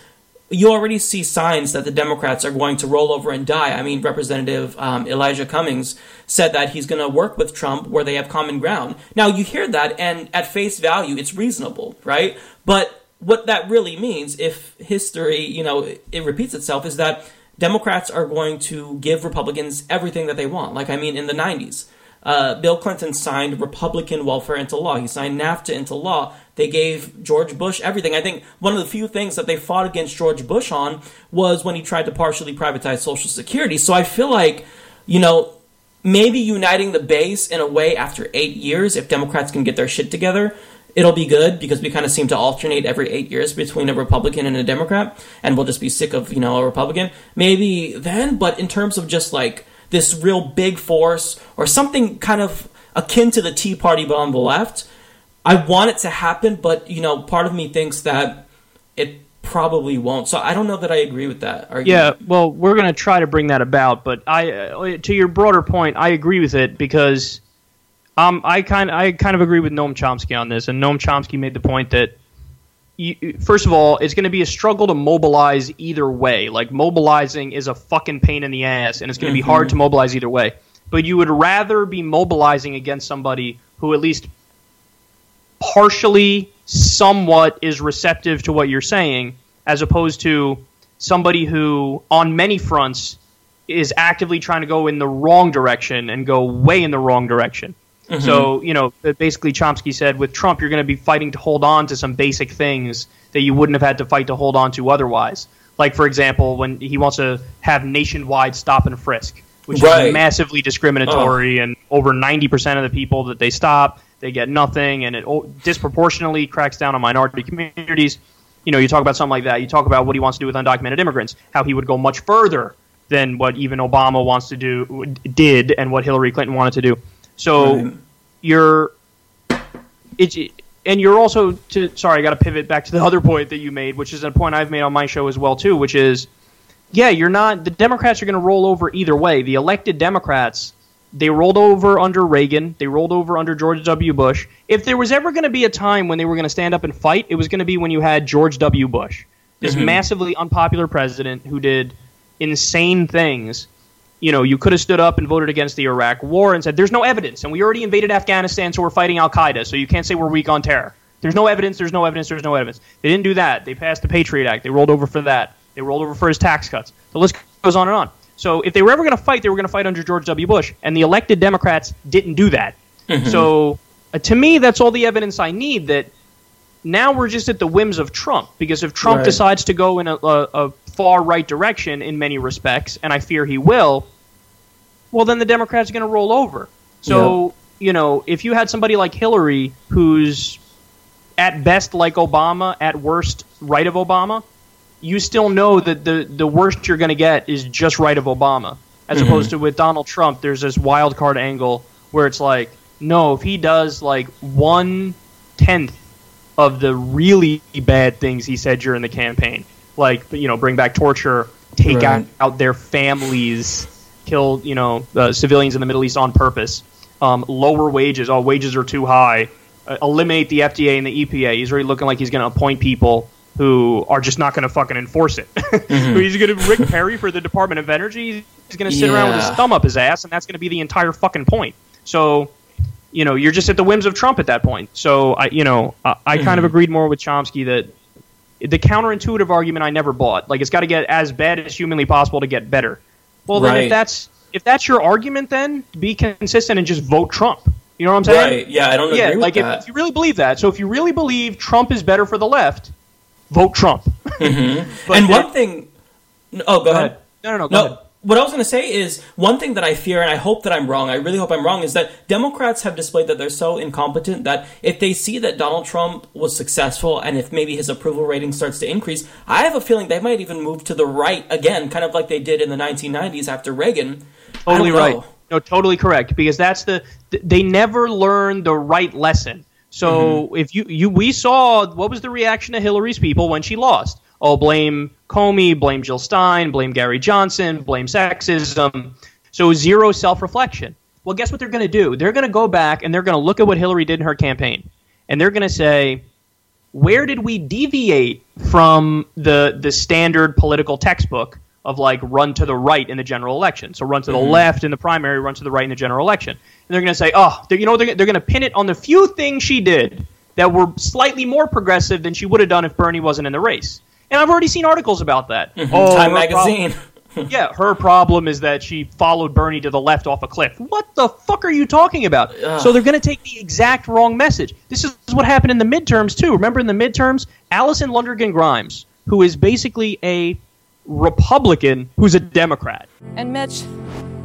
you already see signs that the Democrats are going to roll over and die. I mean, Representative um, Elijah Cummings said that he's going to work with Trump where they have common ground. Now, you hear that, and at face value, it's reasonable, right? But what that really means, if history, you know, it repeats itself, is that Democrats are going to give Republicans everything that they want. Like, I mean, in the 90s, uh, Bill Clinton signed Republican welfare into law. He signed NAFTA into law. They gave George Bush everything. I think one of the few things that they fought against George Bush on was when he tried to partially privatize Social Security. So I feel like, you know, maybe uniting the base in a way after eight years, if Democrats can get their shit together, it'll be good because we kind of seem to alternate every eight years between a Republican and a Democrat, and we'll just be sick of, you know, a Republican. Maybe then, but in terms of just like this real big force or something kind of akin to the Tea Party but on the left, I want it to happen, but you know, part of me thinks that it probably won't. So I don't know that I agree with that. Yeah, well, we're going to try to bring that about, but I, uh, to your broader point, I agree with it because um, I kind I kind of agree with Noam Chomsky on this, and Noam Chomsky made the point that. You, first of all, it's going to be a struggle to mobilize either way. Like mobilizing is a fucking pain in the ass, and it's going to be Mhm. hard to mobilize either way. But you would rather be mobilizing against somebody who at least partially, somewhat is receptive to what you're saying, as opposed to somebody who, on many fronts, is actively trying to go in the wrong direction and go way in the wrong direction. Mhm. So, you know, basically, Chomsky said with Trump, you're going to be fighting to hold on to some basic things that you wouldn't have had to fight to hold on to otherwise. Like, for example, when he wants to have nationwide stop and frisk, which Right. is massively discriminatory, and over 90% of the people that they stop, they get nothing, and it disproportionately cracks down on minority communities. You know, you talk about something like that. You talk about what he wants to do with undocumented immigrants, how he would go much further than what even Obama wants to do, did, and what Hillary Clinton wanted to do. So Right. you're, it's, and you're also to sorry, I got to pivot back to the other point that you made, which is a point I've made on my show as well too, which is, yeah, you're not. The Democrats are going to roll over either way. The elected Democrats, they rolled over under Reagan, they rolled over under George W. Bush. If there was ever going to be a time when they were going to stand up and fight, it was going to be when you had George W. Bush, this Mhm. massively unpopular president who did insane things you know, you could have stood up and voted against the Iraq War and said, "There's no evidence, and we already invaded Afghanistan, so we're fighting Al Qaeda. So you can't say we're weak on terror. There's no evidence. There's no evidence. There's no evidence." They didn't do that. They passed the Patriot Act. They rolled over for that. They rolled over for his tax cuts. The list goes on and on. So if they were ever going to fight, they were going to fight under George W. Bush, and the elected Democrats didn't do that. Mhm. So uh, to me, that's all the evidence I need that now we're just at the whims of Trump. Because if Trump Right. decides to go in a, a, a far right direction in many respects, and I fear he will, well, then the Democrats are going to roll over. So, you know, if you had somebody like Hillary, who's at best like Obama, at worst right of Obama, you still know that the, the worst you're going to get is just right of Obama. As Mhm. opposed to with Donald Trump, there's this wild card angle where it's like, no, if he does like one tenth of the really bad things he said during the campaign, like you know, bring back torture, take Right. out, out their families, kill you know uh, civilians in the Middle East on purpose, um, lower wages. Oh, wages are too high. Uh, eliminate the FDA and the EPA. He's already looking like he's going to appoint people who are just not going to fucking enforce it. he's going to Rick Perry for the Department of Energy. He's going to sit around with his thumb up his ass, and that's going to be the entire fucking point. So you know, you're just at the whims of Trump at that point. So I, you know, I, I kind of Mhm. agreed more with Chomsky that the counterintuitive argument I never bought. Like it's got to get as bad as humanly possible to get better. Well, then Right. if that's if that's your argument, then be consistent and just vote Trump. You know what I'm saying? Right. Yeah, I don't yeah, agree with like if, if you really believe that. So if you really believe Trump is better for the left, vote Trump. Mhm. And one thing. Oh, go, ahead. No, no, no. Go ahead. What I was going to say is one thing that I fear, and I hope that I'm wrong. I really hope I'm wrong. Is that Democrats have displayed that they're so incompetent that if they see that Donald Trump was successful, and if maybe his approval rating starts to increase, I have a feeling they might even move to the right again, kind of like they did in the 1990s after Reagan. Totally right. No, totally correct. Because that's the they never learn the right lesson. So Mm-hmm. if you you we saw what was the reaction of Hillary's people when she lost? Oh, blame Comey, blame Jill Stein, blame Gary Johnson, blame sexism. So zero self reflection. Well, guess what they're going to do? They're going to go back and they're going to look at what Hillary did in her campaign, and they're going to say, where did we deviate from the the standard political textbook of like run to the right in the general election? So run to the Mhm. left in the primary, run to the right in the general election. And they're going to say, oh, you know, they're, they're going to pin it on the few things she did that were slightly more progressive than she would have done if Bernie wasn't in the race. And I've already seen articles about that. Mhm. Oh, Time her prob- magazine. yeah, her problem is that she followed Bernie to the left off a cliff. What the fuck are you talking about? Ugh. So they're going to take the exact wrong message. This is what happened in the midterms too. Remember in the midterms, Allison Lundergan Grimes, who is basically a Republican who's a Democrat, And Mitch,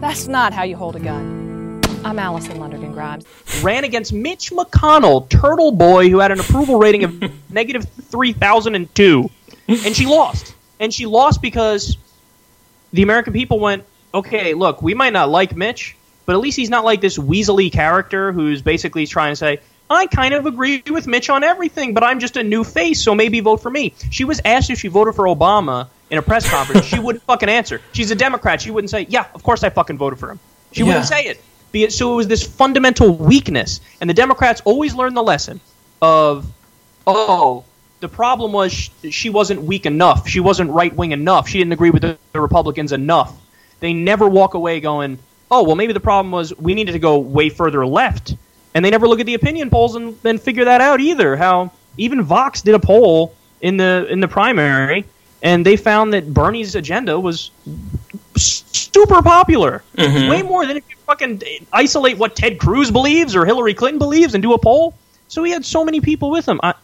that's not how you hold a gun. I'm Allison Lundergan Grimes. ran against Mitch McConnell, Turtle Boy, who had an approval rating of negative 3,002. And she lost. And she lost because the American people went, okay, look, we might not like Mitch, but at least he's not like this weaselly character who's basically trying to say, I kind of agree with Mitch on everything, but I'm just a new face, so maybe vote for me. She was asked if she voted for Obama in a press conference. she wouldn't fucking answer. She's a Democrat. She wouldn't say, yeah, of course I fucking voted for him. She wouldn't say it. It. So it was this fundamental weakness. And the Democrats always learned the lesson of, oh, the problem was sh- she wasn't weak enough. She wasn't right wing enough. She didn't agree with the, the Republicans enough. They never walk away going, oh, well, maybe the problem was we needed to go way further left. And they never look at the opinion polls and then figure that out either. How even Vox did a poll in the in the primary, and they found that Bernie's agenda was super popular, Mhm. way more than if you fucking isolate what Ted Cruz believes or Hillary Clinton believes and do a poll. So he had so many people with him. I,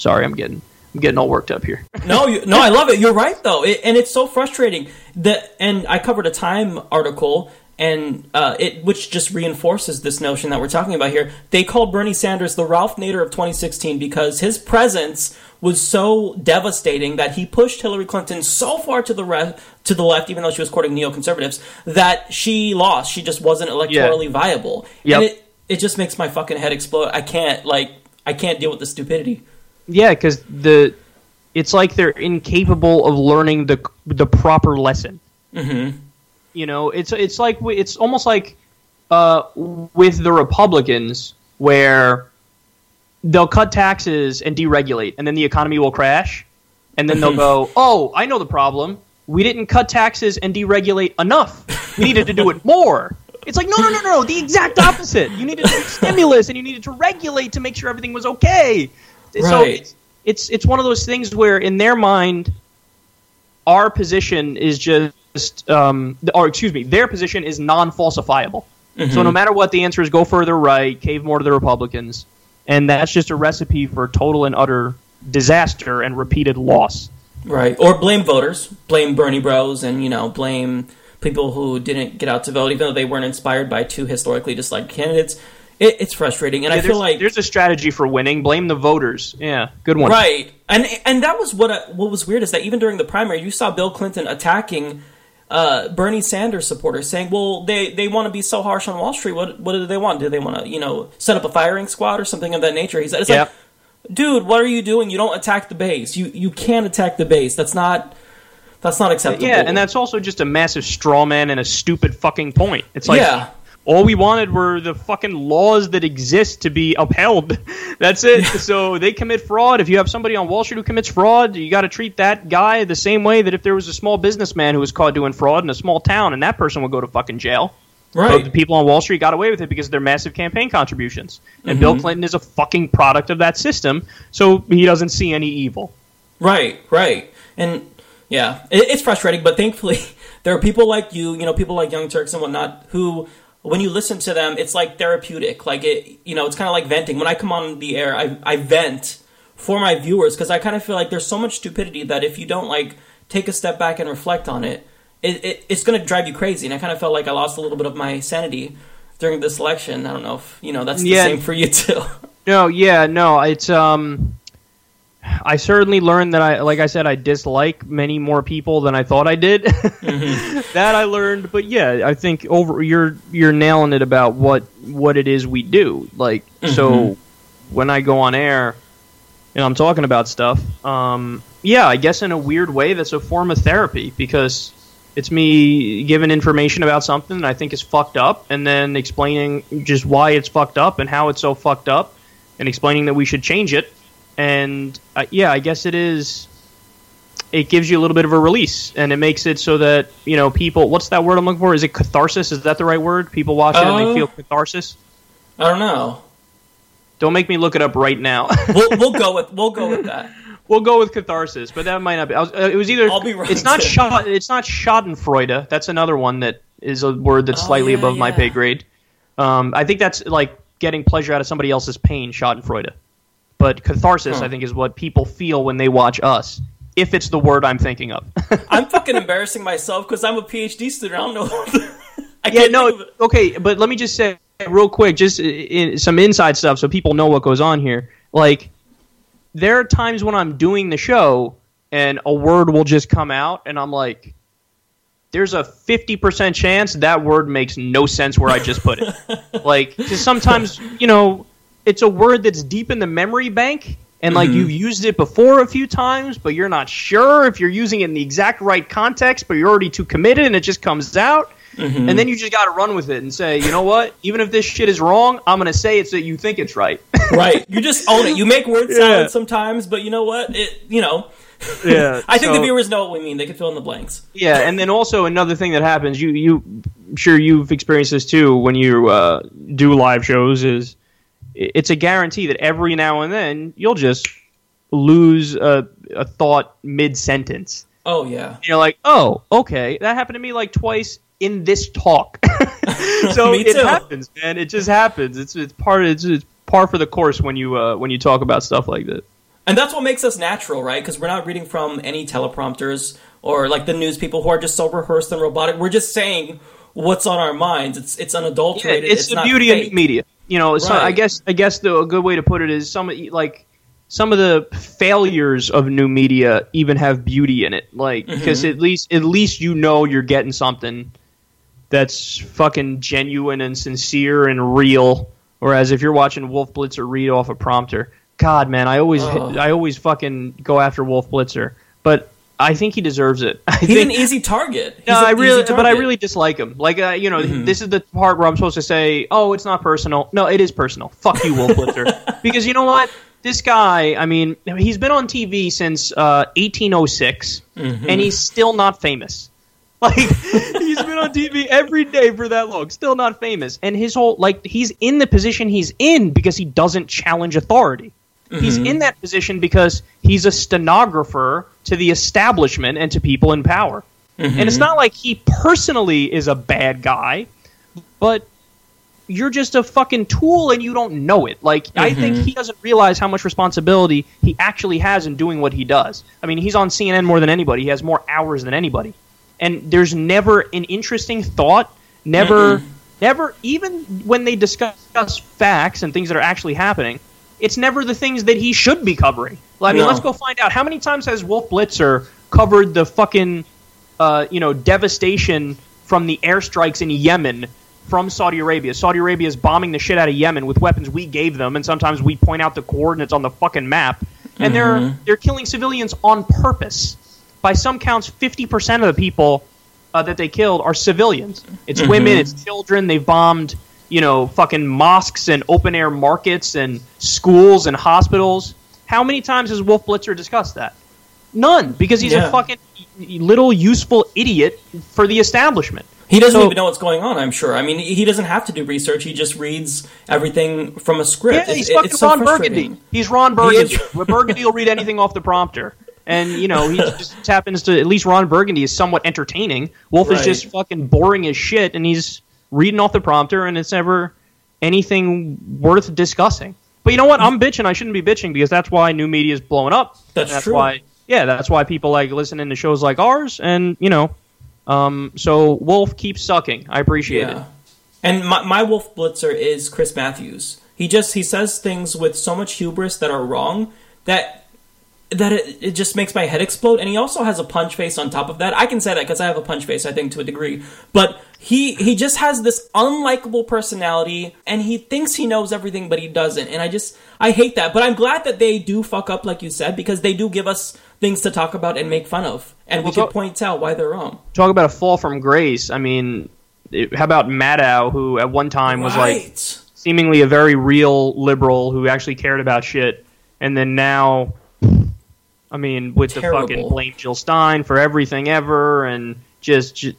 sorry, I'm getting I'm getting all worked up here. no, you, no, I love it. You're right though, it, and it's so frustrating that. And I covered a Time article, and uh, it which just reinforces this notion that we're talking about here. They called Bernie Sanders the Ralph Nader of 2016 because his presence was so devastating that he pushed Hillary Clinton so far to the re- to the left, even though she was courting neoconservatives, that she lost. She just wasn't electorally viable, Yep. and it it just makes my fucking head explode. I can't like I can't deal with the stupidity. Yeah, because the it's like they're incapable of learning the the proper lesson. Mm-hmm. You know, it's it's like it's almost like uh, with the Republicans where they'll cut taxes and deregulate, and then the economy will crash, and then they'll go, "Oh, I know the problem. We didn't cut taxes and deregulate enough. We needed to do it more." It's like, no, no, no, no, the exact opposite. You needed to do stimulus, and you needed to regulate to make sure everything was okay. So Right. it's, it's it's one of those things where, in their mind, our position is just, um, or excuse me, their position is non-falsifiable. So Mhm. no matter what, the answer is go further right, cave more to the Republicans, and that's just a recipe for total and utter disaster and repeated loss. Right. Or blame voters, blame Bernie Bros, and, you know, blame people who didn't get out to vote, even though they weren't inspired by two historically disliked candidates. It, it's frustrating, and Yeah, I feel like there's a strategy for winning. Blame the voters. Yeah, good one. right, and and that was what I, what was weird is that even during the primary, you saw Bill Clinton attacking uh, Bernie Sanders supporters, saying, "Well, they they want to be so harsh on Wall Street. What what do they want? Do they want to you know set up a firing squad or something of that nature?" He said, "It's Yep. like, dude, what are you doing? You don't attack the base. You you can't attack the base. That's not." That's not acceptable. Yeah, and that's also just a massive straw man and a stupid fucking point. It's like Yeah. All we wanted were the fucking laws that exist to be upheld. That's it. so they commit fraud. If you have somebody on Wall Street who commits fraud, you got to treat that guy the same way that if there was a small businessman who was caught doing fraud in a small town, and that person would go to fucking jail. Right. But the people on Wall Street got away with it because of their massive campaign contributions. And Bill Mhm. Clinton is a fucking product of that system, so he doesn't see any evil. Right, right. And yeah, it's frustrating, but thankfully there are people like you, you know, people like Young Turks and whatnot, who when you listen to them, it's like therapeutic. Like it, you know, it's kind of like venting. When I come on the air, I, I vent for my viewers because I kind of feel like there's so much stupidity that if you don't like take a step back and reflect on it, it, it it's going to drive you crazy. And I kind of felt like I lost a little bit of my sanity during this election. I don't know if you know that's the Yeah. same for you too. No, yeah, no, it's um I certainly learned that I like I said I dislike many more people than I thought I did. that I learned, but yeah, I think over you're you're nailing it about what what it is we do. Like so Mhm. when I go on air and I'm talking about stuff, um yeah, I guess in a weird way that's a form of therapy because it's me giving information about something that I think is fucked up and then explaining just why it's fucked up and how it's so fucked up and explaining that we should change it. And uh, yeah, I guess it is. It gives you a little bit of a release, and it makes it so that you know people. What's that word I'm looking for? Is it catharsis? Is that the right word? People watch it and Uh, they feel catharsis. I don't know. Don't make me look it up right now. we'll we'll go with we'll go with that. we'll go with catharsis, but that might not be. I was, uh, it was either. I'll be wrong, It's not shot. It's not Schadenfreude. That's another one that is a word that's Oh, slightly yeah, above my pay grade. Um, I think that's like getting pleasure out of somebody else's pain. Schadenfreude, but catharsis, Huh. I think, is what people feel when they watch us. If it's the word I'm thinking of. I'm fucking embarrassing myself because I'm a PhD student. I don't know. I yeah, can't no, think of it. okay, but let me just say real quick, just i i some inside stuff so people know what goes on here. Like, there are times when I'm doing the show and a word will just come out, and I'm like, there's a 50% chance that word makes no sense where I just put it. like, because sometimes, you know, it's a word that's deep in the memory bank. And like Mhm. you've used it before a few times, but you're not sure if you're using it in the exact right context, but you're already too committed and it just comes out. Mhm. And then you just got to run with it and say, you know what? Even if this shit is wrong, I'm going to say it so that you think it's right. right. You just own it. You make word Yeah. salad sometimes, but you know what? It you know. Yeah, I think the viewers know what we mean. They can fill in the blanks. yeah, and then also another thing that happens, you you I'm sure you've experienced this too when you uh, do live shows is i- it's a guarantee that every now and then you'll just lose a, a thought mid sentence. Oh yeah. You're like, oh, okay, that happened to me like twice in this talk. so it happens, man. It just happens. It's it's part it's, it's par for the course when you uh, when you talk about stuff like this. And that's what makes us natural, right? Because we're not reading from any teleprompters or like the news people who are just so rehearsed and robotic. We're just saying what's on our minds. It's it's Yeah, unadulterated. it's, the beauty fake. of media. You know, so I guess I guess the a good way to put it is some like some of the failures of new media even have beauty in it. Like because Mhm. at least at least you know you're getting something that's fucking genuine and sincere and real. Whereas if you're watching Wolf Blitzer read off a prompter, God, man, I always. I always fucking go after Wolf Blitzer, but I think he deserves it. I He's think, an easy target. He's no, I really, but I really dislike him. Like, uh, you know, Mhm. this is the part where I'm supposed to say, "Oh, it's not personal." No, it is personal. Fuck you, Wolf Blitzer. because you know what? This guy, I mean, he's been on TV since uh, 1806, Mhm. and he's still not famous. Like, he's been on TV every day for that long, still not famous. And his whole, like, he's in the position he's in because he doesn't challenge authority. He's Mhm. in that position because he's a stenographer to the establishment and to people in power. And it's Mhm. not like he personally is a bad guy, but you're just a fucking tool and you don't know it. Like I think he doesn't realize how much responsibility he actually has in doing what he does. I mean, he's on CNN more than anybody. He has more hours than anybody. And there's never an interesting thought, never never even when they discuss facts and things that are actually happening, it's never the things that he should be covering. I mean, No. let's go find out how many times has Wolf Blitzer covered the fucking uh, you know devastation from the airstrikes in Yemen from Saudi Arabia. Saudi Arabia is bombing the shit out of Yemen with weapons we gave them, and sometimes we point out the coordinates on the fucking map, and they're Mhm. they're killing civilians on purpose. By some counts, fifty percent of the people uh, that they killed are civilians. It's Mhm. women, it's children. They've bombed, you know, fucking mosques and open air markets and schools and hospitals. How many times has Wolf Blitzer discussed that? None, because he's Yeah. a fucking little useful idiot for the establishment. He doesn't So- even know what's going on. I'm sure. I mean, he doesn't have to do research. He just reads everything from a script. Yeah, he's It's- fucking it's Ron frustrating. Burgundy. He's Ron Burgundy. Well, Burgundy will read anything off the prompter. And, you know, he just happens to, at least Ron Burgundy is somewhat entertaining. Wolf is just fucking boring as shit, and he's reading off the prompter, and it's never anything worth discussing. But you know what? I'm bitching. I shouldn't be bitching because that's why new media is blowing up. That's that's true. why, yeah, that's why people like listening to shows like ours, and, you know, um, so Wolf keeps sucking. I appreciate it. And my, my Wolf Blitzer is Chris Matthews. He just he says things with so much hubris that are wrong that that it, it just makes my head explode. And he also has a punch face on top of that. I can say that because I have a punch face, I think, to a degree. But he he just has this unlikable personality, and he thinks he knows everything, but he doesn't. And I just I hate that. But I'm glad that they do fuck up, like you said, because they do give us things to talk about and make fun of, and we Well, can point out why they're wrong. talk about a fall from grace. I mean, it- how about Maddow, who at one time was like seemingly a very real liberal who actually cared about shit, and then now, I mean, with the fucking blame Jill Stein for everything ever, and just, ju-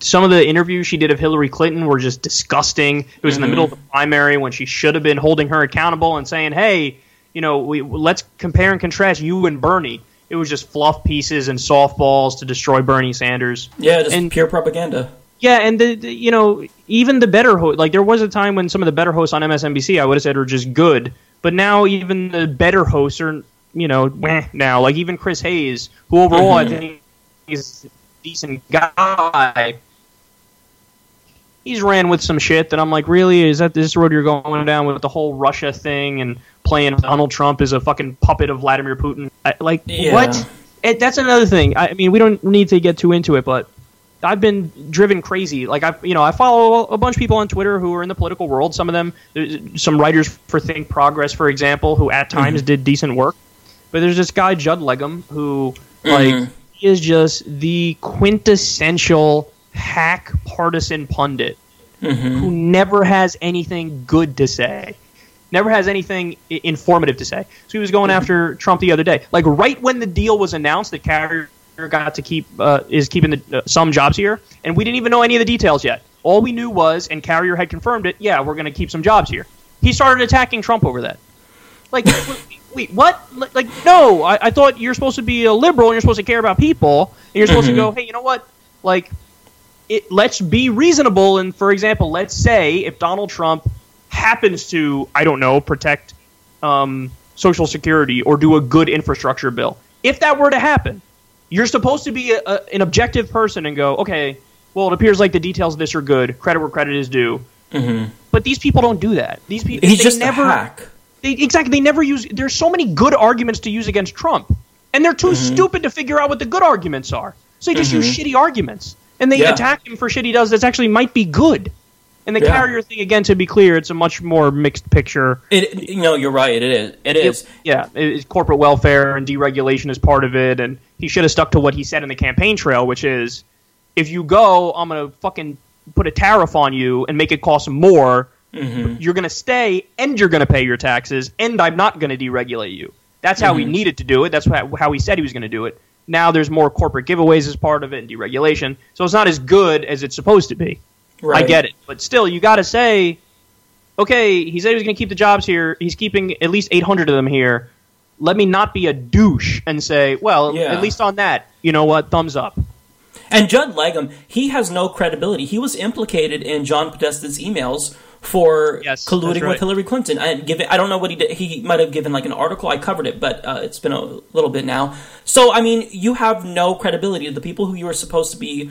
some of the interviews she did of Hillary Clinton were just disgusting. It was in the Mhm. middle of the primary when she should have been holding her accountable and saying, "Hey." you know, we let's compare and contrast you and Bernie. It was just fluff pieces and softballs to destroy Bernie Sanders. Yeah, just and pure propaganda. yeah, and the, the you know even the better host like there was a time when some of the better hosts on MSNBC I would have said were just good, but now even the better hosts are you know meh now like even Chris Hayes who overall I Mhm. think is a decent guy. He's ran with some shit that I'm like, really? Is that this road you're going down with the whole Russia thing and playing Donald Trump as a fucking puppet of Vladimir Putin? I, like, Yeah. what? It, that's another thing. I, I mean, we don't need to get too into it, but I've been driven crazy. Like I, you know, I follow a bunch of people on Twitter who are in the political world. Some of them, some writers for Think Progress, for example, who at times Mhm. did decent work. But there's this guy Judd Legum who, like, he is just the quintessential hack partisan pundit Mm-hmm. who never has anything good to say. Never has anything i- informative to say. So he was going after Trump the other day, like right when the deal was announced that Carrier got to keep uh, is keeping the, uh, some jobs here, and we didn't even know any of the details yet. All we knew was, and Carrier had confirmed it. Yeah, we're going to keep some jobs here. He started attacking Trump over that. Like, wait, what? Like, no, I, I thought you're supposed to be a liberal and you're supposed to care about people, and you're supposed Mhm. to go, hey, you know what? Like, it, let's be reasonable. And for example, let's say if Donald Trump happens to, I don't know, protect um, Social Security or do a good infrastructure bill, if that were to happen, you're supposed to be a, a, an objective person and go, okay, well, it appears like the details of this are good. Credit where credit is due. Mm-hmm. But these people don't do that. These people, He's just never, a hack. They, exactly. They never use. There's so many good arguments to use against Trump, and they're too Mhm. stupid to figure out what the good arguments are. So they just use Mhm. shitty arguments, and they Yeah. attack him for shit he does that's actually might be good. And the Yeah. Carrier thing, again, to be clear, it's a much more mixed picture. It, you know, you're right. It is. It is. Yeah, it- it's corporate welfare and deregulation is part of it, and he should have stuck to what he said in the campaign trail, which is, if you go, I'm gonna fucking put a tariff on you and make it cost more. Mm-hmm. You're gonna stay, and you're gonna pay your taxes, and I'm not gonna deregulate you. That's how he Mhm. needed to do it. That's how he said he was gonna do it. Now there's more corporate giveaways as part of it and deregulation, so it's not as good as it's supposed to be. I get it, but still, you got to say, okay, he said he was going to keep the jobs here. He's keeping at least 800 of them here. Let me not be a douche and say, well, Yeah. at least on that, you know what? Thumbs up. And Judd Legum, he has no credibility. He was implicated in John Podesta's emails for colluding right. with Hillary Clinton. I give it, I don't know what he did. He might have given like an article. I covered it, but uh, it's been a little bit now. So I mean, you have no credibility. The people who you were supposed to be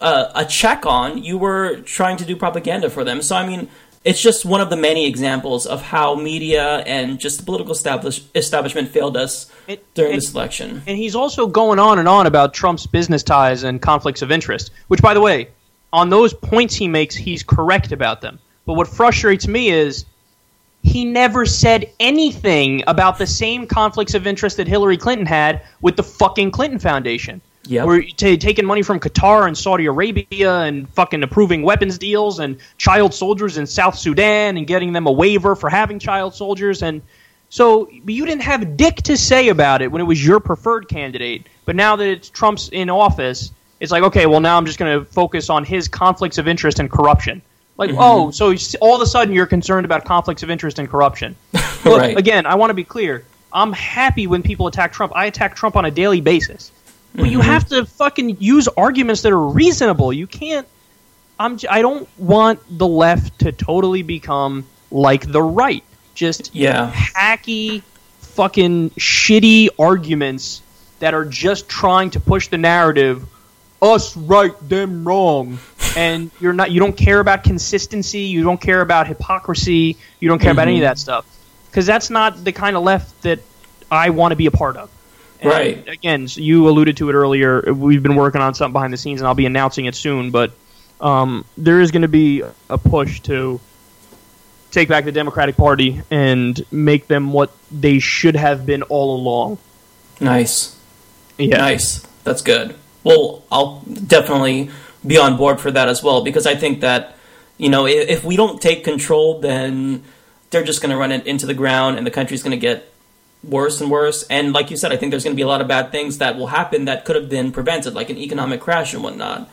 uh, a check on, you were trying to do propaganda for them. So I mean, it's just one of the many examples of how media and just the political establish- establishment failed us during and- this election. And he's also going on and on about Trump's business ties and conflicts of interest, which, by the way, on those points he makes, he's correct about them. But what frustrates me is he never said anything about the same conflicts of interest that Hillary Clinton had with the fucking Clinton Foundation. Yep. Where t- taking money from Qatar and Saudi Arabia and fucking approving weapons deals and child soldiers in South Sudan and getting them a waiver for having child soldiers and so but you didn't have dick to say about it when it was your preferred candidate. But now that it's Trump's in office, it's like okay, well now I'm just going to focus on his conflicts of interest and corruption. Like Mhm. oh, so all of a sudden you're concerned about conflicts of interest and corruption. Look, Right. again, I want to be clear. I'm happy when people attack Trump. I attack Trump on a daily basis. But you Mhm. have to fucking use arguments that are reasonable. You can't. I'm. I don't want the left to totally become like the right. Just Yeah. hacky, fucking shitty arguments that are just trying to push the narrative. Us right, them wrong, and you're not. You don't care about consistency. You don't care about hypocrisy. You don't care about any of Mhm. that stuff because that's not the kind of left that I want to be a part of. And Right. Again, so you alluded to it earlier. We've been working on something behind the scenes, and I'll be announcing it soon. But um, there is going to be a push to take back the Democratic Party and make them what they should have been all along. Nice. Yeah. Nice. That's good. Well, I'll definitely be on board for that as well because I think that, you know, if, if we don't take control, then they're just going to run it into the ground and the country's going to get worse and worse. And like you said, I think there's going to be a lot of bad things that will happen that could have been prevented, like an economic crash and whatnot.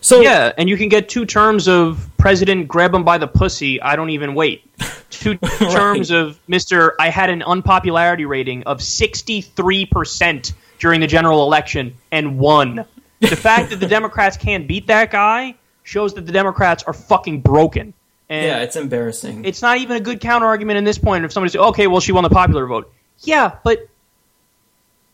So yeah, and you can get two terms of president grab him by the pussy. I don't even wait. to terms of Mr. I had an unpopularity rating of 63% during the general election and won. The fact that the Democrats can't beat that guy shows that the Democrats are fucking broken. And yeah, it's embarrassing. it's not even a good counter argument in this point if somebody says, "Okay, well, she won the popular vote." Yeah, but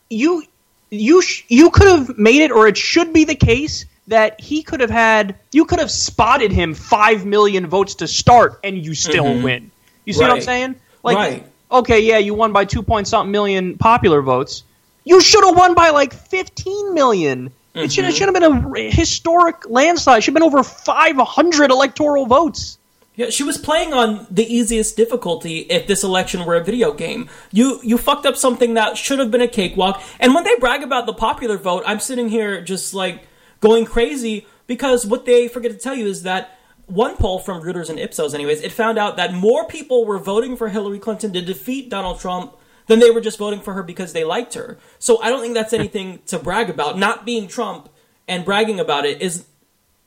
you you sh- you could have made it, or it should be the case that he could have had. You could have spotted him five million votes to start, and you still Mhm. win. You see what I'm saying? Like, Right. okay, yeah, you won by two point something million popular votes. You should have won by like fifteen million. It should it mm-hmm. should have been a historic landslide. It should have been over five hundred electoral votes. Yeah, she was playing on the easiest difficulty if this election were a video game. You you fucked up something that should have been a cakewalk. And when they brag about the popular vote, I'm sitting here just like going crazy because what they forget to tell you is that one poll from Reuters and Ipsos anyways, it found out that more people were voting for Hillary Clinton to defeat Donald Trump than they were just voting for her because they liked her. So I don't think that's anything to brag about. Not being Trump and bragging about it is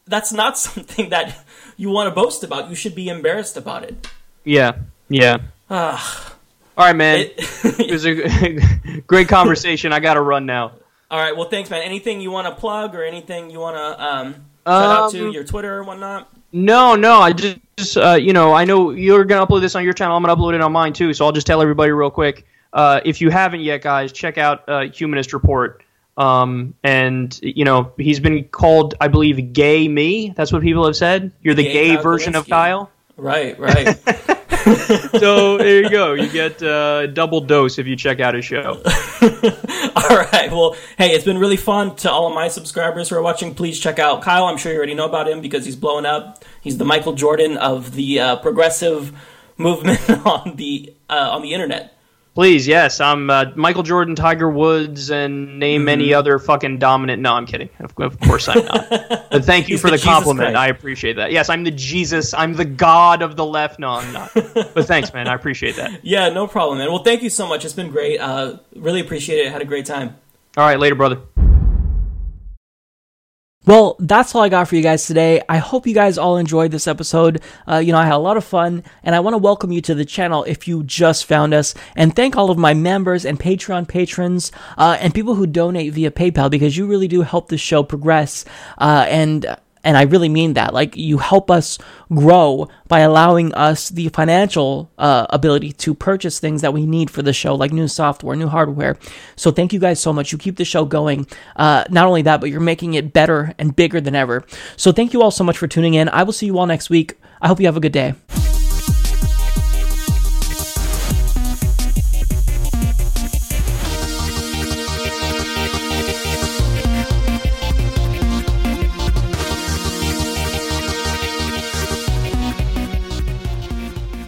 that's not something that you want to boast about. You should be embarrassed about it. Yeah, yeah. Ah. All right, man. It, was a great conversation. I got to run now. All right. Well, thanks, man. Anything you want to plug or anything you want to um, shout out to Um, your Twitter or whatnot? No, no. I just, uh, you know, I know you're gonna upload this on your channel. I'm gonna upload it on mine too. So I'll just tell everybody real quick. Uh, if you haven't yet, guys, check out uh, Humanist Report. Um, and you know, he's been called, I believe, gay me. That's what people have said. You're the Gay gay, version of Kyle. Right. Right. so there you go. You get uh, double dose if you check out his show. all right. Well, hey, it's been really fun to all of my subscribers who are watching. Please check out Kyle. I'm sure you already know about him because he's blowing up. He's the Michael Jordan of the uh, progressive movement on the uh, on the internet. Please, yes. I'm uh, Michael Jordan, Tiger Woods, and name Mm-hmm. any other fucking dominant. No, I'm kidding. Of, of course I'm not. but thank you He's for the the, compliment. I appreciate that. Yes, I'm the Jesus. I'm the God of the left. No, I'm not. but thanks, man. I appreciate that. Yeah, no problem, man. Well, thank you so much. It's been great. Uh, really appreciate it. Had a great time. All right, later, brother. Well, that's all I got for you guys today. I hope you guys all enjoyed this episode. Uh, you know, I had a lot of fun, and I want to welcome you to the channel if you just found us, and thank all of my members and Patreon patrons uh, and people who donate via PayPal because you really do help the show progress. Uh, and and I really mean that. Like, you help us grow by allowing us the financial uh, ability to purchase things that we need for the show, like new software, new hardware. So, thank you guys so much. You keep the show going. Uh, not only that, but you're making it better and bigger than ever. So, thank you all so much for tuning in. I will see you all next week. I hope you have a good day.